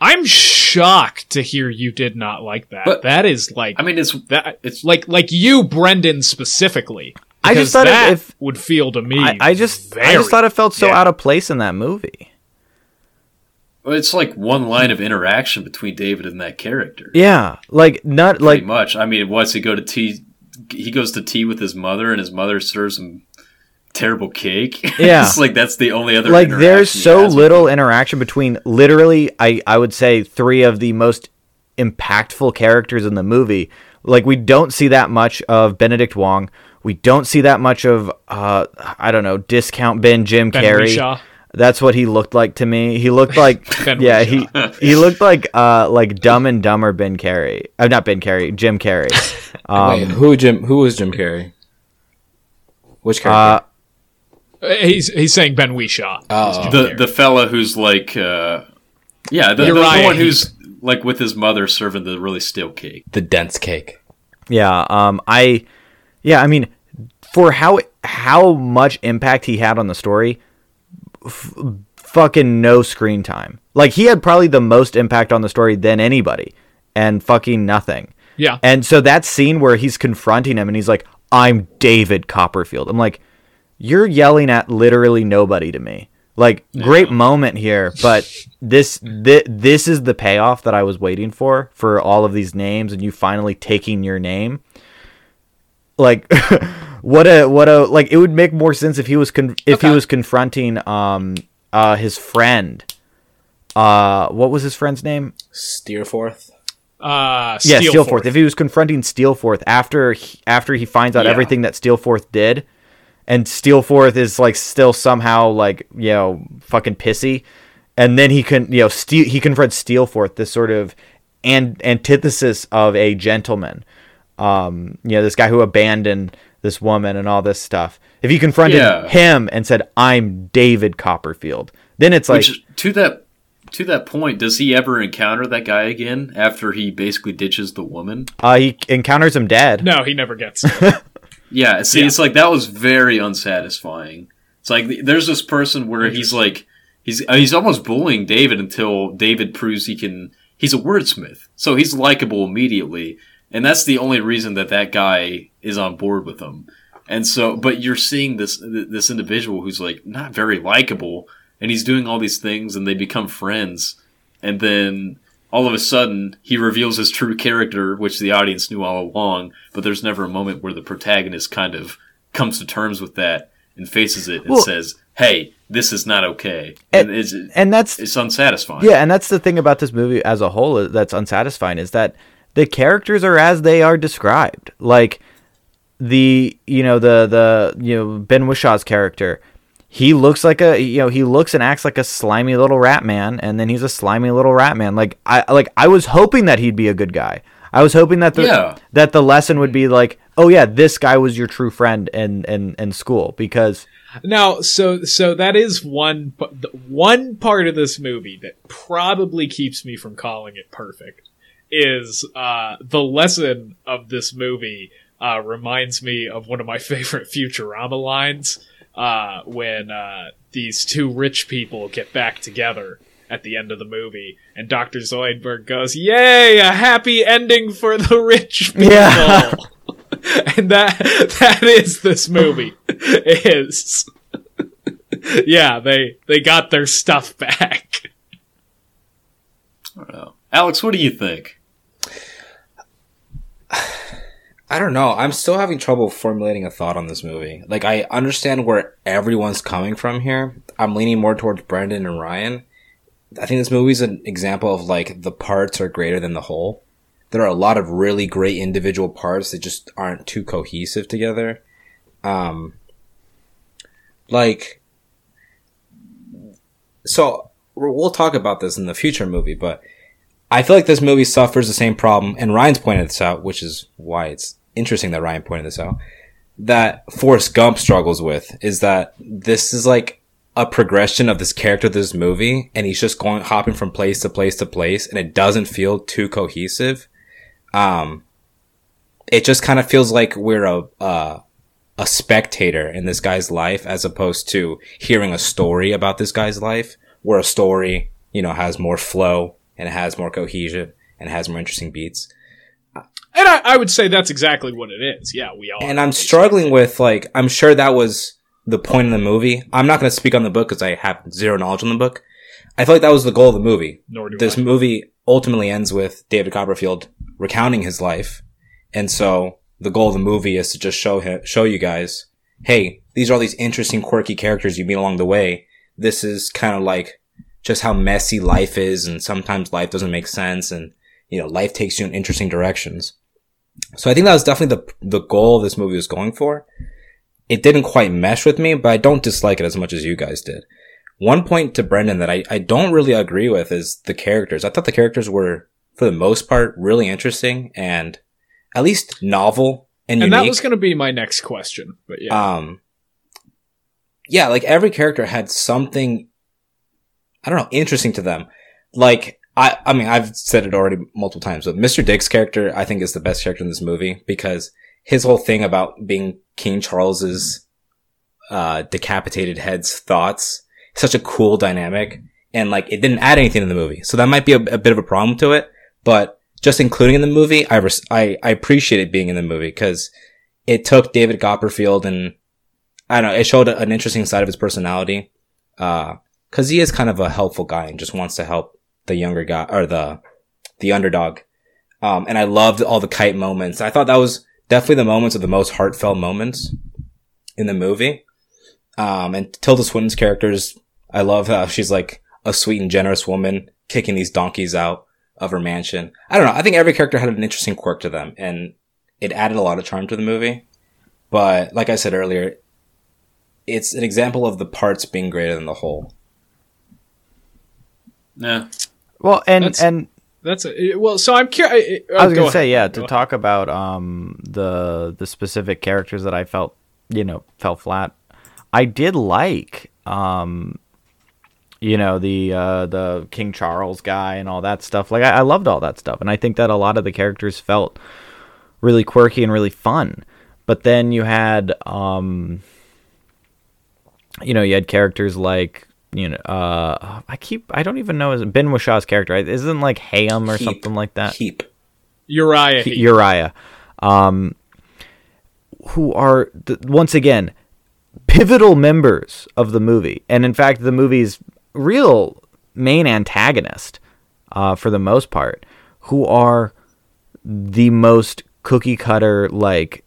Speaker 3: I'm shocked to hear you did not like that.
Speaker 4: But-
Speaker 3: that is like
Speaker 4: I mean it's
Speaker 3: that
Speaker 4: it's
Speaker 3: like like you, Brendan, specifically.
Speaker 2: I just
Speaker 3: because
Speaker 2: thought it-
Speaker 3: that
Speaker 2: if-
Speaker 3: would feel to me.
Speaker 2: I, I just i just thought it felt so
Speaker 3: yeah.
Speaker 2: out of place in that movie
Speaker 4: Well, It's like one line of interaction between David and that character.
Speaker 2: Yeah, like not
Speaker 4: Pretty
Speaker 2: like
Speaker 4: much. I mean, what's he go to tea? He goes to tea with his mother, and his mother serves him terrible cake.
Speaker 2: Yeah.
Speaker 4: it's like that's the only other.
Speaker 2: like
Speaker 4: interaction
Speaker 2: there's
Speaker 4: he
Speaker 2: so
Speaker 4: has
Speaker 2: little interaction between literally I I would say three of the most impactful characters in the movie. Like we don't see that much of Benedict Wong. We don't see that much of uh I don't know, discount bin Jim
Speaker 3: Ben
Speaker 2: Carrey.
Speaker 3: Whishaw.
Speaker 2: That's what he looked like to me. He looked like
Speaker 3: Ben
Speaker 2: yeah, he he looked like uh like Dumb and Dumber Ben Carey. Uh, not Ben Carey, Jim Carrey. Um,
Speaker 1: Wait, who Jim? Who was Jim Carrey? Which
Speaker 2: uh.
Speaker 3: He's he's saying Ben Whishaw.
Speaker 1: oh,
Speaker 4: the the fella who's like, uh, yeah, the, the, the one who's like with his mother serving the really stale cake.
Speaker 1: the dense cake.
Speaker 2: Yeah, um, I, yeah, I mean, for how how much impact he had on the story, f- fucking no screen time. Like he had probably the most impact on the story than anybody, and fucking nothing.
Speaker 3: Yeah.
Speaker 2: And so that scene where he's confronting him and he's like, "I'm David Copperfield." I'm like, "You're yelling at literally nobody to me." Like, great moment here, but this thi- this is the payoff that I was waiting for for all of these names and you finally taking your name. Like, what a what a like it would make more sense if he was con- if he was confronting um uh his friend. Uh, what was his friend's name?
Speaker 1: Steerforth.
Speaker 3: Uh,
Speaker 2: yeah,
Speaker 3: Steelforth.
Speaker 2: Steelforth. If he was confronting Steelforth after he, after he finds out
Speaker 4: Yeah.
Speaker 2: everything that Steelforth did, and Steelforth is like still somehow like you know fucking pissy, and then he can you know Steel he confronts Steelforth, this sort of an- antithesis of a gentleman. Um, you know this guy who abandoned this woman and all this stuff. If he confronted
Speaker 4: Yeah.
Speaker 2: him and said, "I'm David Copperfield," then it's like
Speaker 4: Which to that to that point, does he ever encounter that guy again after he basically ditches the woman?
Speaker 2: uh, he encounters him dead.
Speaker 3: No, he never gets.
Speaker 4: Yeah, see,
Speaker 3: Yeah.
Speaker 4: it's like that was very unsatisfying. It's like there's this person where he's like he's uh, he's almost bullying David until David proves he can. He's a wordsmith, so he's likable immediately, and that's the only reason that that guy is on board with them. And so, but you're seeing this this individual who's like not very likable, and he's doing all these things, and they become friends, and then all of a sudden he reveals his true character, which the audience knew all along, but there's never a moment where the protagonist kind of comes to terms with that and faces it and
Speaker 2: Well-
Speaker 4: says, "Hey, this is not okay." And, it's
Speaker 2: And that's
Speaker 4: it's unsatisfying.
Speaker 2: Yeah, and that's the thing about this movie as a whole is- that's unsatisfying is that the characters are as they are described. Like the you know the the you know Ben Whishaw's character, he looks like a you know he looks and acts like a slimy little rat man, and then he's a slimy little rat man. Like I like I was hoping that he'd be a good guy. I was hoping that the
Speaker 4: Yeah.
Speaker 2: that the lesson would be like, oh yeah, this guy was your true friend in in, in school because
Speaker 3: Now, so so that is one one part of this movie that probably keeps me from calling it perfect is uh, the lesson of this movie uh, reminds me of one of my favorite Futurama lines uh, when uh, these two rich people get back together at the end of the movie, and Doctor Zoidberg goes, "Yay, a happy ending for the rich people."
Speaker 2: Yeah.
Speaker 3: and that that is this movie is yeah they they got their stuff back
Speaker 4: I don't know. Alex, what do you think?
Speaker 1: I don't know. I'm still having trouble formulating a thought on this movie. Like, I understand where everyone's coming from here. I'm leaning more towards Brendan and Ryan. I think this movie's an example of like the parts are greater than the whole. There are a lot of really great individual parts that just aren't too cohesive together. Um, like, so we'll talk about this in the future movie, but I feel like this movie suffers the same problem, and Ryan's pointed this out, which is why it's interesting that Ryan pointed this out. That Forrest Gump struggles with is that this is like a progression of this character, this movie, and he's just going hopping from place to place to place, and it doesn't feel too cohesive. Um, it just kind of feels like we're a uh, a spectator in this guy's life, as opposed to hearing a story about this guy's life, where a story, you know, has more flow and it has more cohesion and it has more interesting beats.
Speaker 3: and I, I would say that's exactly what it is yeah we all.
Speaker 1: And I'm struggling with like I'm sure that was the point of the movie. I'm not going to speak on the book because I have zero knowledge on the book. I feel like that was the goal of the movie.
Speaker 3: Nor do
Speaker 1: this
Speaker 3: I.
Speaker 1: movie ultimately ends with David Copperfield recounting his life, and so the goal of the movie is to just show him, show you guys, hey, these are all these interesting, quirky characters you meet along the way. This is kind of like just how messy life is, and sometimes life doesn't make sense, and you know, life takes you in interesting directions. So I think that was definitely the the goal this movie was going for. It didn't quite mesh with me, but I don't dislike it as much as you guys did. One point to Brendan that I, I don't really agree with is the characters. I thought the characters were, for the most part, really interesting and at least novel and, unique.
Speaker 3: And that was going to be my next question. But yeah.
Speaker 1: um, yeah, like every character had something, I don't know, interesting to them. Like, I, I mean, I've said it already multiple times, but Mr. Dick's character, I think is the best character in this movie because his whole thing about being King Charles's, uh, decapitated head's thoughts, such a cool dynamic. And like, it didn't add anything to the movie. So that might be a, a bit of a problem to it, but just including in the movie, I, res- I, I appreciate it being in the movie because it took David Copperfield and I don't know, it showed an interesting side of his personality. Uh, cause he is kind of a helpful guy and just wants to help the younger guy or the, the underdog. Um, and I loved all the kite moments. I thought that was definitely the moments of the most heartfelt moments in the movie. Um, and Tilda Swinton's characters, I love how she's like a sweet and generous woman kicking these donkeys out of her mansion. I don't know. I think every character had an interesting quirk to them and it added a lot of charm to the movie. But like I said earlier, it's an example of the parts being greater than the whole.
Speaker 4: Yeah.
Speaker 2: Well, and
Speaker 3: That's-
Speaker 2: and
Speaker 3: That's a, well. So I'm curious.
Speaker 2: I was gonna say yeah to talk about um the the specific characters that I felt you know fell flat. I did like um you know the uh the King Charles guy and all that stuff. Like I, I loved all that stuff, and I think that a lot of the characters felt really quirky and really fun. But then you had um you know you had characters like you know uh I keep I don't even know is it Ben Whishaw's character right? isn't like Hayam or
Speaker 1: Heep.
Speaker 2: something like that.
Speaker 1: Heep.
Speaker 3: Uriah. Heep.
Speaker 2: Uriah, um, who are th- once again pivotal members of the movie, and in fact, the movie's real main antagonist, uh, for the most part, who are the most cookie cutter like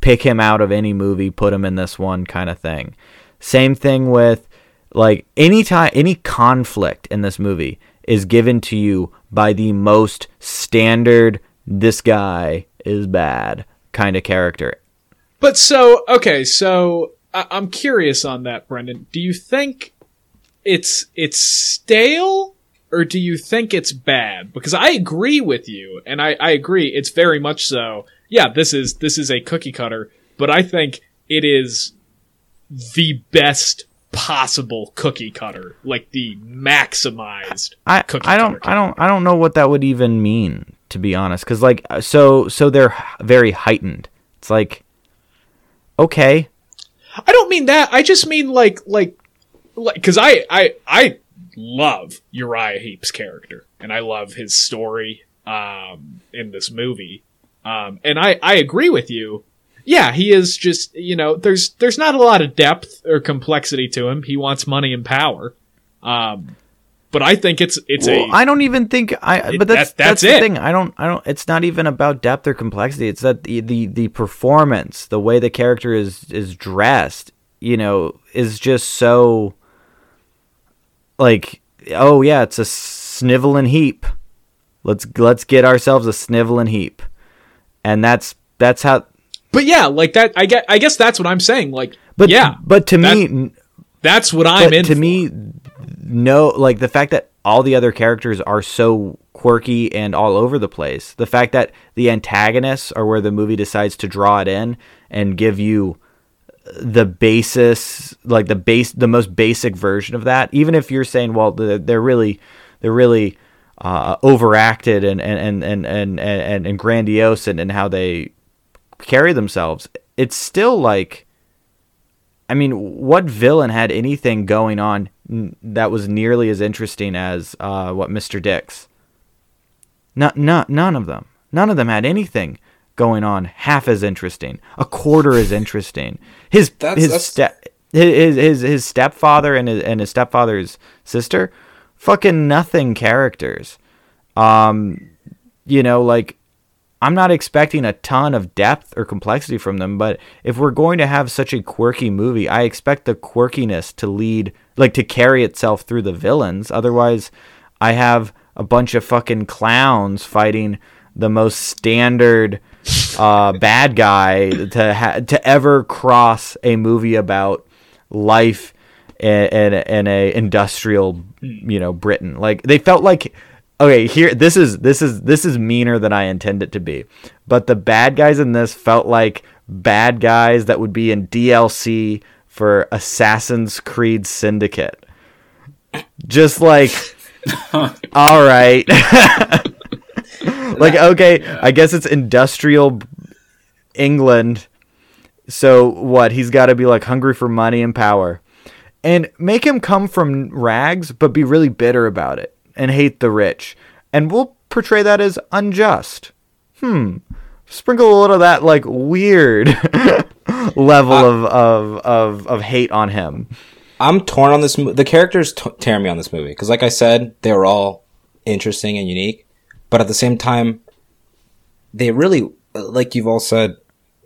Speaker 2: pick him out of any movie, put him in this one kind of thing. Same thing with like any time any conflict in this movie is given to you by the most standard this guy is bad kind of character.
Speaker 3: But so okay, so I- I'm curious on that, Brendan. Do you think it's it's stale, or do you think it's bad? Because I agree with you, and I, I agree it's very much so. Yeah, this is this is a cookie cutter, but I think it is the best possible cookie cutter, like the maximized.
Speaker 2: I
Speaker 3: Cookie
Speaker 2: I don't
Speaker 3: cutter
Speaker 2: I don't I don't know what that would even mean to be honest cuz like so so they're very heightened. It's like okay,
Speaker 3: I don't mean that. I just mean like like like because I I I love Uriah Heep's character and I love his story um in this movie. Um and I I agree with you. Yeah, he is just, you know, there's there's not a lot of depth or complexity to him. He wants money and power. Um but I think it's it's
Speaker 2: Well,
Speaker 3: a
Speaker 2: I don't even think I. But that's
Speaker 3: that-
Speaker 2: that's,
Speaker 3: that's
Speaker 2: the thing. I don't. I don't. It's not even about depth or complexity. It's that the the, the performance, the way the character is is dressed, you know, is just so. Like, oh yeah, it's a sniveling heap. Let's let's get ourselves a sniveling heap, and that's that's how.
Speaker 3: But yeah, like that I get I guess that's what I'm saying. Like
Speaker 2: But
Speaker 3: yeah,
Speaker 2: but to
Speaker 3: that-
Speaker 2: me,
Speaker 3: that's what I'm in
Speaker 2: to
Speaker 3: for.
Speaker 2: me no like the fact that all the other characters are so quirky and all over the place the fact that the antagonists are where the movie decides to draw it in and give you the basis like the base the most basic version of that even if you're saying well they're, really they're really uh, overacted and and, and, and, and, and, and grandiose and, and how they carry themselves it's still like I mean, what villain had anything going on that was nearly as interesting as uh, what Mr. Dick's? Not, not, none of them. None of them had anything going on half as interesting, a quarter as interesting. His
Speaker 1: That's-
Speaker 2: his
Speaker 1: that's-
Speaker 2: step his, his his stepfather and his and his stepfather's sister, fucking nothing characters. Um, you know, like I'm not expecting a ton of depth or complexity from them, but if we're going to have such a quirky movie, I expect the quirkiness to lead, like to carry itself through the villains. Otherwise, I have a bunch of fucking clowns fighting the most standard uh, bad guy to ha- to ever cross a movie about life in, in, in a industrial, you know, Britain. Like they felt like okay, here this is this is this is meaner than I intend it to be. But the bad guys in this felt like bad guys that would be in DLC for Assassin's Creed Syndicate. Just like all right. like okay, I guess it's industrial England. So what? He's got to be like hungry for money and power. And make him come from rags but be really bitter about it and hate the rich. And we'll portray that as unjust. Hmm. Sprinkle a little of that like weird level of, of of of hate on him.
Speaker 1: I'm torn on this. Mo- the characters t- tear me on this movie because, like I said, they were all interesting and unique, but at the same time, they really, like you've all said,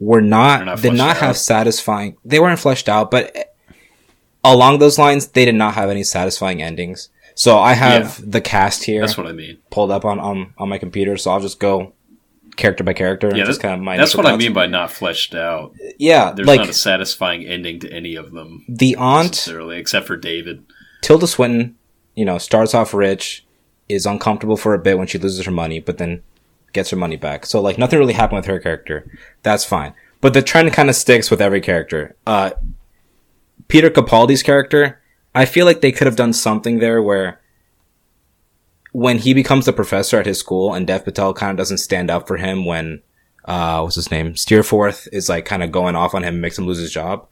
Speaker 1: were not,
Speaker 4: They're not
Speaker 1: did
Speaker 4: fleshed
Speaker 1: not have satisfying. They weren't fleshed out, but along those lines, they did not have any satisfying endings. So I have the cast here
Speaker 4: That's what I mean.
Speaker 1: pulled up on, on on my computer, so I'll just go character by character. and
Speaker 4: Yeah,
Speaker 1: just
Speaker 4: that's,
Speaker 1: kind of my
Speaker 4: that's what I mean by not fleshed out.
Speaker 1: Yeah,
Speaker 4: There's
Speaker 1: like
Speaker 4: not a satisfying ending to any of them
Speaker 1: the aunt
Speaker 4: necessarily, except for David.
Speaker 1: Tilda Swinton, you know, starts off rich, is uncomfortable for a bit when she loses her money, but then gets her money back. So like nothing really happened with her character. That's fine. But the trend kind of sticks with every character. Uh, Peter Capaldi's character, I feel like they could have done something there where when he becomes the professor at his school and Dev Patel kind of doesn't stand up for him when, uh, what's his name? Steerforth is like kind of going off on him and makes him lose his job.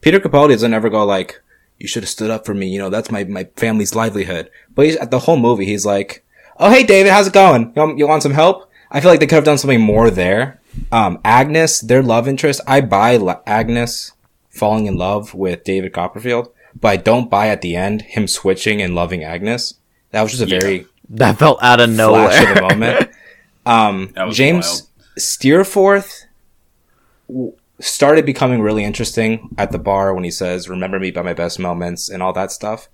Speaker 1: Peter Capaldi doesn't ever go like, you should have stood up for me. You know, that's my, my family's livelihood. But he's at the whole movie, he's like, Oh, hey, David, how's it going? You want, you want some help? I feel like they could have done something more there. Um, Agnes, their love interest, I buy Agnes falling in love with David Copperfield, but I don't buy at the end him switching and loving Agnes. That was just a
Speaker 4: Yeah.
Speaker 1: very
Speaker 2: That felt out of nowhere
Speaker 1: flash
Speaker 2: nowhere.
Speaker 1: of the moment. Um, James
Speaker 4: wild.
Speaker 1: Steerforth started becoming really interesting at the bar when he says, "Remember me by my best moments" and all that stuff.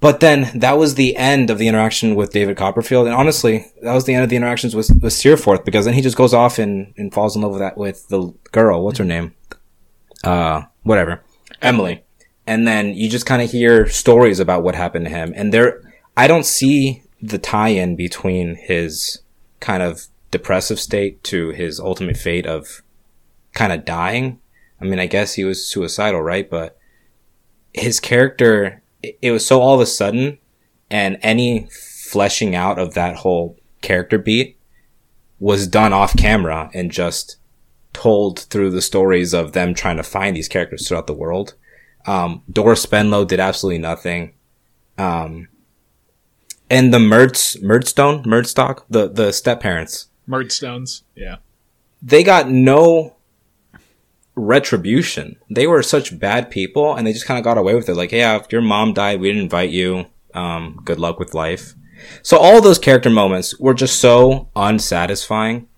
Speaker 1: But then that was the end of the interaction with David Copperfield, and honestly, that was the end of the interactions with with Steerforth because then he just goes off and, and falls in love with that with the girl. What's her name? Uh, whatever, Emily. And then you just kind of hear stories about what happened to him, and there, I don't see the tie-in between his kind of depressive state to his ultimate fate of kind of dying. I mean, I guess he was suicidal, right? But his character, it, it was so all of a sudden, and any fleshing out of that whole character beat was done off camera and just told through the stories of them trying to find these characters throughout the world. Um, Doris Spenlow did absolutely nothing. Um, and the Mertz, Murdstone, Murdstock, the, the step parents,
Speaker 3: Murdstones. Yeah.
Speaker 1: they got no retribution. They were such bad people and they just kind of got away with it. Like, yeah, if your mom died, we didn't invite you. Um, good luck with life. So all those character moments were just so unsatisfying.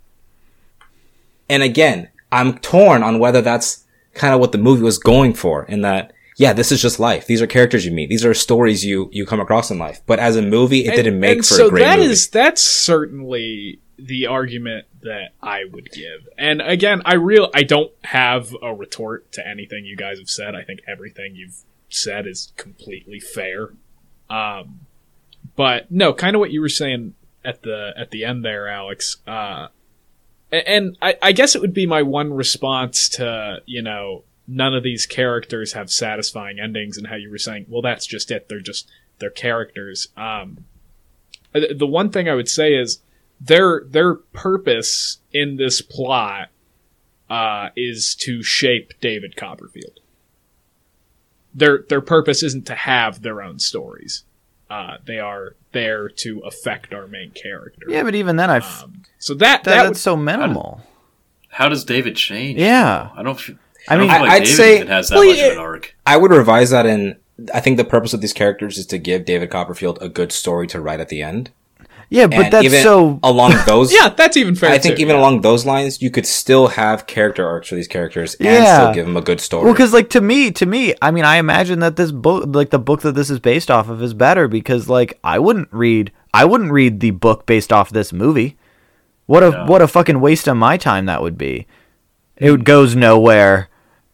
Speaker 1: And again, I'm torn on whether that's kind of what the movie was going for in that, yeah, this is just life. These are characters you meet. These are stories you, you come across in life. But as a movie, it didn't make for
Speaker 3: so
Speaker 1: a great
Speaker 3: that
Speaker 1: movie.
Speaker 3: is- that's certainly the argument that I would give. And again, I real I don't have a retort to anything you guys have said. I think everything you've said is completely fair. Um, but no, kind of what you were saying at the at the end there, Alex. Uh, and I, I guess it would be my one response to you know none of these characters have satisfying endings, and how you were saying, well, that's just it. They're just they're characters. Um, the one thing I would say is their their purpose in this plot uh, is to shape David Copperfield. Their their purpose isn't to have their own stories. Uh, they are there to affect our main character.
Speaker 2: yeah, but even then, I f-
Speaker 3: Um, so that
Speaker 2: that,
Speaker 3: that would,
Speaker 2: that's so minimal.
Speaker 4: How does David change?
Speaker 2: Yeah.
Speaker 4: I don't. F-
Speaker 2: I
Speaker 4: I,
Speaker 2: mean,
Speaker 4: don't feel like
Speaker 1: I'd
Speaker 4: David
Speaker 1: say-
Speaker 4: even has that
Speaker 1: well,
Speaker 4: much of an arc.
Speaker 1: I would revise that in I think the purpose of these characters is to give David Copperfield a good story to write at the end.
Speaker 2: Yeah, but
Speaker 1: And
Speaker 2: that's
Speaker 1: even
Speaker 2: so.
Speaker 1: along those.
Speaker 3: Yeah, that's even fair.
Speaker 1: I think
Speaker 3: too,
Speaker 1: even
Speaker 3: yeah.
Speaker 1: along those lines, you could still have character arcs for these characters and
Speaker 2: Yeah.
Speaker 1: still give them a good story.
Speaker 2: Well, because like to me, to me, I mean, I imagine that this book, like the book that this is based off of, is better because like I wouldn't read, I wouldn't read the book based off this movie. What a what a fucking waste of my time that would be. It hmm. goes nowhere.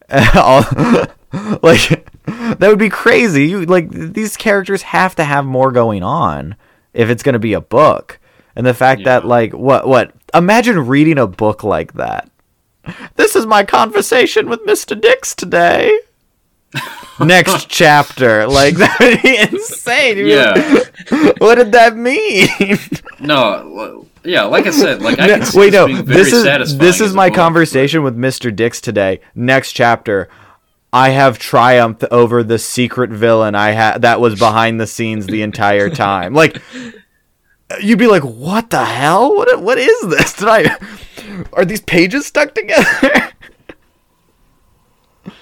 Speaker 2: Like that would be crazy. You like these characters have to have more going on if it's going to be a book. And the fact that like what what imagine reading a book like that. This is my conversation with Mr. Dix today. Next chapter. Like that would be insane.
Speaker 4: Yeah.
Speaker 2: what did that mean?
Speaker 4: No, yeah, like I said, like I
Speaker 2: No,
Speaker 4: can
Speaker 2: wait,
Speaker 4: this
Speaker 2: no. This is this is my
Speaker 4: book.
Speaker 2: conversation with Mr. Dix today. Next chapter. I have triumphed over the secret villain I had that was behind the scenes the entire time. Like you'd be like, "What the hell? What what is this? Did I Are these pages stuck together?"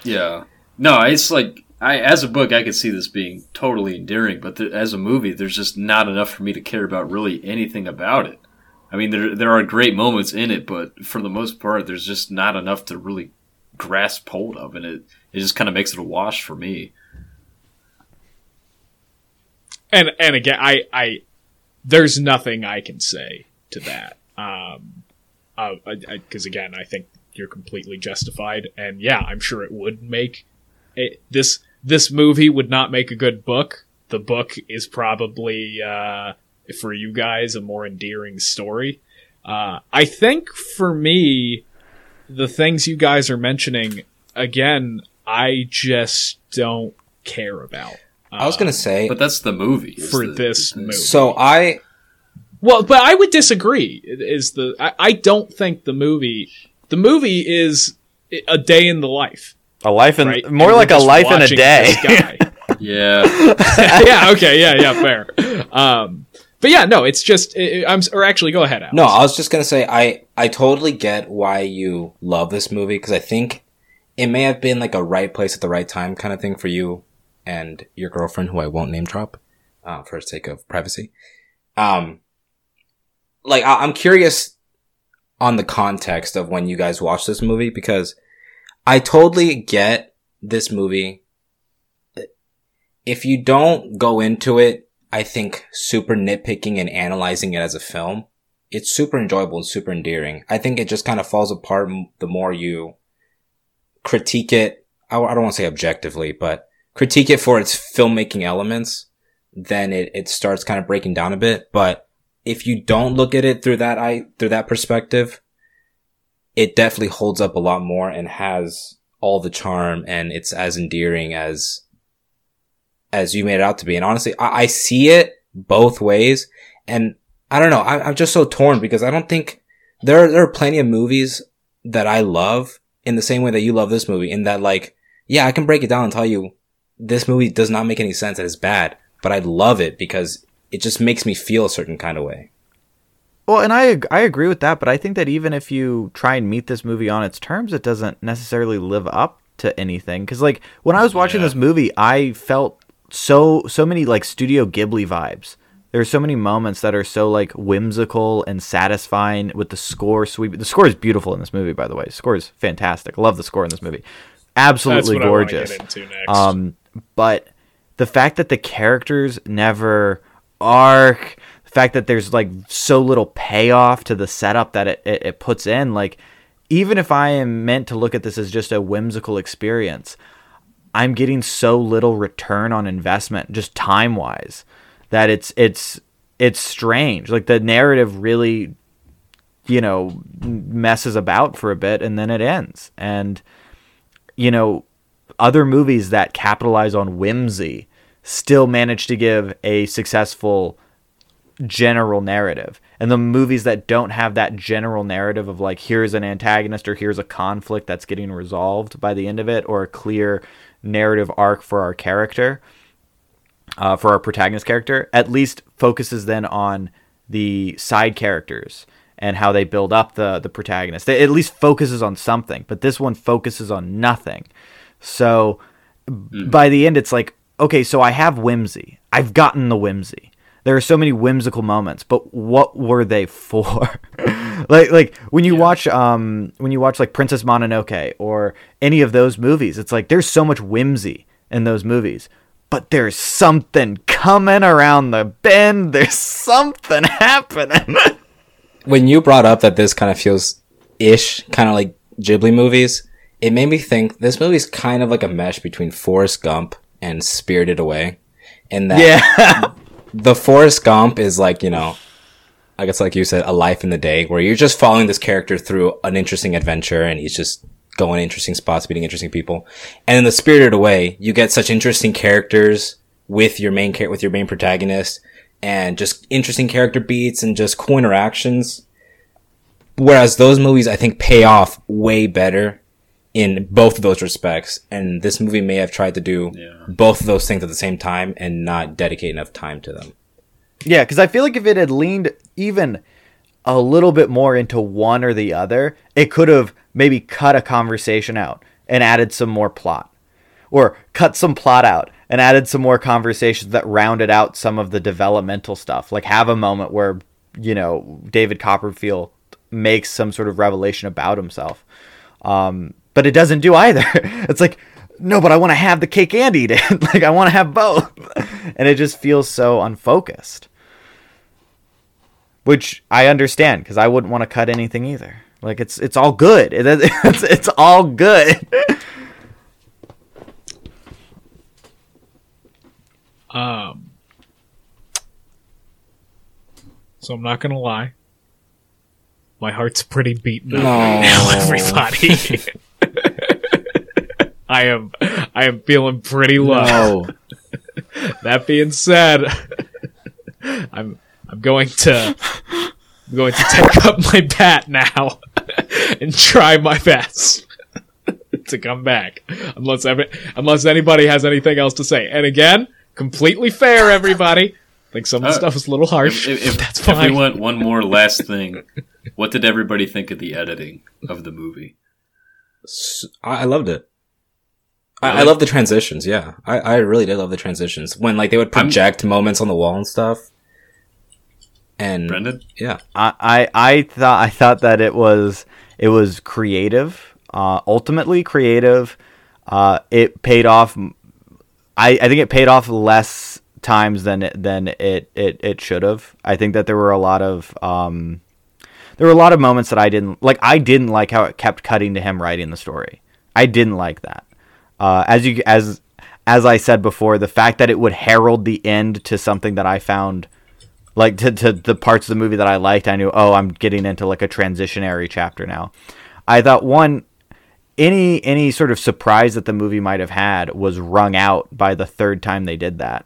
Speaker 4: Yeah. No, it's like I as a book I could see this being totally endearing, but th- as a movie, there's just not enough for me to care about really anything about it. I mean, there there are great moments in it, but for the most part, there's just not enough to really grasp hold of, and it it just kind of makes it a wash for me.
Speaker 3: and and again, I I there's nothing I can say to that. Um, because again, I think you're completely justified, and yeah, I'm sure it would make it, this this movie would not make a good book. The book is probably uh, for you guys a more endearing story. Uh, I think for me, the things you guys are mentioning again, I just don't care about.
Speaker 1: I was gonna say.
Speaker 4: But that's the movie
Speaker 3: For
Speaker 4: the-
Speaker 3: this
Speaker 4: the-
Speaker 3: movie.
Speaker 1: so I
Speaker 3: Well, but I would disagree. Is the I, I don't think the movie the movie is a day in the life,
Speaker 2: A life in
Speaker 3: right?
Speaker 2: more
Speaker 3: And
Speaker 2: like a life in a day.
Speaker 3: guy.
Speaker 4: Yeah,
Speaker 3: yeah. Okay. Yeah. Yeah. Fair. Um. But yeah. No. It's just. It, I'm. Or actually, go ahead. Alex.
Speaker 1: no, I was just gonna say I I totally get why you love this movie because I think it may have been like a right place at the right time kind of thing for you and your girlfriend, who I won't name drop, uh, for sake of privacy. Um, like I- I'm curious on the context of when you guys watched this movie because I totally get this movie. If you don't go into it, I think super nitpicking and analyzing it as a film, it's super enjoyable and super endearing. I think it just kind of falls apart the more you critique it. I, I don't want to say objectively, but critique it for its filmmaking elements. Then it, it starts kind of breaking down a bit. But if you don't look at it through that eye, through that perspective, it definitely holds up a lot more and has all the charm and it's as endearing as as you made it out to be. And honestly, I, I see it both ways. And I don't know. I, I'm just so torn because I don't think there are, there are plenty of movies that I love in the same way that you love this movie. In that, like, yeah, I can break it down and tell you this movie does not make any sense and it's bad, but I love it because it just makes me feel a certain kind of way.
Speaker 2: Well, and I I agree with that, but I think that even if you try and meet this movie on its terms, it doesn't necessarily live up to anything. Because like when I was watching
Speaker 4: Yeah.
Speaker 2: this movie, I felt so so many like Studio Ghibli vibes. There are so many moments that are so like whimsical and satisfying with the score sweep. The score is beautiful in this movie, by the way. The score is fantastic. I love the score in this movie. Absolutely
Speaker 3: what I want to
Speaker 2: gorgeous.
Speaker 3: get into next.
Speaker 2: Um, but the fact that the characters never arc, fact that there's like so little payoff to the setup that it, it, it puts in, like even if I am meant to look at this as just a whimsical experience, I'm getting so little return on investment, just time wise, that it's it's it's strange. Like the narrative really, you know, messes about for a bit and then it ends. And you know, other movies that capitalize on whimsy still manage to give a successful general narrative. And the movies that don't have that general narrative of like here's an antagonist or here's a conflict that's getting resolved by the end of it or a clear narrative arc for our character uh, for our protagonist character at least focuses then on the side characters and how they build up the the protagonist. It at least focuses on something, but this one focuses on nothing. So by the end, it's like okay, so I have whimsy. I've gotten the whimsy. There are so many whimsical moments, but what were they for? like like when you watch um when you watch like Princess Mononoke or any of those movies, it's like there's so much whimsy in those movies. But there's something coming around the bend. There's something happening.
Speaker 1: when you brought up that this kind of feels ish, kind of like Ghibli movies, it made me think this movie's kind of like a mesh between Forrest Gump and Spirited Away. And that
Speaker 2: yeah.
Speaker 1: the Forrest Gump is like, you know, I guess like you said, a life in the day where you're just following this character through an interesting adventure and he's just going interesting spots, meeting interesting people. And in the Spirited Away, you get such interesting characters with your main char- with your main protagonist and just interesting character beats and just cool interactions. Whereas those movies, I think, pay off way better in both of those respects. And this movie may have tried to do
Speaker 4: Yeah.
Speaker 1: both of those things at the same time and not dedicate enough time to them.
Speaker 2: Yeah, because I feel like if it had leaned even a little bit more into one or the other, it could have maybe cut a conversation out and added some more plot. Or cut some plot out and added some more conversations that rounded out some of the developmental stuff. Like have a moment where, you know, David Copperfield makes some sort of revelation about himself. Um, but it doesn't do either. It's like, no, but I want to have the cake and eat it. like I want to have both. and it just feels so unfocused. Which I understand because I wouldn't want to cut anything either. Like it's it's all good. It, it's it's all good.
Speaker 3: Um, so I'm not gonna lie. My heart's pretty beaten up right now, everybody. I am, I am feeling pretty low. That being said, I'm, I'm going to, I'm going to take up my bat now and try my best to come back. Unless every, unless anybody has anything else to say. And again, completely fair, everybody. I think some of the
Speaker 4: Uh,
Speaker 3: stuff is a little harsh.
Speaker 4: If, if,
Speaker 3: That's
Speaker 4: if we want one more last thing, what did everybody think of the editing of the movie?
Speaker 1: I loved it. I, I love the transitions. Yeah, I, I really did love the transitions when like they would
Speaker 4: I'm-
Speaker 1: project moments on the wall and stuff. And
Speaker 4: Brendan?
Speaker 1: yeah,
Speaker 2: I, I I thought I thought that it was it was creative, uh, ultimately creative. Uh, it paid off. I, I think it paid off less times than it, than it it, it should have. I think that there were a lot of um, there were a lot of moments that I didn't like. I didn't like how it kept cutting to him writing the story. I didn't like that. Uh, as you as as I said before, the fact that it would herald the end to something that I found like to, to the parts of the movie that I liked, I knew, oh, I'm getting into like a transitionary chapter now. I thought one any any sort of surprise that the movie might have had was wrung out by the third time they did that.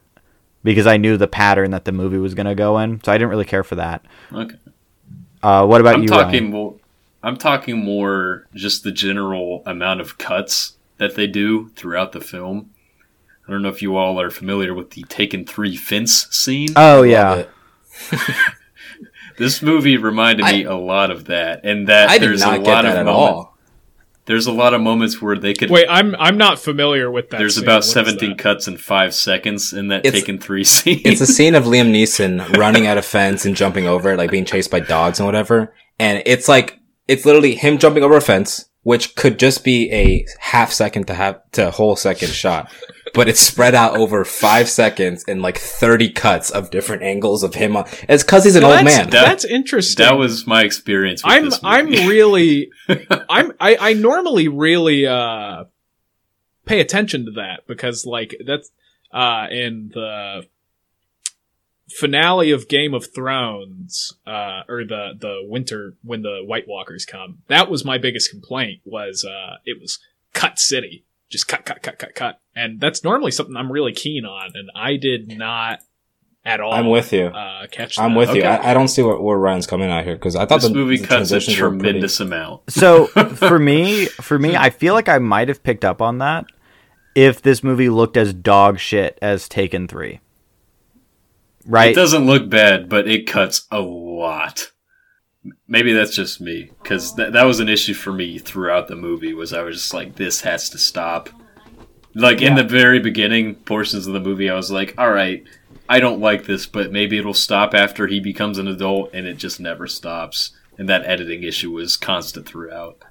Speaker 2: Because I knew the pattern that the movie was gonna go in. So I didn't really care for that.
Speaker 4: Okay.
Speaker 2: Uh, what about
Speaker 4: I'm
Speaker 2: you?
Speaker 4: talking
Speaker 2: Ryan?
Speaker 4: more. I'm talking more just the general amount of cuts that they do throughout the film. I don't know if you all are familiar with the Taken Three fence scene.
Speaker 2: Oh yeah.
Speaker 4: this movie reminded me a lot of that, and that
Speaker 1: I
Speaker 4: there's a lot of
Speaker 1: at
Speaker 4: moments.
Speaker 1: all.
Speaker 4: There's a lot of moments where they could.
Speaker 3: Wait, I'm I'm not familiar with that.
Speaker 4: there's
Speaker 3: scene.
Speaker 4: about
Speaker 3: What is
Speaker 4: 17 cuts in five seconds in that
Speaker 1: It's-
Speaker 4: Taken Three scene.
Speaker 1: It's a scene of Liam Neeson running at a fence and jumping over it, like being chased by dogs and whatever. And it's like it's literally him jumping over a fence, which could just be a half second to have to whole second shot. But it's spread out over five seconds and like 30 cuts of different angles of him. On, it's cause he's an
Speaker 3: Well,
Speaker 1: old
Speaker 3: that's,
Speaker 1: man.
Speaker 4: That-
Speaker 3: That's interesting.
Speaker 4: that was my experience. With
Speaker 3: I'm
Speaker 4: this
Speaker 3: I'm really I'm I, I normally really uh pay attention to that because like that's uh in the finale of Game of Thrones uh or the the winter when the White Walkers come that was my biggest complaint was uh it was cut city just cut cut cut cut cut and that's normally something I'm really keen on and I did not at all
Speaker 1: I'm with you.
Speaker 3: uh catch
Speaker 1: I'm
Speaker 3: that.
Speaker 1: with you. I, I don't see where, where Ryan's coming out here because I thought
Speaker 4: This
Speaker 1: the
Speaker 4: movie
Speaker 1: the
Speaker 4: cuts a
Speaker 1: transitions were pretty-
Speaker 4: tremendous amount.
Speaker 2: So for me, for me, I feel like I might have picked up on that if this movie looked as dog shit as Taken Three. Right?
Speaker 4: It doesn't look bad, but it cuts a lot. Maybe that's just me, because th- that was an issue for me throughout the movie. Was I was just like, this has to stop. Like in the very beginning portions of the movie, I was like, all right, I don't like this, but maybe it'll stop after he becomes an adult, and it just never stops. And that editing issue was constant throughout.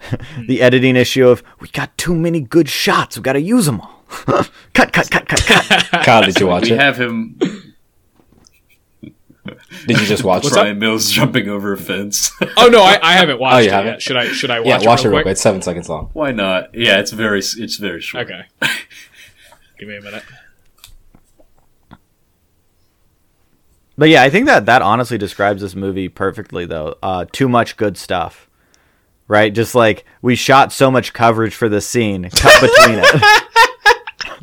Speaker 2: The editing issue of we got too many good shots. We got to use them all. cut, cut, cut, cut, cut.
Speaker 1: Kyle, did you watch
Speaker 4: we
Speaker 1: it?
Speaker 4: have him,
Speaker 1: Did you just watch it?
Speaker 4: Bryan Mills, jumping over a fence.
Speaker 3: Oh no, I, I haven't watched
Speaker 1: Oh, you
Speaker 3: it
Speaker 1: haven't?
Speaker 3: yet. Should I? Should I watch
Speaker 1: Yeah,
Speaker 3: it
Speaker 1: watch it
Speaker 3: real
Speaker 1: real quick.
Speaker 3: quick?
Speaker 1: It's seven seconds long.
Speaker 4: Why not? Yeah, it's very it's very short.
Speaker 3: Okay. Give me a minute.
Speaker 2: But yeah, I think that that honestly describes this movie perfectly, though. Uh, too much good stuff, right? Just like we shot so much coverage for this scene, cut between it.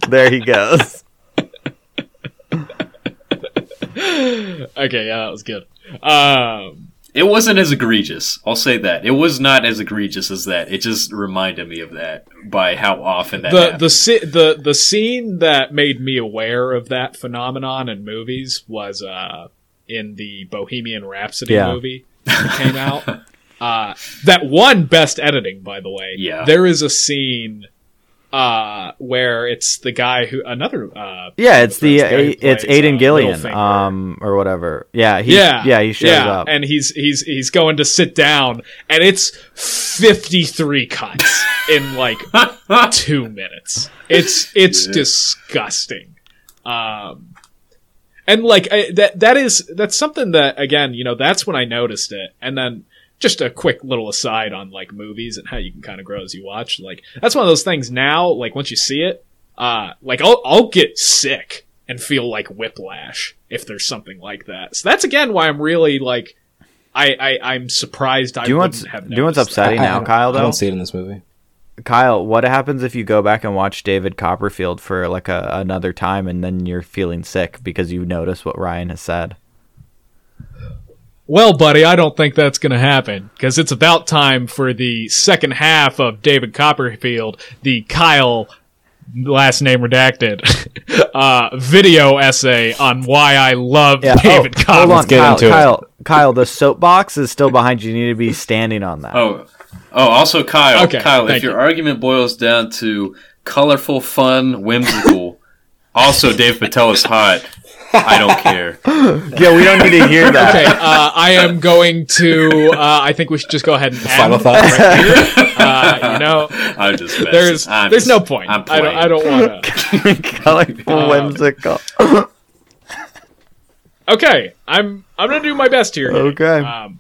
Speaker 2: There he goes.
Speaker 3: Okay, yeah, that was good. Um,
Speaker 4: It wasn't as egregious. I'll say that. It was not as egregious as that. It just reminded me of that by how often that
Speaker 3: the
Speaker 4: happened.
Speaker 3: the sce- the the scene that made me aware of that phenomenon in movies was uh in the Bohemian Rhapsody
Speaker 2: Yeah.
Speaker 3: movie that came out. Uh, that one best editing, by the way.
Speaker 4: Yeah.
Speaker 3: There is a scene uh where it's the guy who another uh
Speaker 2: Yeah, it's the
Speaker 3: guy who
Speaker 2: uh, it's Aidan
Speaker 3: uh, Gillen,
Speaker 2: um, or whatever. Yeah, he,
Speaker 3: yeah,
Speaker 2: yeah, he shows
Speaker 3: yeah,
Speaker 2: up.
Speaker 3: and he's he's he's going to sit down, and it's fifty three cuts in like two minutes. It's it's
Speaker 4: Yeah.
Speaker 3: disgusting. Um, and like I, that that is that's something that again, you know, that's when I noticed it, and then. Just a quick little aside on like movies and how you can kind of grow as you watch. Like that's one of those things now. Like once you see it, uh, like I'll I'll get sick and feel like whiplash if there's something like that. So that's again why I'm really like, I, I I'm surprised I
Speaker 2: do you know
Speaker 3: wouldn't
Speaker 2: what's
Speaker 3: have
Speaker 2: do you know what's
Speaker 3: noticed that.
Speaker 2: upsetting
Speaker 1: I- I
Speaker 2: now,
Speaker 1: don't-
Speaker 2: Kyle?
Speaker 1: I don't see it in this movie.
Speaker 2: Kyle, what happens if you go back and watch David Copperfield for like a, another time, and then you're feeling sick because you notice what Ryan has said?
Speaker 3: Well, buddy, I don't think that's going to happen because it's about time for the second half of David Copperfield, the Kyle last name redacted uh, video essay on why I love David
Speaker 2: oh,
Speaker 3: Copperfield.
Speaker 2: hold on,
Speaker 1: get
Speaker 2: Kyle.
Speaker 1: into it.
Speaker 2: Kyle, Kyle, the soapbox is still behind you. You need to be standing on that.
Speaker 4: Oh, oh. Also, Kyle.
Speaker 3: Okay,
Speaker 4: Kyle, if
Speaker 3: thank
Speaker 4: your
Speaker 3: you.
Speaker 4: argument boils down to colorful, fun, whimsical, also Dave Patel is hot. I don't care.
Speaker 2: Yeah, we don't need to hear that.
Speaker 3: Okay, uh, I am going to. Uh, I think we should just go ahead and
Speaker 1: Final
Speaker 3: end
Speaker 1: thoughts?
Speaker 3: right here. Uh, you know,
Speaker 4: I'm just messing.
Speaker 3: there's
Speaker 4: I'm
Speaker 3: there's
Speaker 4: just-
Speaker 3: no point.
Speaker 4: I'm
Speaker 3: I don't I don't want to.
Speaker 2: Colorful,
Speaker 3: Um,
Speaker 2: whimsical.
Speaker 3: Okay, I'm I'm gonna do my best here.
Speaker 2: Okay.
Speaker 3: Um,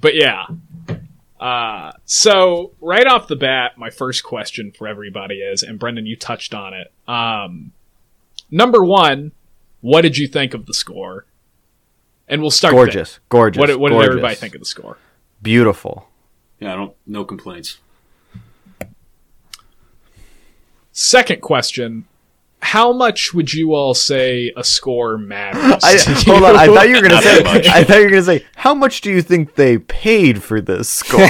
Speaker 3: but yeah. Uh, so right off the bat, my first question for everybody is, and Brendan, you touched on it. Um, number one, what did you think of the score? And we'll start.
Speaker 2: gorgeous, gorgeous.
Speaker 3: There. What, did- did everybody think of the score?
Speaker 2: Beautiful.
Speaker 4: Yeah, I don't. No complaints.
Speaker 3: Second question: How much would you all say a score matters?
Speaker 2: I, hold on, I thought you were gonna say. I thought you were gonna say. How much do you think they paid for this score?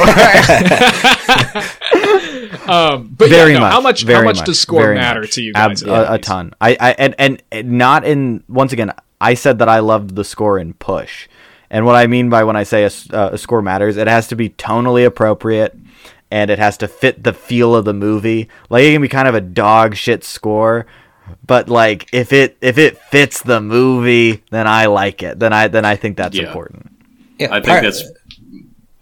Speaker 3: Um, but
Speaker 2: very
Speaker 3: yeah, no,
Speaker 2: much.
Speaker 3: how much? How
Speaker 2: very
Speaker 3: much, does score
Speaker 2: very
Speaker 3: matter
Speaker 2: much.
Speaker 3: to you
Speaker 2: Ab-
Speaker 3: guys?
Speaker 2: a, a ton. I, I and, and and not in. Once again, I said that I loved the score in Push, and what I mean by when I say a, s- uh, a score matters, it has to be tonally appropriate, and it has to fit the feel of the movie. Like it can be kind of a dog shit score. But like if it if it fits the movie, then I like it. Then I then I think that's
Speaker 4: Yeah.
Speaker 2: important.
Speaker 1: Yeah,
Speaker 4: I think
Speaker 1: part-
Speaker 4: that's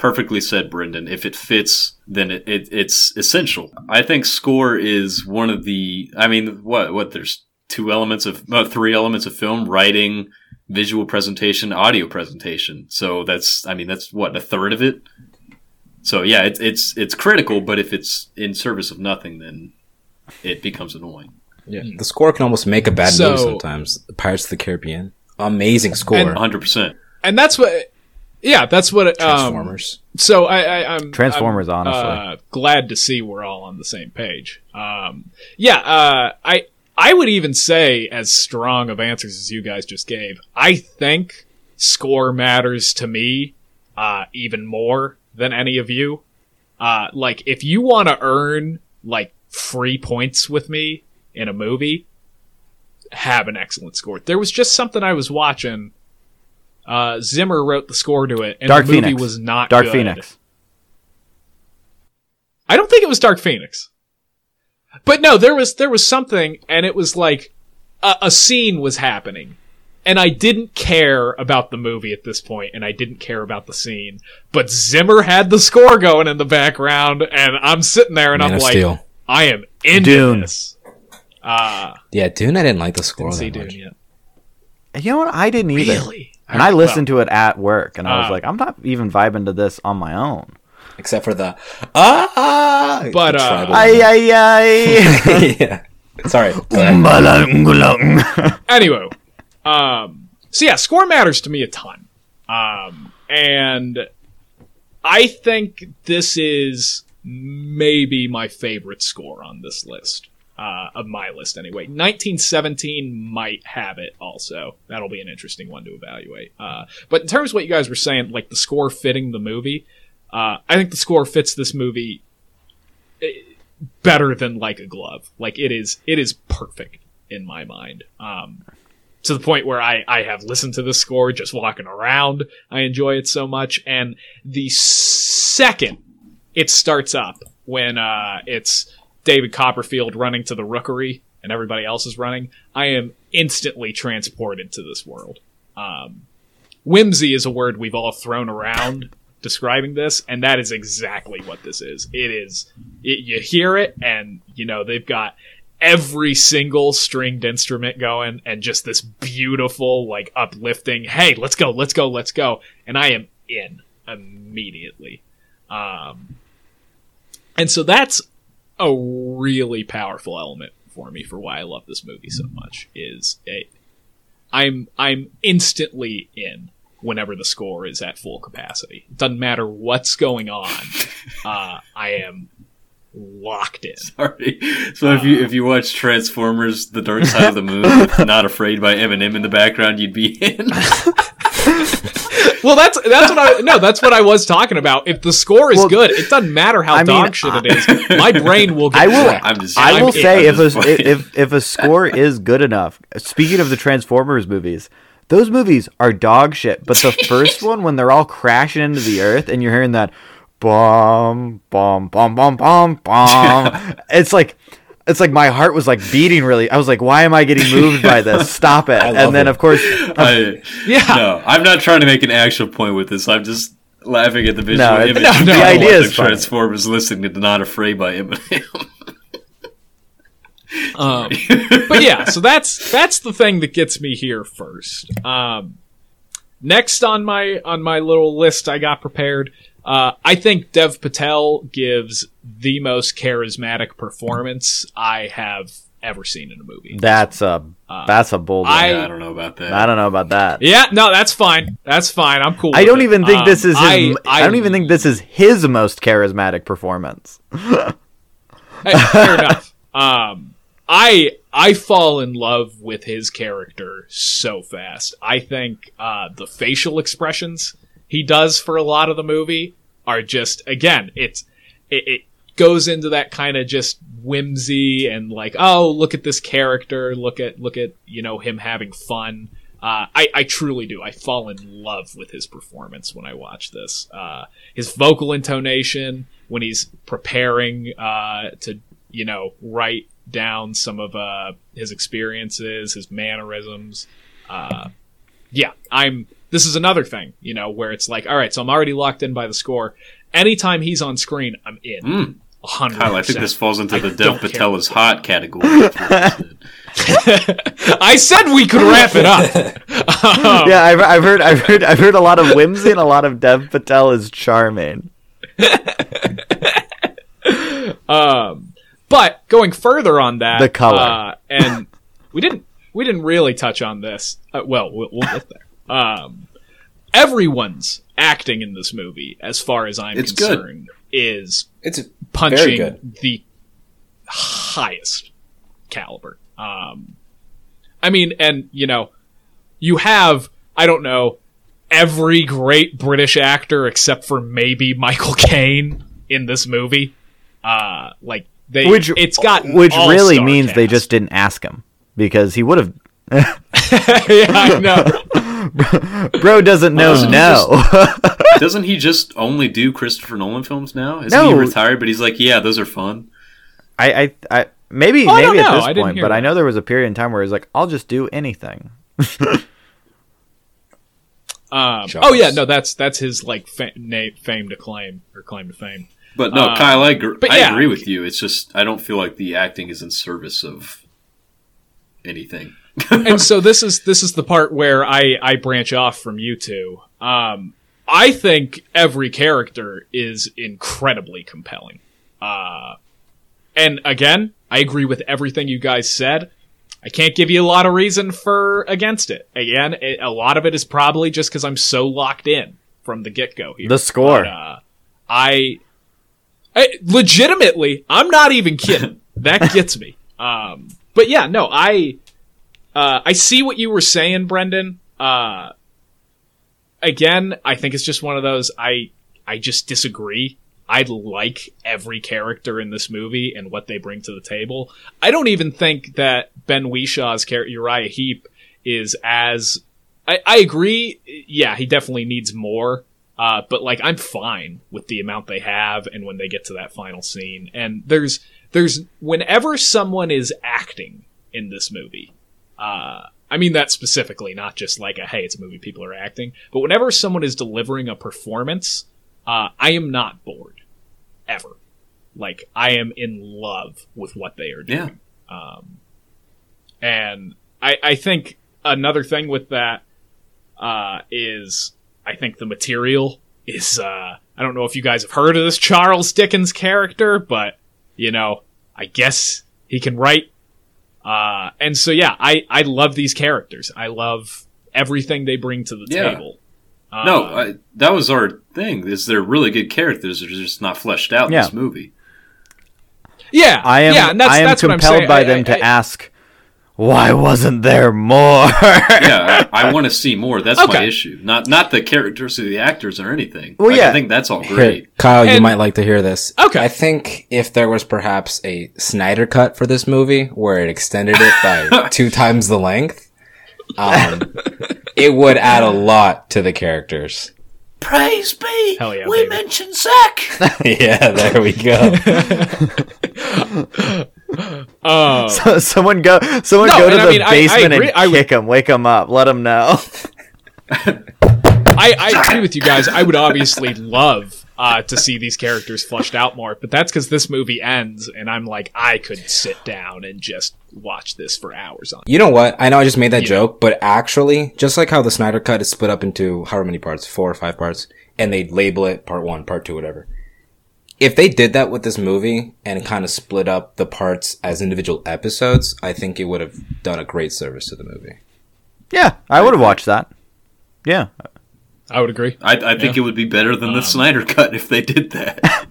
Speaker 4: perfectly said, Brendan. If it fits, then it, it it's essential. I think score is one of the. I mean, what what? There's two elements of uh, three elements of film: writing, visual presentation, audio presentation. So that's. I mean, that's what a third of it. So yeah, it's it's it's critical. But if it's in service of nothing, then it becomes annoying.
Speaker 1: Yeah, the score can almost make a bad
Speaker 3: So-
Speaker 1: movie sometimes. Pirates of the Caribbean, amazing score.
Speaker 4: 100. percent
Speaker 3: and that's what. Yeah, that's what. Um,
Speaker 1: Transformers.
Speaker 3: So I, I I'm
Speaker 2: Transformers,
Speaker 3: I'm,
Speaker 2: honestly.
Speaker 3: uh, glad to see we're all on the same page. Um, yeah, uh, I I would even say as strong of answers as you guys just gave. I think score matters to me uh, even more than any of you. Uh, like if you want to earn like free points with me in a movie, have an excellent score. There was just something I was watching. Uh, Zimmer wrote the score to it, and
Speaker 2: Dark
Speaker 3: the movie
Speaker 2: Phoenix.
Speaker 3: was not
Speaker 2: Dark
Speaker 3: good.
Speaker 2: Phoenix.
Speaker 3: I don't think it was Dark Phoenix. but no, there was there was something, and it was like a, a scene was happening, and I didn't care about the movie at this point, and I didn't care about the scene. But Zimmer had the score going in the background, and I'm sitting there, and
Speaker 1: Man
Speaker 3: I'm like,
Speaker 1: Steel.
Speaker 3: I am in
Speaker 2: Dune.
Speaker 3: this. Uh,
Speaker 1: Yeah, Dune. I didn't like the score
Speaker 3: didn't see
Speaker 1: that
Speaker 3: Dune
Speaker 1: much.
Speaker 3: yet.
Speaker 2: You know what? I didn't either.
Speaker 3: Really?
Speaker 2: And I listened to it at work, and I was
Speaker 3: Uh,
Speaker 2: like, I'm not even vibing to this on my own.
Speaker 1: Except for the ah,
Speaker 3: But,
Speaker 1: the
Speaker 3: uh,
Speaker 1: tribal
Speaker 2: Ay, ay, ay.
Speaker 1: yeah. Sorry.
Speaker 3: anyway, um, so yeah, score matters to me a ton, um, and I think this is maybe my favorite score on this list. Uh, of my list anyway. 1917 might have it also. That'll be an interesting one to evaluate. Uh, but in terms of what you guys were saying, like the score fitting the movie, uh, I think the score fits this movie eh, better than like a glove. Like it is, it is perfect in my mind. Um, to the point where I, I have listened to the score just walking around. I enjoy it so much. And the second it starts up when, uh, it's David Copperfield running to the rookery and everybody else is running, I am instantly transported to this world. Um, whimsy is a word we've all thrown around describing this, and that is exactly what this is. It is, it, you hear it, and, you know, they've got every single stringed instrument going and just this beautiful, like, uplifting, hey, let's go, let's go, let's go. And I am in immediately. Um, and so that's a really powerful element for me for why I love this movie so much is a I'm I'm instantly in whenever the score is at full capacity. Doesn't matter what's going on. Uh, I am locked in.
Speaker 4: Sorry. So if you if you watch Transformers: The Dark Side of the Moon with "Not Afraid" by Eminem in the background, you'd be in.
Speaker 3: Well, that's that's what I no, that's what I was talking about. If the score is
Speaker 2: Well,
Speaker 3: good, it doesn't matter how
Speaker 2: I mean,
Speaker 3: dog shit it is. My brain will get
Speaker 2: I will-
Speaker 3: wrecked.
Speaker 4: I'm just.
Speaker 2: I
Speaker 3: I'm
Speaker 2: will say
Speaker 4: I'm
Speaker 2: if a
Speaker 4: just
Speaker 2: if if a score is good enough. Speaking of the Transformers movies, those movies are dog shit. But the first one, when they're all crashing into the earth, and you're hearing that bomb bomb bomb bomb bomb bomb, it's like. It's like my heart was like beating really. I was like, "Why am I getting moved by this? Stop it!" And then,
Speaker 1: it.
Speaker 2: of course,
Speaker 4: I,
Speaker 3: Yeah.
Speaker 4: No, I'm not trying to make an actual point with this. I'm just laughing at the visual
Speaker 2: No,
Speaker 4: image.
Speaker 2: it's-
Speaker 4: of
Speaker 3: no, the
Speaker 4: people
Speaker 2: idea
Speaker 4: watching
Speaker 2: is funny.
Speaker 4: Transformers listening to "Not Afraid" by Eminem.
Speaker 3: Um, but yeah, so that's that's the thing that gets me here first. Um, next on my on my little list I got prepared, uh, I think Dev Patel gives the most charismatic performance I have ever seen in a movie.
Speaker 2: that's a that's a bold. one.
Speaker 3: I-
Speaker 4: Yeah, I don't know about that.
Speaker 2: I don't know about that.
Speaker 3: yeah, no, that's fine. That's fine. I'm cool.
Speaker 2: I
Speaker 3: with
Speaker 2: don't
Speaker 3: it.
Speaker 2: even think
Speaker 3: Um,
Speaker 2: this is his. I,
Speaker 3: I,
Speaker 2: don't even think this is his most charismatic performance.
Speaker 3: Hey, fair enough. Um, I I fall in love with his character so fast. I think uh, the facial expressions he does for a lot of the movie are just again, it's it, it goes into that kind of just whimsy and like, oh, look at this character, look at look at you know him having fun. Uh, I, I truly do. I fall in love with his performance when I watch this. Uh, his vocal intonation when he's preparing uh, to, you know, write down some of uh, his experiences, his mannerisms. Uh, yeah, I'm. This is another thing, you know, where it's like, all right, so I'm already locked in by the score. Anytime he's on screen, I'm in.
Speaker 4: Mm.
Speaker 3: A hundred.
Speaker 4: Kyle, I think this falls into
Speaker 3: I
Speaker 4: the Dev
Speaker 3: care.
Speaker 4: Patel is hot category.
Speaker 3: I said we could wrap it up. Um,
Speaker 2: yeah, I've, I've heard, I've heard, I've heard a lot of whimsy and a lot of Dev Patel is charming.
Speaker 3: Um, but going further on that,
Speaker 2: The color.
Speaker 3: uh, and we didn't we didn't really touch on this. Uh, well, we'll, we'll get there. Um, everyone's acting in this movie, as far as I'm
Speaker 4: It's good.
Speaker 3: concerned, is
Speaker 1: It's
Speaker 3: punching
Speaker 1: good.
Speaker 3: the highest caliber. Um, I mean, and you know, you have I don't know every great British actor except for maybe Michael Caine in this movie. Uh, like they,
Speaker 2: Which,
Speaker 3: it's got
Speaker 2: which really
Speaker 3: all-star
Speaker 2: means they just didn't ask him because he would have.
Speaker 3: yeah, I know.
Speaker 2: Bro doesn't know
Speaker 4: Doesn't he
Speaker 2: no.
Speaker 4: Doesn't he just only do Christopher Nolan films now? Isn't
Speaker 2: No.
Speaker 4: he retired? But he's like, yeah, those are fun.
Speaker 2: I, I, I, maybe
Speaker 3: Oh, I
Speaker 2: maybe at this
Speaker 3: I
Speaker 2: point,
Speaker 3: hear
Speaker 2: but I know there was a period in time where he's like, I'll just do anything.
Speaker 3: Um, oh yeah, no, that's that's his like fa- na- fame to claim or claim to fame.
Speaker 4: But no,
Speaker 3: Um,
Speaker 4: Kyle, I, gr-
Speaker 3: but
Speaker 4: I
Speaker 3: yeah.
Speaker 4: agree with you. It's just I don't feel like the acting is in service of anything.
Speaker 3: and so this is this is the part where I I branch off from you two. Um, I think every character is incredibly compelling. Uh, and again, I agree with everything you guys said. I can't give you a lot of reason for against it. Again, it, a lot of it is probably just because I'm so locked in from the get go here.
Speaker 2: The score.
Speaker 3: But, uh, I, I legitimately, I'm not even kidding. that gets me. Um, but yeah, no, I, uh, I see what you were saying, Brendan. Uh, again, I think it's just one of those. I, I just disagree. I like every character in this movie and what they bring to the table. I don't even think that Ben Whishaw's character Uriah Heep is as. I, I agree. Yeah, he definitely needs more. Uh, but like, I'm fine with the amount they have and when they get to that final scene. And there's there's whenever someone is acting in this movie, uh, I mean that specifically, not just like a hey, it's a movie, people are acting, but whenever someone is delivering a performance, uh, I am not bored ever. Like I am in love with what they are doing.
Speaker 4: Yeah.
Speaker 3: And I, I think another thing with that uh, is I think the material is uh, I don't know if you guys have heard of this Charles Dickens character, but you know I guess he can write. Uh, and so yeah, I I love these characters. I love everything they bring to the
Speaker 4: Yeah.
Speaker 3: table. Uh,
Speaker 4: no, I, that was our thing. Is they're really good characters. They're just not fleshed out in
Speaker 2: Yeah.
Speaker 4: this movie.
Speaker 3: yeah,
Speaker 2: I am
Speaker 3: yeah, and that's,
Speaker 2: I am
Speaker 3: that's what I'm
Speaker 2: compelled by
Speaker 3: I-
Speaker 2: them
Speaker 3: I-
Speaker 2: to
Speaker 3: I-
Speaker 2: ask, why wasn't there more?
Speaker 4: Yeah, I, I want to see more. That's my issue. Not not the characters or the actors or anything.
Speaker 2: Well,
Speaker 4: Like,
Speaker 2: yeah.
Speaker 4: I think that's all
Speaker 1: Here,
Speaker 4: great.
Speaker 1: Kyle, you might like to hear this.
Speaker 3: Okay.
Speaker 1: I think if there was perhaps a Snyder cut for this movie where it extended it by two times the length, um, it would add a lot to the characters.
Speaker 5: Praise be.
Speaker 3: Hell yeah,
Speaker 5: we
Speaker 3: baby.
Speaker 5: mentioned Zach.
Speaker 1: yeah, there we go.
Speaker 3: uh,
Speaker 2: So someone go, someone
Speaker 3: No,
Speaker 2: go to
Speaker 3: and I
Speaker 2: the
Speaker 3: mean, I- I
Speaker 2: basement
Speaker 3: agree.
Speaker 2: and
Speaker 3: I would-
Speaker 2: kick him, wake him up, let him know.
Speaker 3: I, I agree with you guys. I would obviously love uh, to see these characters fleshed out more, but that's because this movie ends, and I'm like, I could sit down and just watch this for hours on.
Speaker 1: You know what? I know I just made that
Speaker 3: Yeah.
Speaker 1: joke, but actually, just like how the Snyder cut is split up into however many parts, four or five parts, and they label it part one, part two, whatever. If they did that with this movie and kind of split up the parts as individual episodes, I think it would have done a great service to the movie.
Speaker 2: yeah, I would have watched that. Yeah,
Speaker 3: I would agree.
Speaker 4: I, I think it would be better than the
Speaker 3: Um,
Speaker 4: Snyder cut if they did that.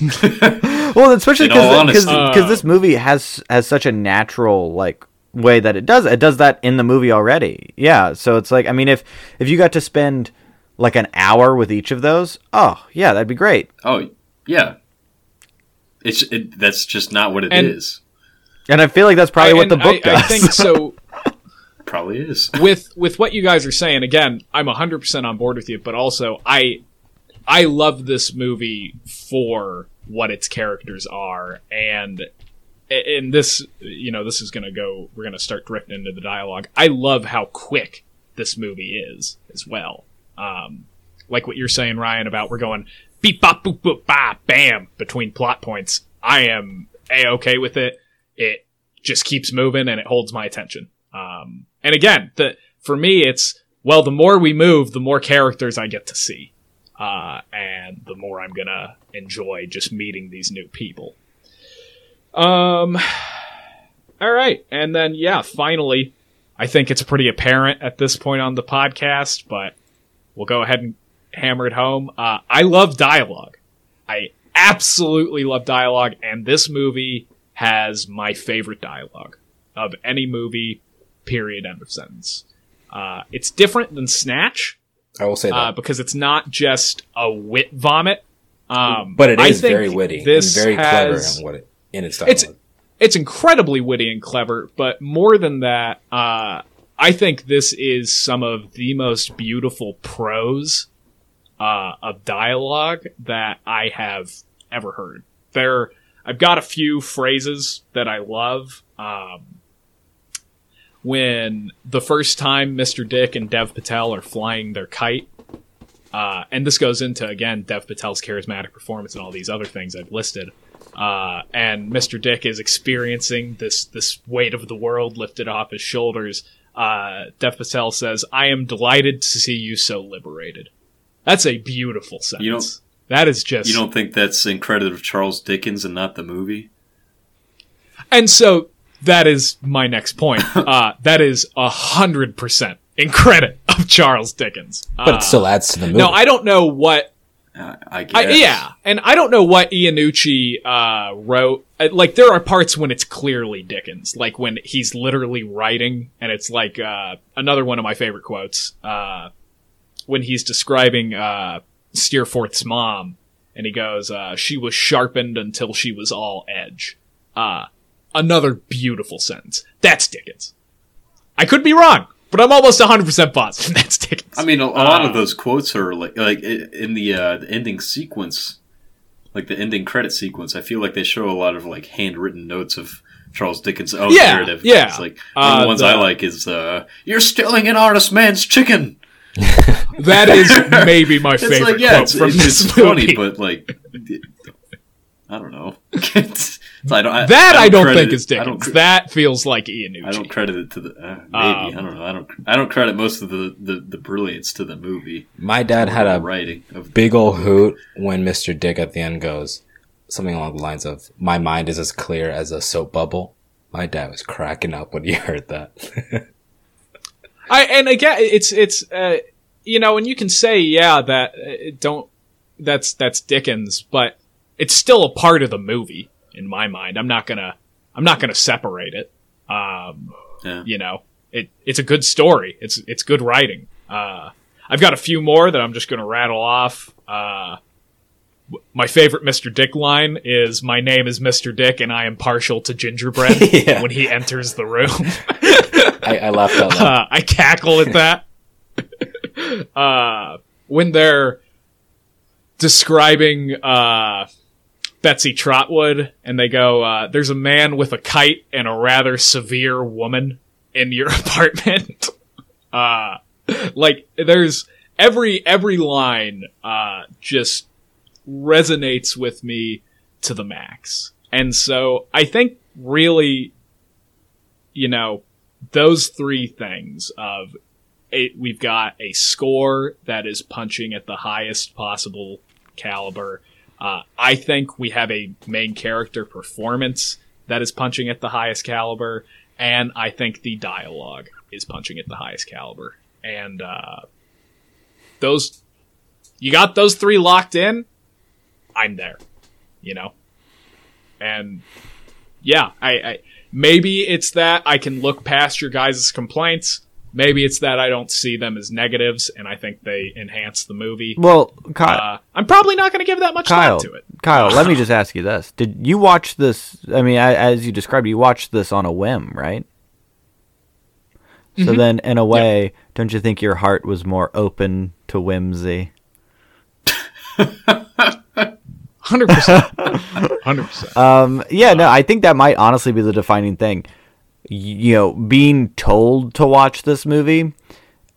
Speaker 2: Well, especially
Speaker 4: In
Speaker 2: because
Speaker 4: honesty.
Speaker 2: this movie has has such a natural like way that it does it does that in the movie already. Yeah, so it's like I mean if if you got to spend like an hour with each of those, oh yeah, that'd be great.
Speaker 4: oh yeah, it's it, that's just not what it is.
Speaker 3: And-
Speaker 2: And I feel like that's probably
Speaker 3: I-
Speaker 2: what the book
Speaker 3: I,
Speaker 2: does.
Speaker 3: I think so.
Speaker 4: Probably is.
Speaker 3: with with what you guys are saying, again, I'm 100 percent on board with you. But also, I I love this movie for what its characters are, and and this you know this is gonna go. We're gonna start drifting into the dialogue. I love how quick this movie is as well. Um, like what you're saying, Ryan, about we're going beep bop boop boop ba bam between plot points. I am a okay with it. It just keeps moving and it holds my attention. Um, and again, the for me, it's well, the more we move, the more characters I get to see, uh, and the more I'm gonna enjoy just meeting these new people. Um, all right, and then yeah, finally, I think it's pretty apparent at this point on the podcast, but we'll go ahead and hammer it home. Uh, I love dialogue. I absolutely love dialogue, and this movie has my favorite dialogue of any movie. Period. End of sentence. Uh, it's different than Snatch
Speaker 1: I will say that.
Speaker 3: uh, because it's not just a wit vomit. Um,
Speaker 1: but it
Speaker 3: I think
Speaker 1: very witty
Speaker 3: This
Speaker 1: and very clever
Speaker 3: has-
Speaker 1: in what it in its dialogue.
Speaker 3: It's- it's incredibly witty and clever, but more than that, uh, I think this is some of the most beautiful prose uh, of dialogue that I have ever heard. There, I've got a few phrases that I love. Um, when the first time Mr. Dick and Dev Patel are flying their kite, uh, and this goes into again Dev Patel's charismatic performance and all these other things I've listed. Uh, and Mr. Dick is experiencing this this weight of the world lifted off his shoulders. Uh, Dev Patel says, "I am delighted to see you so liberated." That's a beautiful sentence.
Speaker 4: You don't-
Speaker 3: that is just
Speaker 4: You don't think that's in credit of Charles Dickens and not the movie?
Speaker 3: And so that is my next point. Uh, that is a hundred percent in credit of Charles Dickens.
Speaker 1: But
Speaker 3: Uh,
Speaker 1: it still adds to the movie.
Speaker 3: no, I don't know what.
Speaker 4: Uh, I guess.
Speaker 3: I, yeah, and I don't know what Iannucci uh, wrote. Uh, Like there are parts when it's clearly Dickens, like when he's literally writing, and it's like uh, another one of my favorite quotes uh, when he's describing uh, Steerforth's mom, and he goes, uh, "She was sharpened until she was all edge." Uh, another beautiful sentence. That's Dickens. I could be wrong, but I'm almost 100% positive that's Dickens.
Speaker 4: I mean, a, a lot
Speaker 3: Uh,
Speaker 4: of those quotes are like like in the uh, the ending sequence, like the ending credit sequence. I feel like they show a lot of like handwritten notes of Charles Dickens' own
Speaker 3: Yeah,
Speaker 4: narrative.
Speaker 3: yeah.
Speaker 4: It's like one of
Speaker 3: Uh,
Speaker 4: the ones
Speaker 3: the-
Speaker 4: I like is uh, "You're stealing an honest man's chicken."
Speaker 3: that is maybe my favorite
Speaker 4: like yeah,
Speaker 3: quote
Speaker 4: it's,
Speaker 3: from
Speaker 4: it's,
Speaker 3: this
Speaker 4: it's
Speaker 3: movie.
Speaker 4: funny, but like. I don't know. It's- I don't, I,
Speaker 3: that I don't, think
Speaker 4: it-
Speaker 3: is
Speaker 4: I don't
Speaker 3: Dickens.
Speaker 4: cre-
Speaker 3: that feels like Iannucci.
Speaker 4: I don't credit it to the uh, maybe
Speaker 3: Um,
Speaker 4: I don't know I don't I don't credit most of the, the, the brilliance to the movie
Speaker 1: My dad had a
Speaker 4: writing of
Speaker 1: big ol' hoot when Mr. Dick at the end goes something along the lines of, "My mind is as clear as a soap bubble." My dad was cracking up when he heard that.
Speaker 3: I and again, it's it's uh, you know, and you can say yeah that uh, don't that's that's Dickens, but it's still a part of the movie in my mind. I'm not gonna I'm not gonna separate it. Um,
Speaker 4: yeah.
Speaker 3: you know, it it's a good story. It's it's good writing. Uh, I've got a few more that I'm just gonna rattle off. Uh, my favorite Mr. Dick line is "My name is Mr. Dick, and I am partial to gingerbread."
Speaker 1: Yeah.
Speaker 3: When he enters the room.
Speaker 1: I, I laughed out loud.
Speaker 3: Uh, I cackle at that. uh, when they're describing uh, Betsey Trotwood, and they go, uh, "There's a man with a kite and a rather severe woman in your apartment." uh, like there's every every line uh, just resonates with me to the max, and so I think really, you know, those three things of a, we've got a score that is punching at the highest possible caliber. Uh, I think we have a main character performance that is punching at the highest caliber, and I think the dialogue is punching at the highest caliber. And uh, those, you got those three locked in. I'm there, you know, and yeah, I, I maybe it's that I can look past your guys' complaints. Maybe it's that I don't see them as negatives, and I think they enhance the movie.
Speaker 2: Well, Kyle,
Speaker 3: Uh, I'm probably not going to give that much
Speaker 2: Kyle,
Speaker 3: thought to it.
Speaker 2: Kyle, let me just ask you this: Did you watch this? I mean, as you described, you watched this on a whim, right? So then, in a way, don't you think your heart was more open to whimsy?
Speaker 3: Hundred percent, hundred percent.
Speaker 2: Um, yeah, no, I think that might honestly be the defining thing. Y- You know, being told to watch this movie,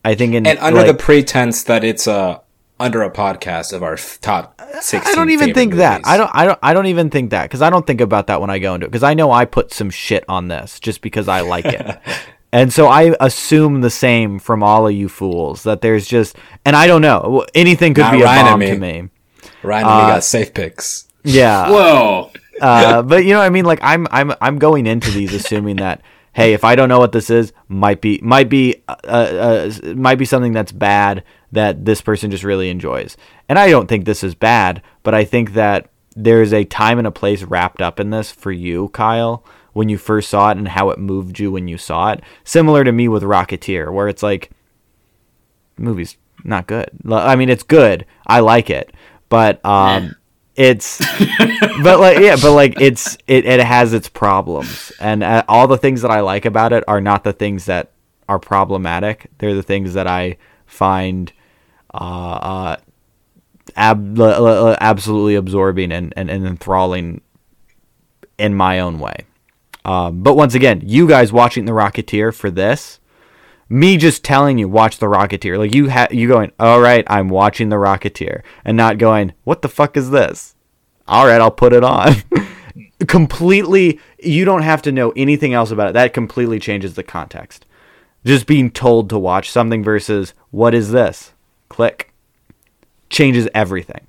Speaker 2: I think, in
Speaker 1: and under
Speaker 2: like,
Speaker 1: the pretense that it's uh, under a podcast of our top sixteen.
Speaker 2: I don't even
Speaker 1: favorite
Speaker 2: think that. I don't. I don't. I don't even think that because I don't think about that when I go into it because I know I put some shit on this just because I like it, and so I assume the same from all of you fools that there's just and I don't know anything could
Speaker 1: Not
Speaker 2: be a
Speaker 1: Ryan and
Speaker 2: bomb
Speaker 1: me.
Speaker 2: to me.
Speaker 1: Ryan and me got safe picks.
Speaker 2: Yeah,
Speaker 4: Whoa!
Speaker 2: Uh, but you know what I mean. Like I'm I'm I'm going into these assuming that hey, if I don't know what this is, might be might be uh, uh, might be something that's bad that this person just really enjoys. And I don't think this is bad, but I think that there's a time and a place wrapped up in this for you, Kyle, when you first saw it and how it moved you when you saw it. Similar to me with Rocketeer, where it's like movie's not good. I mean, it's good. I like it, but um, it's but like yeah, but like it's it, it has its problems, and uh, all the things that I like about it are not the things that are problematic. They're the things that I find uh, uh ab- absolutely absorbing and, and, and enthralling in my own way. Um, but once again, you guys watching The Rocketeer for this, me just telling you watch The Rocketeer, like you ha- you going, all right, I'm watching The Rocketeer, and not going, what the fuck is this? All right, I'll put it on. completely, you don't have to know anything else about it. That completely changes the context. Just being told to watch something versus what is this? Click changes everything.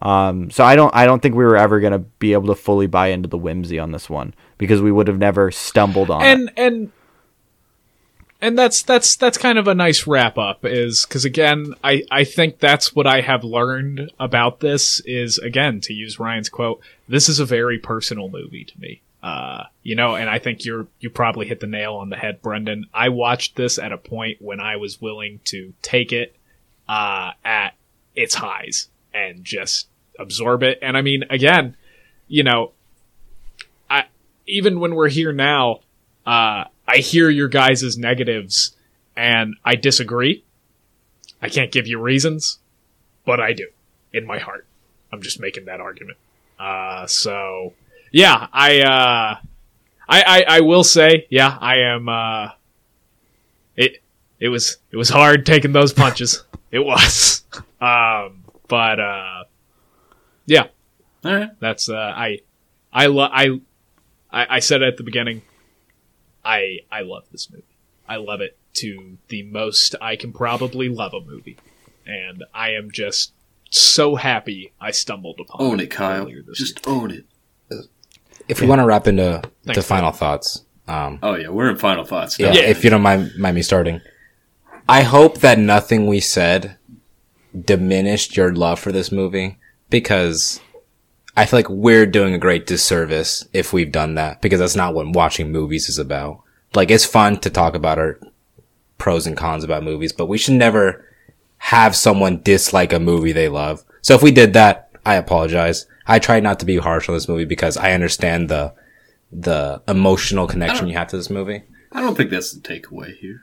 Speaker 2: Um, so I don't I don't think we were ever gonna be able to fully buy into the whimsy on this one because we would have never stumbled on it.
Speaker 3: and and that's that's that's kind of a nice wrap up is because again i i think that's what i have learned about this is again to use ryan's quote this is a very personal movie to me. Uh you know and i think you're you probably hit the nail on the head brendan. I watched this at a point when i was willing to take it uh at its highs and just absorb it. And i mean again you know i even when we're here now uh I hear your guys' negatives and I disagree. I can't give you reasons, but I do in my heart. I'm just making that argument. Uh, so yeah, I, uh, I, I, I will say, yeah, I am, uh, it, it was, it was hard taking those punches. it was. Um, but, uh, yeah,
Speaker 4: All right.
Speaker 3: that's, uh, I, I, lo- I, I, I said it at the beginning. I I love this movie. I love it to the most I can probably love a movie, and I am just so happy I stumbled upon
Speaker 4: Own it, Kyle.
Speaker 3: earlier this
Speaker 4: Just own it.
Speaker 1: If we want to wrap into
Speaker 3: Thanks,
Speaker 1: the final thoughts, um,
Speaker 4: Oh yeah, we're in final thoughts.
Speaker 1: yeah,
Speaker 4: now.
Speaker 1: if you don't mind, mind me starting, I hope that nothing we said diminished your love for this movie because I feel like we're doing a great disservice if we've done that because that's not what watching movies is about. Like it's fun to talk about our pros and cons about movies, but we should never have someone dislike a movie they love. So if we did that, I apologize. I try not to be harsh on this movie because I understand the the emotional connection you have to this movie.
Speaker 4: I don't think that's the takeaway here.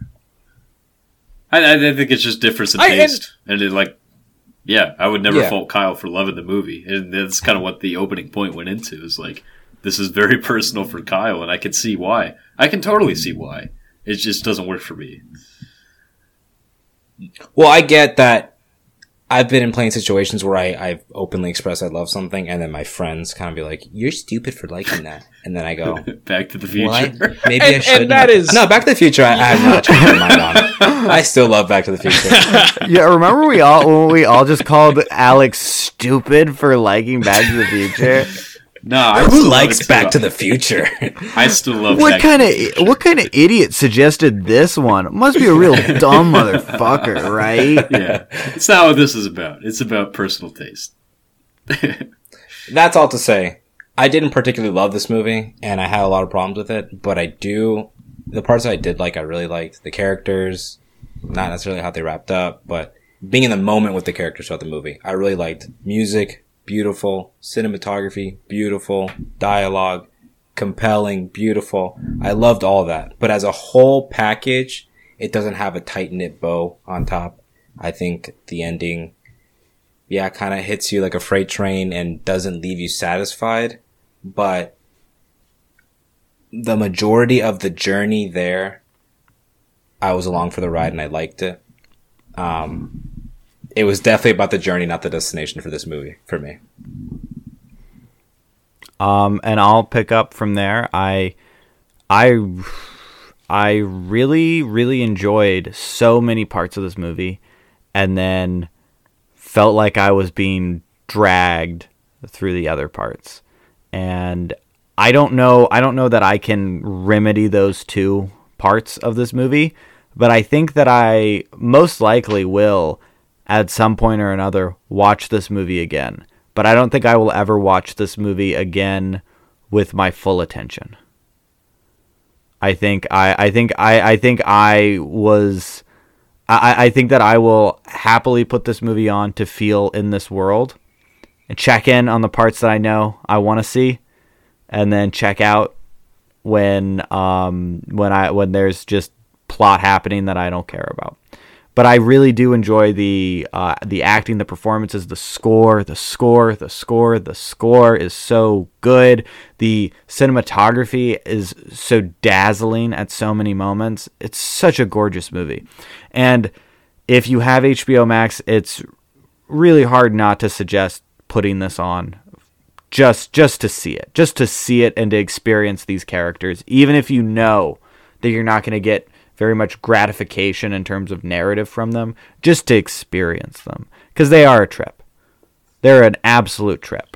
Speaker 4: I, I think it's just difference in
Speaker 3: I- and-
Speaker 4: taste, and, it like, yeah, I would never
Speaker 1: Yeah.
Speaker 4: fault Kyle for loving the movie, and that's kind of what the opening point went into. Is like, this is very personal for Kyle, and I can see why. I can totally see why. It just doesn't work for me.
Speaker 1: Well, I get that. I've been in plenty of situations where I, I've openly expressed I love something, and then my friends kind of be like, "You're stupid for liking that," and then I go,
Speaker 4: Back to the
Speaker 1: "Well, I-
Speaker 4: future.
Speaker 1: maybe
Speaker 3: And-
Speaker 1: I
Speaker 3: and
Speaker 1: should."
Speaker 3: that is-
Speaker 1: no Back to the Future. I, I have not changed my mind on. I still love Back to the Future.
Speaker 2: yeah, remember we all when we all just called Alex stupid for liking Back to the Future?
Speaker 4: No, I
Speaker 1: Who likes Back to the Future?
Speaker 4: I still love
Speaker 2: What
Speaker 4: Back
Speaker 2: kind
Speaker 4: to the
Speaker 2: of what kind of idiot suggested this one? Must be a real dumb motherfucker, right?
Speaker 4: yeah, it's not what this is about. It's about personal taste.
Speaker 1: That's all to say. I didn't particularly love this movie, and I had a lot of problems with it. But I do the parts that I did like. I really liked the characters, not necessarily how they wrapped up, but being in the moment with the characters throughout the movie. I really liked music, beautiful cinematography, beautiful dialogue, compelling, beautiful. I loved all that. But as a whole package, it doesn't have a tight knit bow on top. I think the ending yeah, kind of hits you like a freight train and doesn't leave you satisfied. But the majority of the journey there, I was along for the ride and I liked it. Um, it was definitely about the journey, not the destination for this movie for me.
Speaker 2: Um, and I'll pick up from there. I, I, I really, really enjoyed so many parts of this movie, and then felt like I was being dragged through the other parts. And I don't know. I don't know that I can remedy those two parts of this movie, but I think that I most likely will at some point or another watch this movie again. But I don't think I will ever watch this movie again with my full attention. I think I, I think I, I think I was I, I think that I will happily put this movie on to feel in this world and check in on the parts that I know I want to see and then check out when um when I when there's just plot happening that I don't care about. But I really do enjoy the uh, the acting, the performances, the score, the score, the score, the score is so good. The cinematography is so dazzling at so many moments. It's such a gorgeous movie, and if you have HBO Max, it's really hard not to suggest putting this on just just to see it just to see it and to experience these characters even if you know that you're not going to get very much gratification in terms of narrative from them just to experience them because they are a trip they're an absolute trip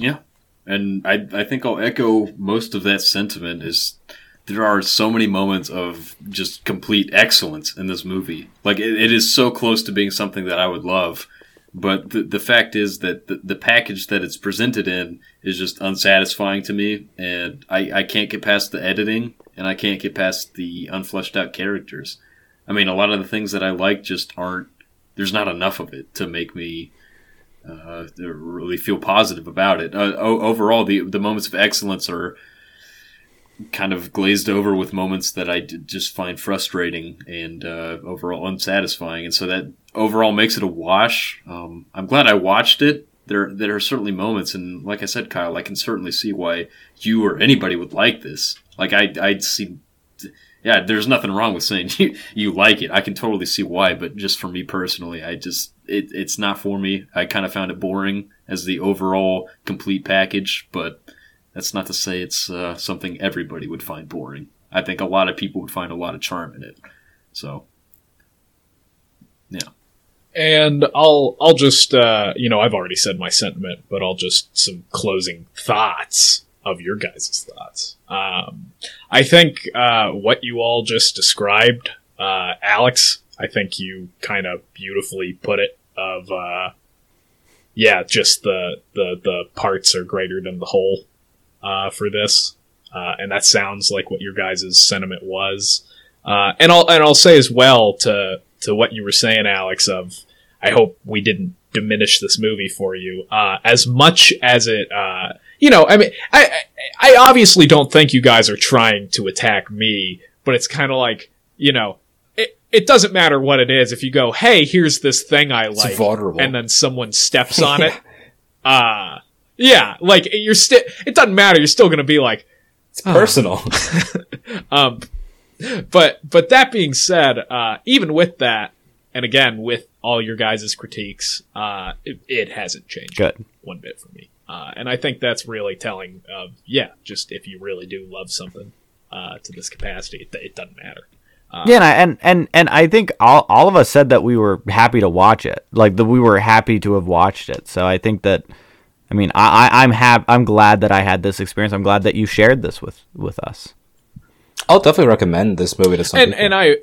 Speaker 4: Yeah, and I I think I'll echo most of that sentiment. Is there are so many moments of just complete excellence in this movie. Like it, it is so close to being something that I would love, but the the fact is that the, the package that it's presented in is just unsatisfying to me, and I I can't get past the editing, and I can't get past the unfleshed out characters. I mean, a lot of the things that I like just aren't. There's not enough of it to make me uh, really feel positive about it. Uh, overall, the the moments of excellence are kind of glazed over with moments that I just find frustrating and uh, overall unsatisfying, and so that overall makes it a wash. Um, I'm glad I watched it. There there are certainly moments, and like I said, Kyle, I can certainly see why you or anybody would like this. Like I I'd see. Yeah, there's nothing wrong with saying you, you like it. I can totally see why, but just for me personally, I just it, it's not for me. I kind of found it boring as the overall complete package, but that's not to say it's uh, something everybody would find boring. I think a lot of people would find a lot of charm in it. So, yeah.
Speaker 3: And I'll I'll just uh, you know I've already said my sentiment, but I'll just some closing thoughts of your guys' thoughts. Um, I think uh, what you all just described, uh, Alex. I think you kind of beautifully put it. Of uh, yeah, just the the the parts are greater than the whole uh, for this, uh, and that sounds like what your guys' sentiment was. Uh, and I'll and I'll say as well to to what you were saying, Alex. Of I hope we didn't diminish this movie for you uh, as much as it. Uh, you know, I mean, I I obviously don't think you guys are trying to attack me, but it's kind of like you know. It, it doesn't matter what it is. If you go, hey, here's this thing I like, and then someone steps on it, uh, yeah, like you're still. It doesn't matter. You're still gonna be like,
Speaker 1: It's personal.
Speaker 3: um, but but that being said, uh, even with that, and again with all your guys' critiques, uh, it, it hasn't changed
Speaker 2: good
Speaker 3: one bit for me. Uh, and I think that's really telling of yeah, just if you really do love something uh, to this capacity, it, it doesn't matter.
Speaker 2: yeah, and I, and and and I think all all of us said that we were happy to watch it. Like that we were happy to have watched it. So I think that, I mean, I, I I'm hap- I'm glad that I had this experience. I'm glad that you shared this with with us.
Speaker 1: I'll definitely recommend this movie to some
Speaker 3: and
Speaker 1: people.
Speaker 3: and I,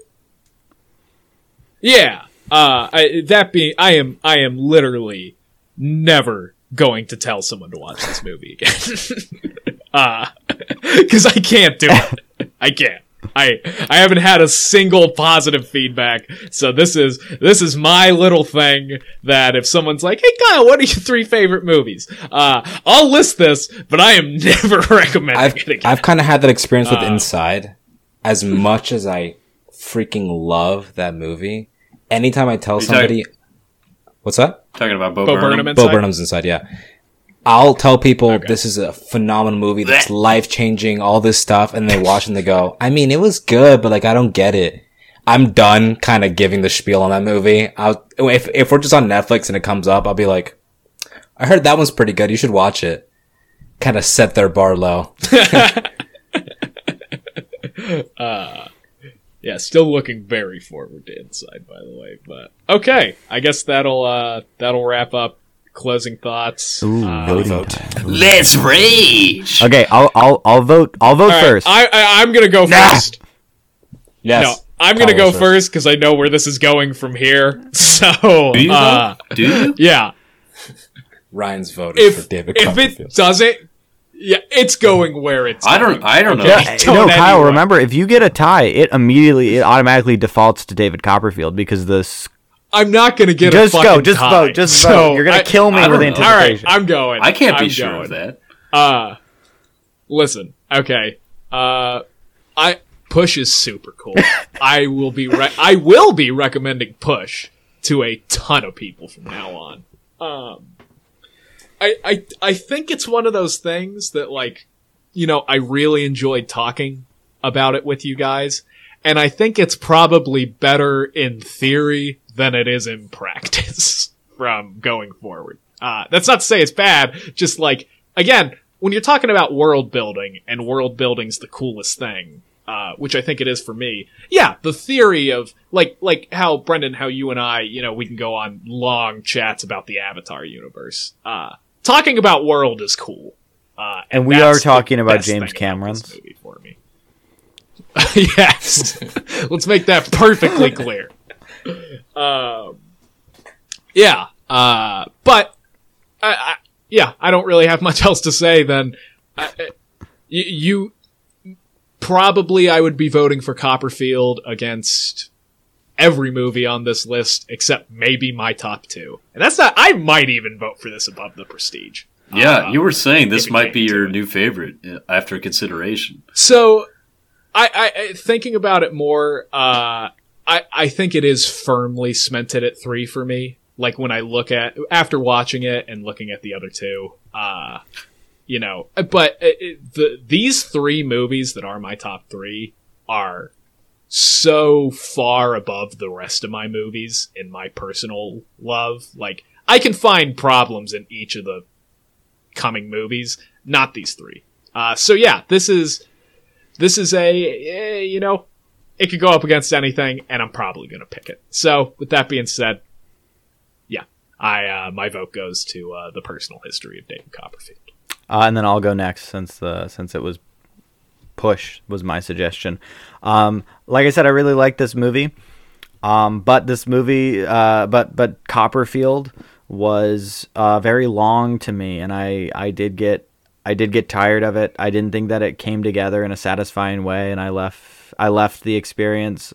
Speaker 3: yeah, uh, I, that being, I am I am literally never going to tell someone to watch this movie again, uh, because I can't do it. I can't. I I haven't had a single positive feedback. So this is this is my little thing that if someone's like, "Hey Kyle, what are your three favorite movies?" Uh, I'll list this, but I am never recommending
Speaker 1: I've
Speaker 3: it again.
Speaker 1: I've kind of had that experience
Speaker 3: Uh.
Speaker 1: with Inside. As much as I freaking love that movie, anytime I tell
Speaker 4: you
Speaker 1: somebody, what's that?
Speaker 4: Talking about Bo,
Speaker 3: Bo
Speaker 4: Burnham.
Speaker 3: Burnham
Speaker 1: Bo Burnham's Inside, yeah. I'll tell people this is a phenomenal movie that's life changing, all this stuff, and they watch and they go, I mean, it was good, but like, I don't get it. I'm done kind of giving the spiel on that movie. I'll, if, if we're just on Netflix and it comes up, I'll be like, I heard that one's pretty good. You should watch it. Kind of set their bar low.
Speaker 3: Yeah, still looking very forward to Inside, by the way. But okay, I guess that'll uh that'll wrap up closing thoughts.
Speaker 2: Ooh,
Speaker 3: Uh,
Speaker 2: voting
Speaker 1: vote.
Speaker 2: time.
Speaker 5: Let's rage.
Speaker 2: Okay, I'll I'll I'll vote. I'll vote
Speaker 3: all right,
Speaker 2: first.
Speaker 3: I, I I'm gonna go
Speaker 2: Nah.
Speaker 3: first.
Speaker 1: Yes.
Speaker 3: No, I'm gonna
Speaker 1: Kyle
Speaker 3: go first because I know where this is going from here. So
Speaker 4: Do you?
Speaker 3: uh,
Speaker 4: though? Do you?
Speaker 3: yeah,
Speaker 1: Ryan's voted
Speaker 3: if
Speaker 1: for David Copperfield.
Speaker 3: if it doesn't, yeah, it's going where it's.
Speaker 4: I don't.
Speaker 3: going.
Speaker 4: I don't know.
Speaker 2: Yeah,
Speaker 3: Don't
Speaker 2: no, Kyle.
Speaker 3: anyway.
Speaker 2: Remember, if you get a tie, it immediately, it automatically defaults to David Copperfield because the s-
Speaker 3: I'm not gonna get a call.
Speaker 2: Just
Speaker 3: a
Speaker 2: go, just
Speaker 3: tie.
Speaker 2: vote, just
Speaker 3: So,
Speaker 2: vote. You're gonna
Speaker 3: I-
Speaker 2: kill me
Speaker 4: I
Speaker 2: with
Speaker 4: don't know.
Speaker 3: All right,
Speaker 2: anticipation.
Speaker 3: I'm going.
Speaker 4: I can't be
Speaker 3: I'm
Speaker 4: sure
Speaker 3: going.
Speaker 4: of that.
Speaker 3: Uh, listen. Okay. Uh, I Push is super cool. I will be re- I will be recommending Push to a ton of people from now on. Um, I I I think it's one of those things that like, you know, I really enjoyed talking about it with you guys, and I think it's probably better in theory than it is in practice from going forward. Uh, that's not to say it's bad, just like again, when you're talking about world building and world building's the coolest thing, uh, which I think it is for me. Yeah, the theory of like like how Brendan, how you and I, you know, we can go on long chats about the Avatar universe. Uh, talking about world is cool. Uh,
Speaker 2: And we are talking about James Cameron's.
Speaker 3: this movie for me. yes, let's make that perfectly clear. Um, yeah, uh, but I, I, yeah, I don't really have much else to say. Then I, you, you probably I would be voting for Copperfield against every movie on this list except maybe my top two, and that's not. I might even vote for this above the Prestige.
Speaker 4: Yeah,
Speaker 3: Uh,
Speaker 4: you were saying this might be your new favorite uh, after consideration.
Speaker 3: So, I, I thinking about it more. Uh, I, I think it is firmly cemented at three for me. Like when I look at after watching it and looking at the other two, uh, you know. But it, it- the these three movies that are my top three are so far above the rest of my movies in my personal love. Like I can find problems in each of the coming movies, not these three. Uh, so yeah, this is this is a eh, you know it could go up against anything, and I'm probably going to pick it. So with that being said, yeah, I uh, my vote goes to uh, the personal history of David Copperfield.
Speaker 2: Uh, and then I'll go next since the since it was push was my suggestion. Um, like I said, I really like this movie. Um, but this movie, uh, but but Copperfield was uh, very long to me, and I I did get I did get tired of it. I didn't think that it came together in a satisfying way, and I left I left the experience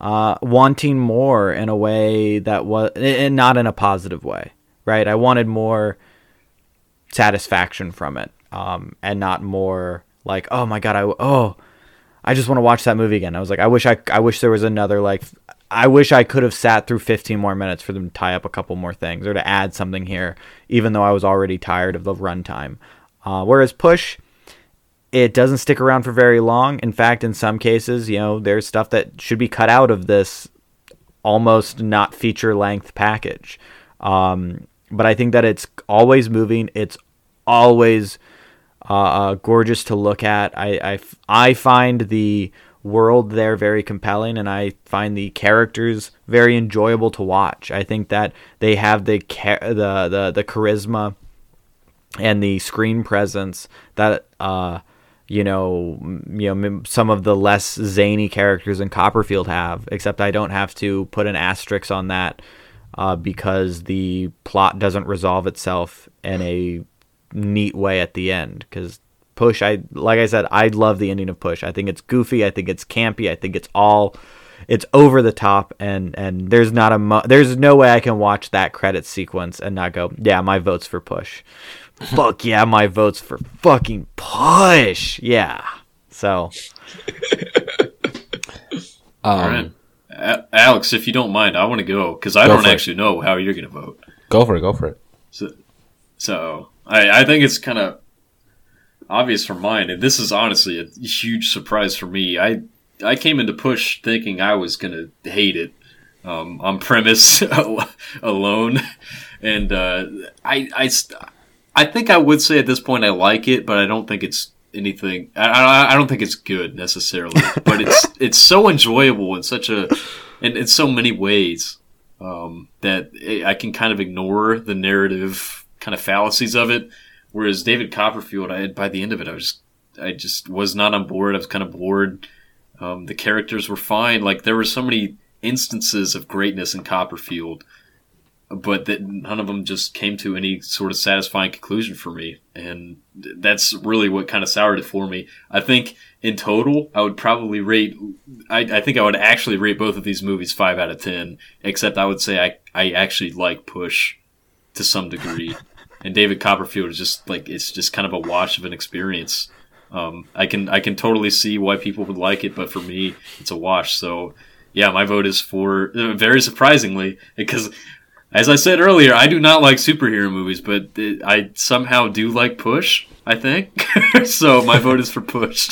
Speaker 2: uh, wanting more in a way that was and not in a positive way, right? I wanted more satisfaction from it um, and not more like oh my god i oh i just want to watch that movie again i was like i wish i i wish there was another like i wish i could have sat through 15 more minutes for them to tie up a couple more things or to add something here even though i was already tired of the runtime uh, whereas push it doesn't stick around for very long in fact in some cases you know there's stuff that should be cut out of this almost not feature length package. Um, but I think that it's always moving. It's always uh, uh, gorgeous to look at. I I find the world there very compelling, and I find the characters very enjoyable to watch. I think that they have the cha- the, the the charisma and the screen presence that uh you know you know some of the less zany characters in Copperfield have except I don't have to put an asterisk on that uh, because the plot doesn't resolve itself in a neat way at the end because push i like i said i love the ending of push. I think it's goofy i think it's campy i think it's all it's over the top and and there's not a mo- there's no way i can watch that credit sequence and not go yeah my vote's for push fuck yeah my vote's for fucking push yeah so
Speaker 1: Um,
Speaker 4: All right. A- Alex, if you don't mind, I want to go because I
Speaker 1: Go
Speaker 4: don't
Speaker 1: for it.
Speaker 4: actually know how you're going to vote.
Speaker 1: Go for it. Go for it.
Speaker 4: So, so I, I think it's kind of obvious for mine, and this is honestly a huge surprise for me. I I came into Push thinking I was gonna hate it um, on premise alone, and uh, I I st- I think I would say at this point I like it, but I don't think it's anything. I, I, don't think it's good necessarily, but it's it's so enjoyable in such a in, in so many ways um, that I can kind of ignore the narrative kind of fallacies of it. Whereas David Copperfield, I by the end of it, I was I just was not on board. I was kind of bored. Um, the characters were fine. Like there were so many instances of greatness in Copperfield, but that none of them just came to any sort of satisfying conclusion for me. And that's really what kind of soured it for me. I think in total, I would probably rate. I, I think I would actually rate both of these movies five out of ten. Except I would say I I actually like Push to some degree, and David Copperfield is just like it's just kind of a wash of an experience. Um, I can I can totally see why people would like it, but for me, it's a wash. So yeah, my vote is for uh, very surprisingly because. As I said earlier, I do not like superhero movies, but it, I somehow do like Push. I think so. My vote is for Push.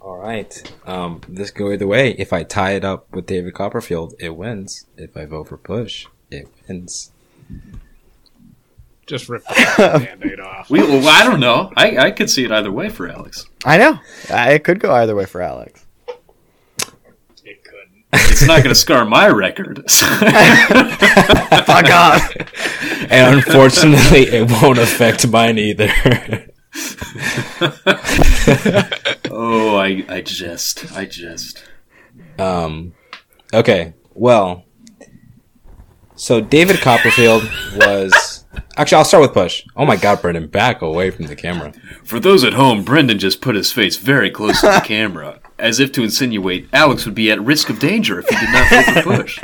Speaker 1: All right. Um, this go either way. If I tie it up with David Copperfield, it wins. If I vote for Push, it wins.
Speaker 3: Just rip the band-aid off.
Speaker 4: We, well, I don't know. I, I could see it either way for Alex.
Speaker 2: I know. I, it could go either way for Alex.
Speaker 3: It couldn't.
Speaker 4: It's not going to scar my record.
Speaker 2: Fuck off.
Speaker 1: And unfortunately, it won't affect mine either.
Speaker 4: oh, I I just I just.
Speaker 1: um, okay. Well, so David Copperfield was. Actually, I'll start with Push. Oh my God, Brendan, back away from the camera.
Speaker 4: For those at home, Brendan just put his face very close to the camera, as if to insinuate Alex would be at risk of danger if he did not vote for Push.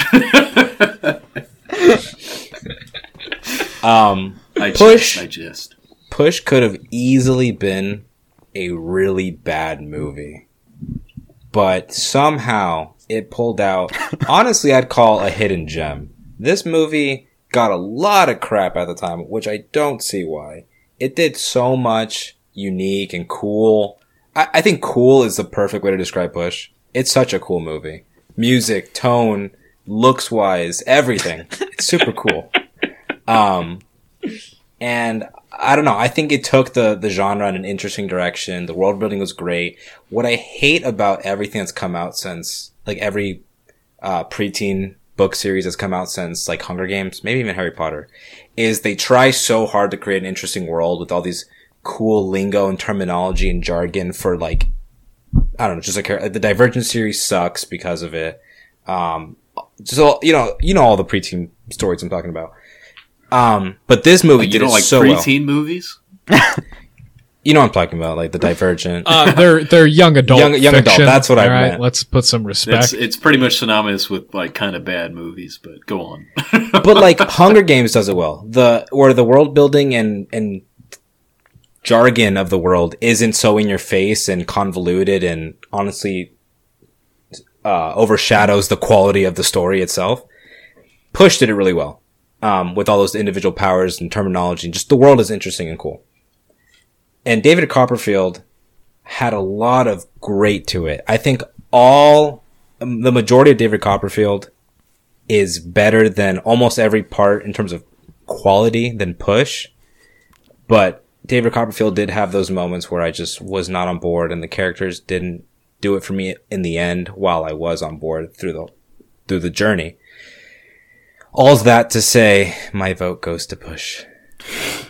Speaker 1: Um,
Speaker 4: I
Speaker 1: Push.
Speaker 4: just, I just.
Speaker 1: Push could have easily been a really bad movie. But somehow it pulled out, honestly, I'd call a hidden gem. This movie got a lot of crap at the time, which I don't see why. It did so much unique and cool. I, I think cool is the perfect way to describe Push. It's such a cool movie. Music, tone, looks wise, everything. It's super cool. Um, and I don't know. I think it took the the genre in an interesting direction. The world building was great. What I hate about everything that's come out since, like every uh, preteen book series that's come out since, like Hunger Games, maybe even Harry Potter, is they try so hard to create an interesting world with all these cool lingo and terminology and jargon for like, I don't know, just like the Divergent series sucks because of it. Um, so you know, you know all the preteen stories I'm talking about. Um, but this movie
Speaker 4: You
Speaker 1: did
Speaker 4: don't
Speaker 1: it
Speaker 4: like
Speaker 1: so well.
Speaker 4: preteen movies?
Speaker 1: You know what I'm talking about, like the Divergent.
Speaker 3: Uh, they're they're young adult.
Speaker 1: Young- young adult, that's what I
Speaker 3: all right?
Speaker 1: meant.
Speaker 3: Let's put some respect.
Speaker 4: It's it's pretty much synonymous with like kind of bad movies, but go on.
Speaker 1: but like Hunger Games does it well. The where the world building and and jargon of the world isn't so in your face and convoluted and honestly uh, overshadows the quality of the story itself. Push did it really well um, with all those individual powers and terminology. And just the world is interesting and cool. And David Copperfield had a lot of great to it. I think all um, the majority of David Copperfield is better than almost every part in terms of quality than Push. But David Copperfield did have those moments where I just was not on board and the characters didn't do it for me in the end while I was on board through the through the journey. All's that to say my vote goes to Push.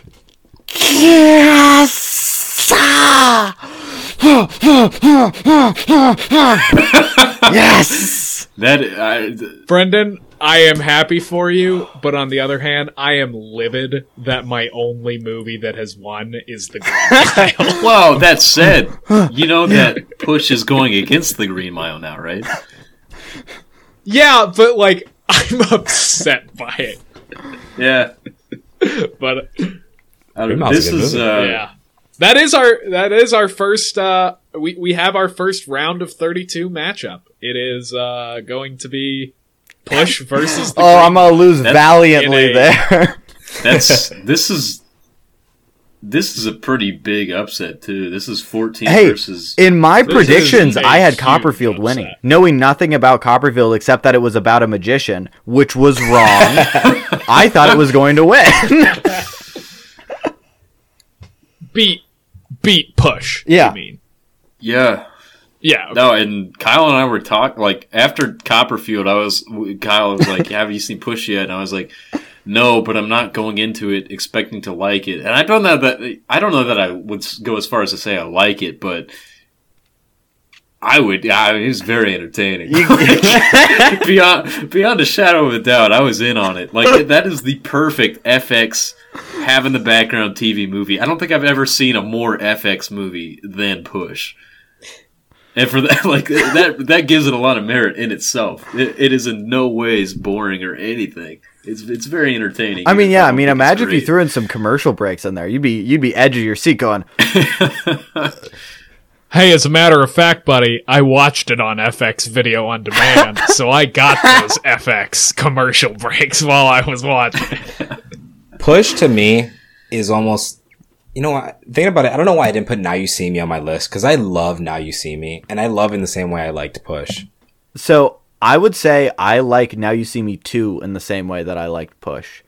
Speaker 2: Yes.
Speaker 4: That I, th-
Speaker 3: Brendan, I am happy for you, but on the other hand, I am livid that my only movie that has won is The Green Mile.
Speaker 4: well, that said, you know that Push is going against the Green Mile now, right?
Speaker 3: yeah, but like I'm upset by it.
Speaker 4: Yeah.
Speaker 3: But
Speaker 4: I
Speaker 1: Green
Speaker 4: don't,
Speaker 1: Mile's a
Speaker 4: this is uh,
Speaker 3: yeah. That is our that is our first uh we we have our first round of 32 matchup. It is uh going to be Push versus the
Speaker 2: Oh,
Speaker 3: Green
Speaker 2: I'm gonna lose
Speaker 4: That's-
Speaker 2: valiantly
Speaker 3: a-
Speaker 2: there.
Speaker 4: that's this is this is a pretty big upset too. This is 14
Speaker 2: Hey,
Speaker 4: versus
Speaker 2: In my
Speaker 3: This
Speaker 2: predictions, I had Copperfield
Speaker 3: upset.
Speaker 2: winning, knowing nothing about Copperfield except that it was about a magician, which was wrong. I thought it was going to win.
Speaker 3: beat beat Push.
Speaker 2: Yeah.
Speaker 3: You mean.
Speaker 4: yeah.
Speaker 3: Yeah. okay.
Speaker 4: No, and Kyle and I were talking like after Copperfield. I was Kyle was like, "Have you seen Push yet?" And I was like, "No, but I'm not going into it expecting to like it." And I don't know that I don't know that I would go as far as to say I like it, but I would. Yeah, I mean, it was very entertaining. beyond beyond a shadow of a doubt, I was in on it. Like that is the perfect FX have in the background TV movie. I don't think I've ever seen a more FX movie than Push. And for that, like that, that gives it a lot of merit in itself. It, it is in no ways boring or anything. It's it's very entertaining.
Speaker 2: I mean, yeah. I mean,
Speaker 4: think it's
Speaker 2: imagine if you threw in some commercial breaks in there. You'd be you'd be edge of your seat going.
Speaker 3: Hey, as a matter of fact, buddy, I watched it on FX video on demand, so I got those FX commercial breaks while I was watching.
Speaker 1: Push to me is almost, you know, what? thinking about it, I don't know why I didn't put Now You See Me on my list because I love Now You See Me, and I love in the same way I liked Push.
Speaker 2: So I would say I like Now You See Me two in the same way that I liked Push.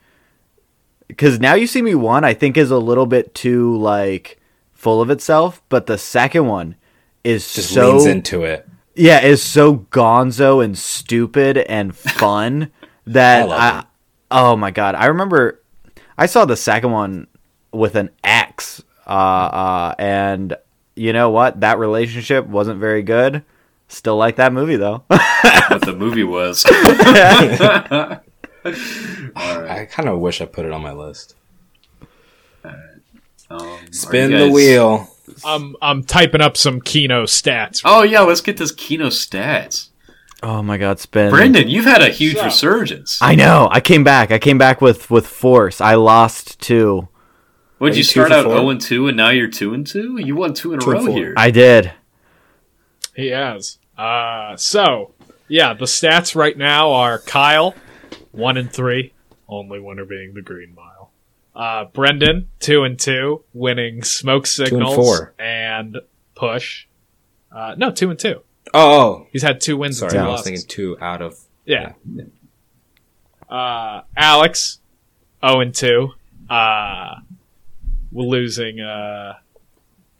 Speaker 2: Because Now You See Me one, I think is a little bit too like full of itself, but the second one is
Speaker 1: Just
Speaker 2: so
Speaker 1: leans into it.
Speaker 2: yeah is so gonzo and stupid and fun that
Speaker 1: I
Speaker 2: I, oh my god I remember I saw the second one with an ex uh, uh, and you know what that relationship wasn't very good still like that movie though
Speaker 4: what the movie was.
Speaker 1: I kind of wish I put it on my list.
Speaker 4: Um,
Speaker 1: Spin
Speaker 4: are you
Speaker 1: the wheel.
Speaker 3: I'm I'm typing up some Kino stats.
Speaker 4: Oh yeah, let's get this Kino stats.
Speaker 2: oh my god spin
Speaker 4: Brendan, you've had a huge
Speaker 3: So-
Speaker 4: resurgence.
Speaker 2: I know I came back I came back with with force I lost two
Speaker 4: Would
Speaker 1: Are
Speaker 4: you
Speaker 1: you
Speaker 4: start out
Speaker 1: four?
Speaker 4: zero and two, and now you're two and two? You won two in a
Speaker 1: Two and
Speaker 4: row here.
Speaker 2: I did
Speaker 3: He has. Uh, so yeah, the stats right now are Kyle, one and three, only winner being the Green Mile. Uh, Brendan, two and two, winning Smoke Signals
Speaker 1: four.
Speaker 3: and Push. Uh, no, two and two.
Speaker 1: Oh,
Speaker 3: He's had two wins
Speaker 1: sorry,
Speaker 3: and two
Speaker 1: I was
Speaker 3: losses.
Speaker 1: thinking two out of.
Speaker 3: Yeah. Uh, Alex, 0 and 2. Uh, we're losing uh,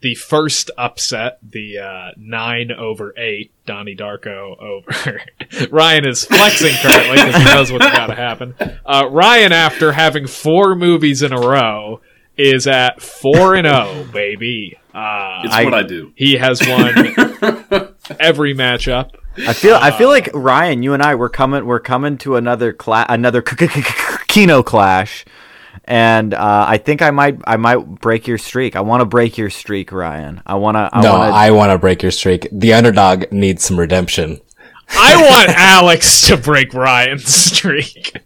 Speaker 3: the first upset, the uh, 9 over 8, Donnie Darko over. Ryan is flexing currently because he knows what's about to happen. Uh, Ryan, after having four movies in a row, is at 4 and 0, baby. Uh,
Speaker 4: it's what I do.
Speaker 3: he has won every matchup.
Speaker 2: I feel I feel like Ryan, you and I we're coming we're coming to another cla- another Kino clash, and uh, I think I might I might break your streak. I want to break your streak, Ryan. I want to. I
Speaker 1: no,
Speaker 2: want to.
Speaker 1: I want to break your streak. The underdog needs some redemption.
Speaker 3: I want Alex to break Ryan's streak.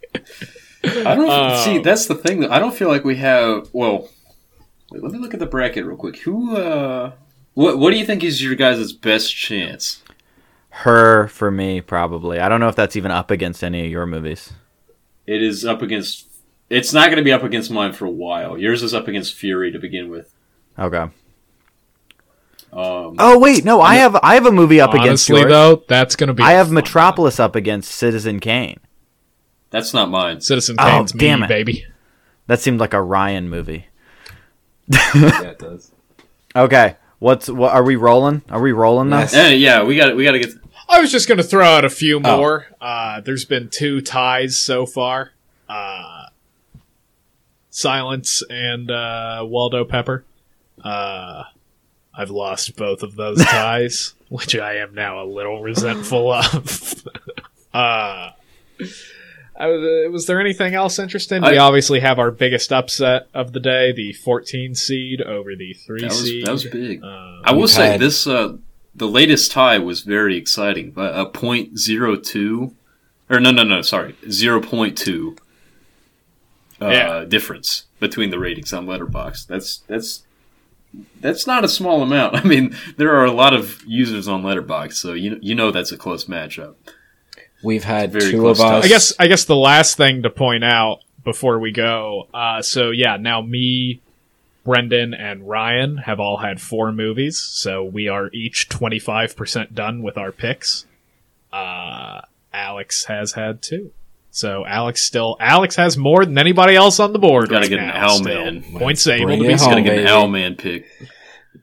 Speaker 4: I don't
Speaker 3: Um,
Speaker 4: see. That's the thing. I don't feel like we have. Well, wait, let me look at the bracket real quick. Who? uh What? What do you think is your guys' best chance?
Speaker 2: her for me probably. I don't know if that's even up against any of your movies.
Speaker 4: It is up against. It's not going to be up against mine for a while. Yours is up against Fury to begin with.
Speaker 2: Okay.
Speaker 4: Um,
Speaker 2: Oh wait, no, I have I have a movie up against
Speaker 3: Honestly, though, that's going to be.
Speaker 2: I have
Speaker 3: fun.
Speaker 2: Metropolis up against Citizen Kane.
Speaker 4: that's not mine.
Speaker 3: Citizen
Speaker 2: Oh,
Speaker 3: Kane's
Speaker 2: damn
Speaker 3: me,
Speaker 2: it.
Speaker 3: baby.
Speaker 2: That seemed like a Ryan movie.
Speaker 1: yeah, it does.
Speaker 2: Okay, what's what? Are we rolling? Are we rolling now?
Speaker 1: Yes.
Speaker 4: Eh, yeah, we got. We got to get.
Speaker 3: I was just going to throw out a few
Speaker 1: Oh.
Speaker 3: more. Uh, there's been two ties so far. Uh, Silence and uh, Waldo Pepper. Uh, I've lost both of those ties, which I am now a little resentful of. uh, I was, uh, was there anything else interesting? we obviously have our biggest upset of the day, the 14 seed over the 3
Speaker 4: That was
Speaker 3: seed.
Speaker 4: that was big.
Speaker 3: Uh,
Speaker 4: I will say
Speaker 1: had-
Speaker 4: this. Uh, the latest tie was very exciting. But a point zero two, or no, no, no, sorry, zero point two. Uh,
Speaker 3: Yeah.
Speaker 4: difference between the ratings on Letterboxd. That's that's that's not a small amount. I mean, there are a lot of users on Letterboxd, so you you know that's a close matchup.
Speaker 1: We've had
Speaker 4: Very
Speaker 1: two
Speaker 4: close
Speaker 1: of
Speaker 4: to-
Speaker 1: us.
Speaker 3: I guess I guess the last thing to point out before we go, uh, so yeah, now me, Brendan, and Ryan have all had four movies, so we are each twenty five percent done with our picks. Uh, Alex has had two, so Alex still Alex has more than anybody else on the board.
Speaker 4: Gotta
Speaker 3: right
Speaker 4: get an
Speaker 3: now,
Speaker 4: Owl
Speaker 3: still.
Speaker 4: Man.
Speaker 3: Points able
Speaker 1: Bring
Speaker 3: to be
Speaker 1: home,
Speaker 3: spent.
Speaker 4: Gotta get an
Speaker 1: baby.
Speaker 4: Owlman pick.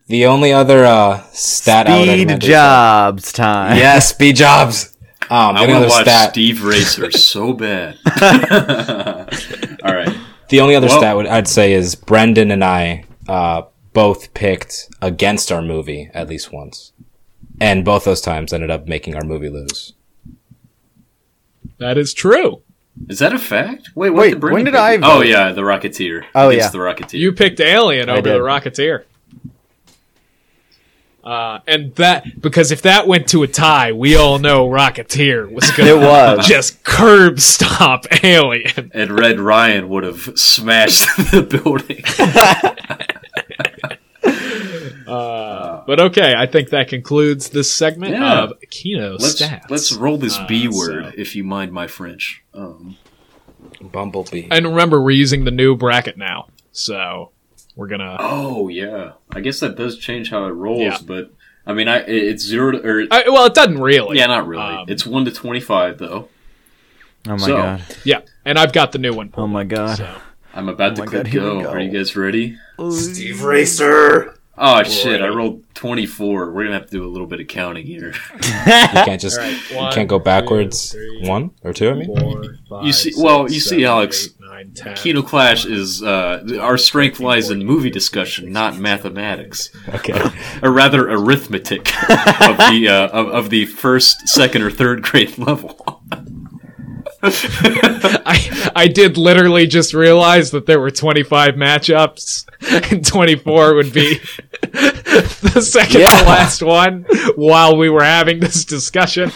Speaker 1: the only other uh, stat I would
Speaker 2: Speed
Speaker 1: recommend is, uh,
Speaker 2: jobs time.
Speaker 1: Yeah, speed jobs. Um,
Speaker 4: I want to watch
Speaker 1: stat.
Speaker 4: Steve Racer so bad. All right.
Speaker 1: The only other
Speaker 4: Well-
Speaker 1: stat would, I'd say is Brendan and I uh, both picked against our movie at least once, and both those times ended up making our movie lose.
Speaker 3: That is true.
Speaker 4: Is that a fact? Wait, what
Speaker 2: Wait,
Speaker 4: did Brendan
Speaker 2: when did
Speaker 4: pick?
Speaker 2: I
Speaker 4: Oh yeah, the Rocketeer.
Speaker 2: Oh,
Speaker 4: Against
Speaker 2: yeah.
Speaker 4: the Rocketeer.
Speaker 3: You picked Alien
Speaker 2: I
Speaker 3: over
Speaker 2: did.
Speaker 3: the Rocketeer. Uh, and that because if that went to a tie, we all know Rocketeer was going to just curb stomp Alien.
Speaker 4: And Red Ryan would have smashed the building.
Speaker 3: But okay, I think that concludes this segment
Speaker 4: Yeah.
Speaker 3: of Kino
Speaker 4: Let's
Speaker 3: stats.
Speaker 4: let's roll this B
Speaker 3: Uh,
Speaker 4: word,
Speaker 3: so-
Speaker 4: if you mind my French. Um,
Speaker 1: Bumblebee.
Speaker 3: And remember, we're using the new bracket now, so we're gonna.
Speaker 4: oh yeah, I guess that does change how it rolls.
Speaker 3: Yeah.
Speaker 4: But I mean, I it's zero to, or
Speaker 3: I, well, it doesn't really.
Speaker 4: yeah, not really.
Speaker 3: Um,
Speaker 4: it's one to twenty five though.
Speaker 2: Oh my
Speaker 4: So-
Speaker 2: god.
Speaker 3: Yeah, and I've got the new one.
Speaker 2: Oh my god.
Speaker 3: So.
Speaker 4: I'm about
Speaker 2: Oh
Speaker 4: to
Speaker 2: my
Speaker 4: click
Speaker 2: God,
Speaker 4: go.
Speaker 2: go.
Speaker 4: Are you guys ready?
Speaker 1: Steve Racer.
Speaker 4: Oh shit! I rolled twenty four. We're gonna have to do a little bit of counting here.
Speaker 1: You can't just
Speaker 3: All right,
Speaker 1: you can't go backwards.
Speaker 3: three,
Speaker 1: one or two. I mean,
Speaker 3: Four, five,
Speaker 4: You see-
Speaker 3: six,
Speaker 4: well, you see, Alex,
Speaker 3: eight, nine, 10.
Speaker 4: Kino Clash is uh, our strength lies in movie discussion, not mathematics,
Speaker 1: okay.
Speaker 4: or rather arithmetic of the uh, of, of the first, second, or third grade level.
Speaker 3: I I did literally just realize that there were 25 matchups, and 24 would be the second
Speaker 1: Yeah.
Speaker 3: to last one while we were having this discussion.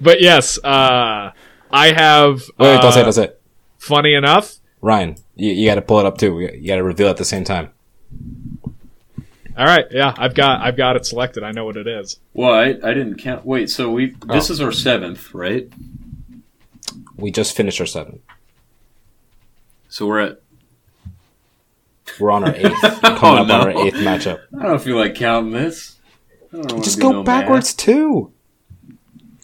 Speaker 3: But yes, uh, I have.
Speaker 1: Wait, don't say
Speaker 3: uh,
Speaker 1: don't say.
Speaker 3: Funny enough.
Speaker 1: Ryan, you, you got to pull it up too. You got to reveal it at the same time.
Speaker 3: All right, yeah, I've got I've got it selected. I know what it is.
Speaker 4: well, I, I didn't count. Wait, so we this
Speaker 1: Oh.
Speaker 4: is our seventh, right?
Speaker 1: We just finished our seventh.
Speaker 4: So we're at.
Speaker 1: We're on our eighth. Coming
Speaker 4: Oh,
Speaker 1: up on
Speaker 4: no.
Speaker 1: our eighth matchup.
Speaker 4: I don't feel like counting this. I don't
Speaker 1: Just go
Speaker 4: no
Speaker 1: backwards too.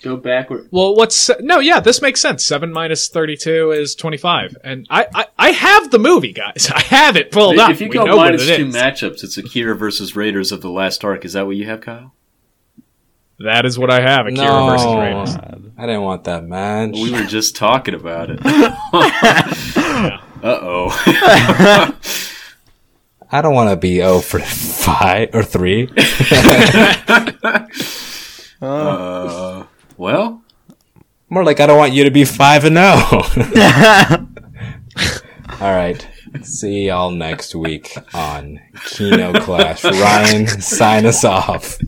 Speaker 4: Go backward.
Speaker 3: Well, what's no? Yeah, this makes sense. Seven minus thirty-two is twenty-five, and I I, I have the movie, guys. I have it pulled up.
Speaker 4: If you
Speaker 3: We
Speaker 4: go
Speaker 3: know what
Speaker 4: minus two
Speaker 3: is.
Speaker 4: matchups, it's Akira versus Raiders of the Last Ark. Is that what you have, Kyle?
Speaker 3: That is what I have. Akira
Speaker 1: No.
Speaker 3: versus Raiders.
Speaker 1: I didn't want that match.
Speaker 4: We were just talking about it. uh oh.
Speaker 1: I don't want to be 0 for 5 or 3.
Speaker 4: uh, well,
Speaker 1: More like I don't want you to be 5 and 0. All right. See y'all next week on Kino Clash. Ryan, sign us off.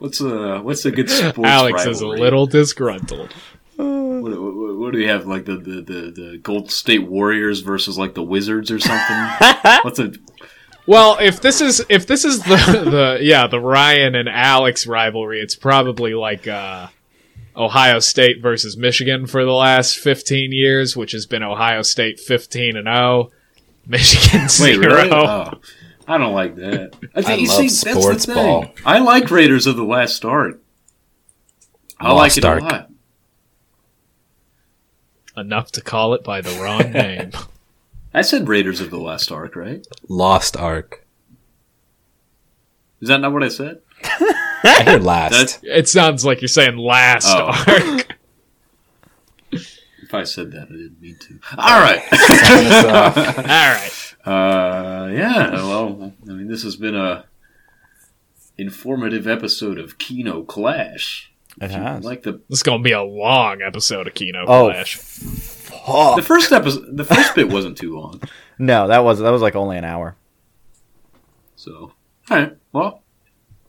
Speaker 4: What's a what's a good sports
Speaker 3: Alex is a little disgruntled.
Speaker 4: What, what, what do we have? Like the, the, the, the Golden State Warriors versus like the Wizards or something? what's a
Speaker 3: Well, if this is if this is the the yeah the Ryan and Alex rivalry, it's probably like uh, Ohio State versus Michigan for the last fifteen years, which has been Ohio State fifteen and zero, Michigan
Speaker 4: wait?
Speaker 3: zero.
Speaker 4: Really? Oh, I don't like that. I,
Speaker 1: I
Speaker 4: you
Speaker 1: love
Speaker 4: see, that's the
Speaker 1: sports
Speaker 4: thing.
Speaker 1: ball.
Speaker 4: I like Raiders of the Last Ark. I
Speaker 1: Lost
Speaker 4: like it
Speaker 1: Ark.
Speaker 4: a lot.
Speaker 3: Enough to call it by the wrong name.
Speaker 4: I said Raiders of the Last Ark, right?
Speaker 1: Lost Ark.
Speaker 4: Is that not what I said?
Speaker 1: I heard last.
Speaker 4: That's-
Speaker 3: it sounds like you're saying last
Speaker 4: Oh.
Speaker 3: arc.
Speaker 4: If I said that, I didn't mean to. All right.
Speaker 1: Sign us off.
Speaker 3: All right.
Speaker 4: Uh, yeah. Well, I mean, this has been a informative episode of Kino Clash.
Speaker 2: It has.
Speaker 4: Like the
Speaker 3: This is gonna be a long episode of Kino
Speaker 2: Oh,
Speaker 3: Clash.
Speaker 4: the first episode, the first bit wasn't too long.
Speaker 2: No, that was that was like only an hour.
Speaker 4: So, all right. Well,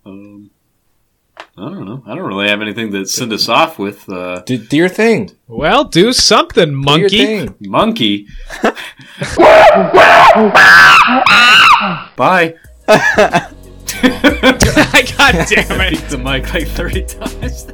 Speaker 4: um, I don't know. I don't really have anything to send us off with. Uh,
Speaker 1: Do, do your thing.
Speaker 3: Well, do something,
Speaker 1: Do your
Speaker 3: monkey.
Speaker 1: thing.
Speaker 4: monkey. Bye.
Speaker 3: I god damn it.
Speaker 4: Beat the mic like thirty times.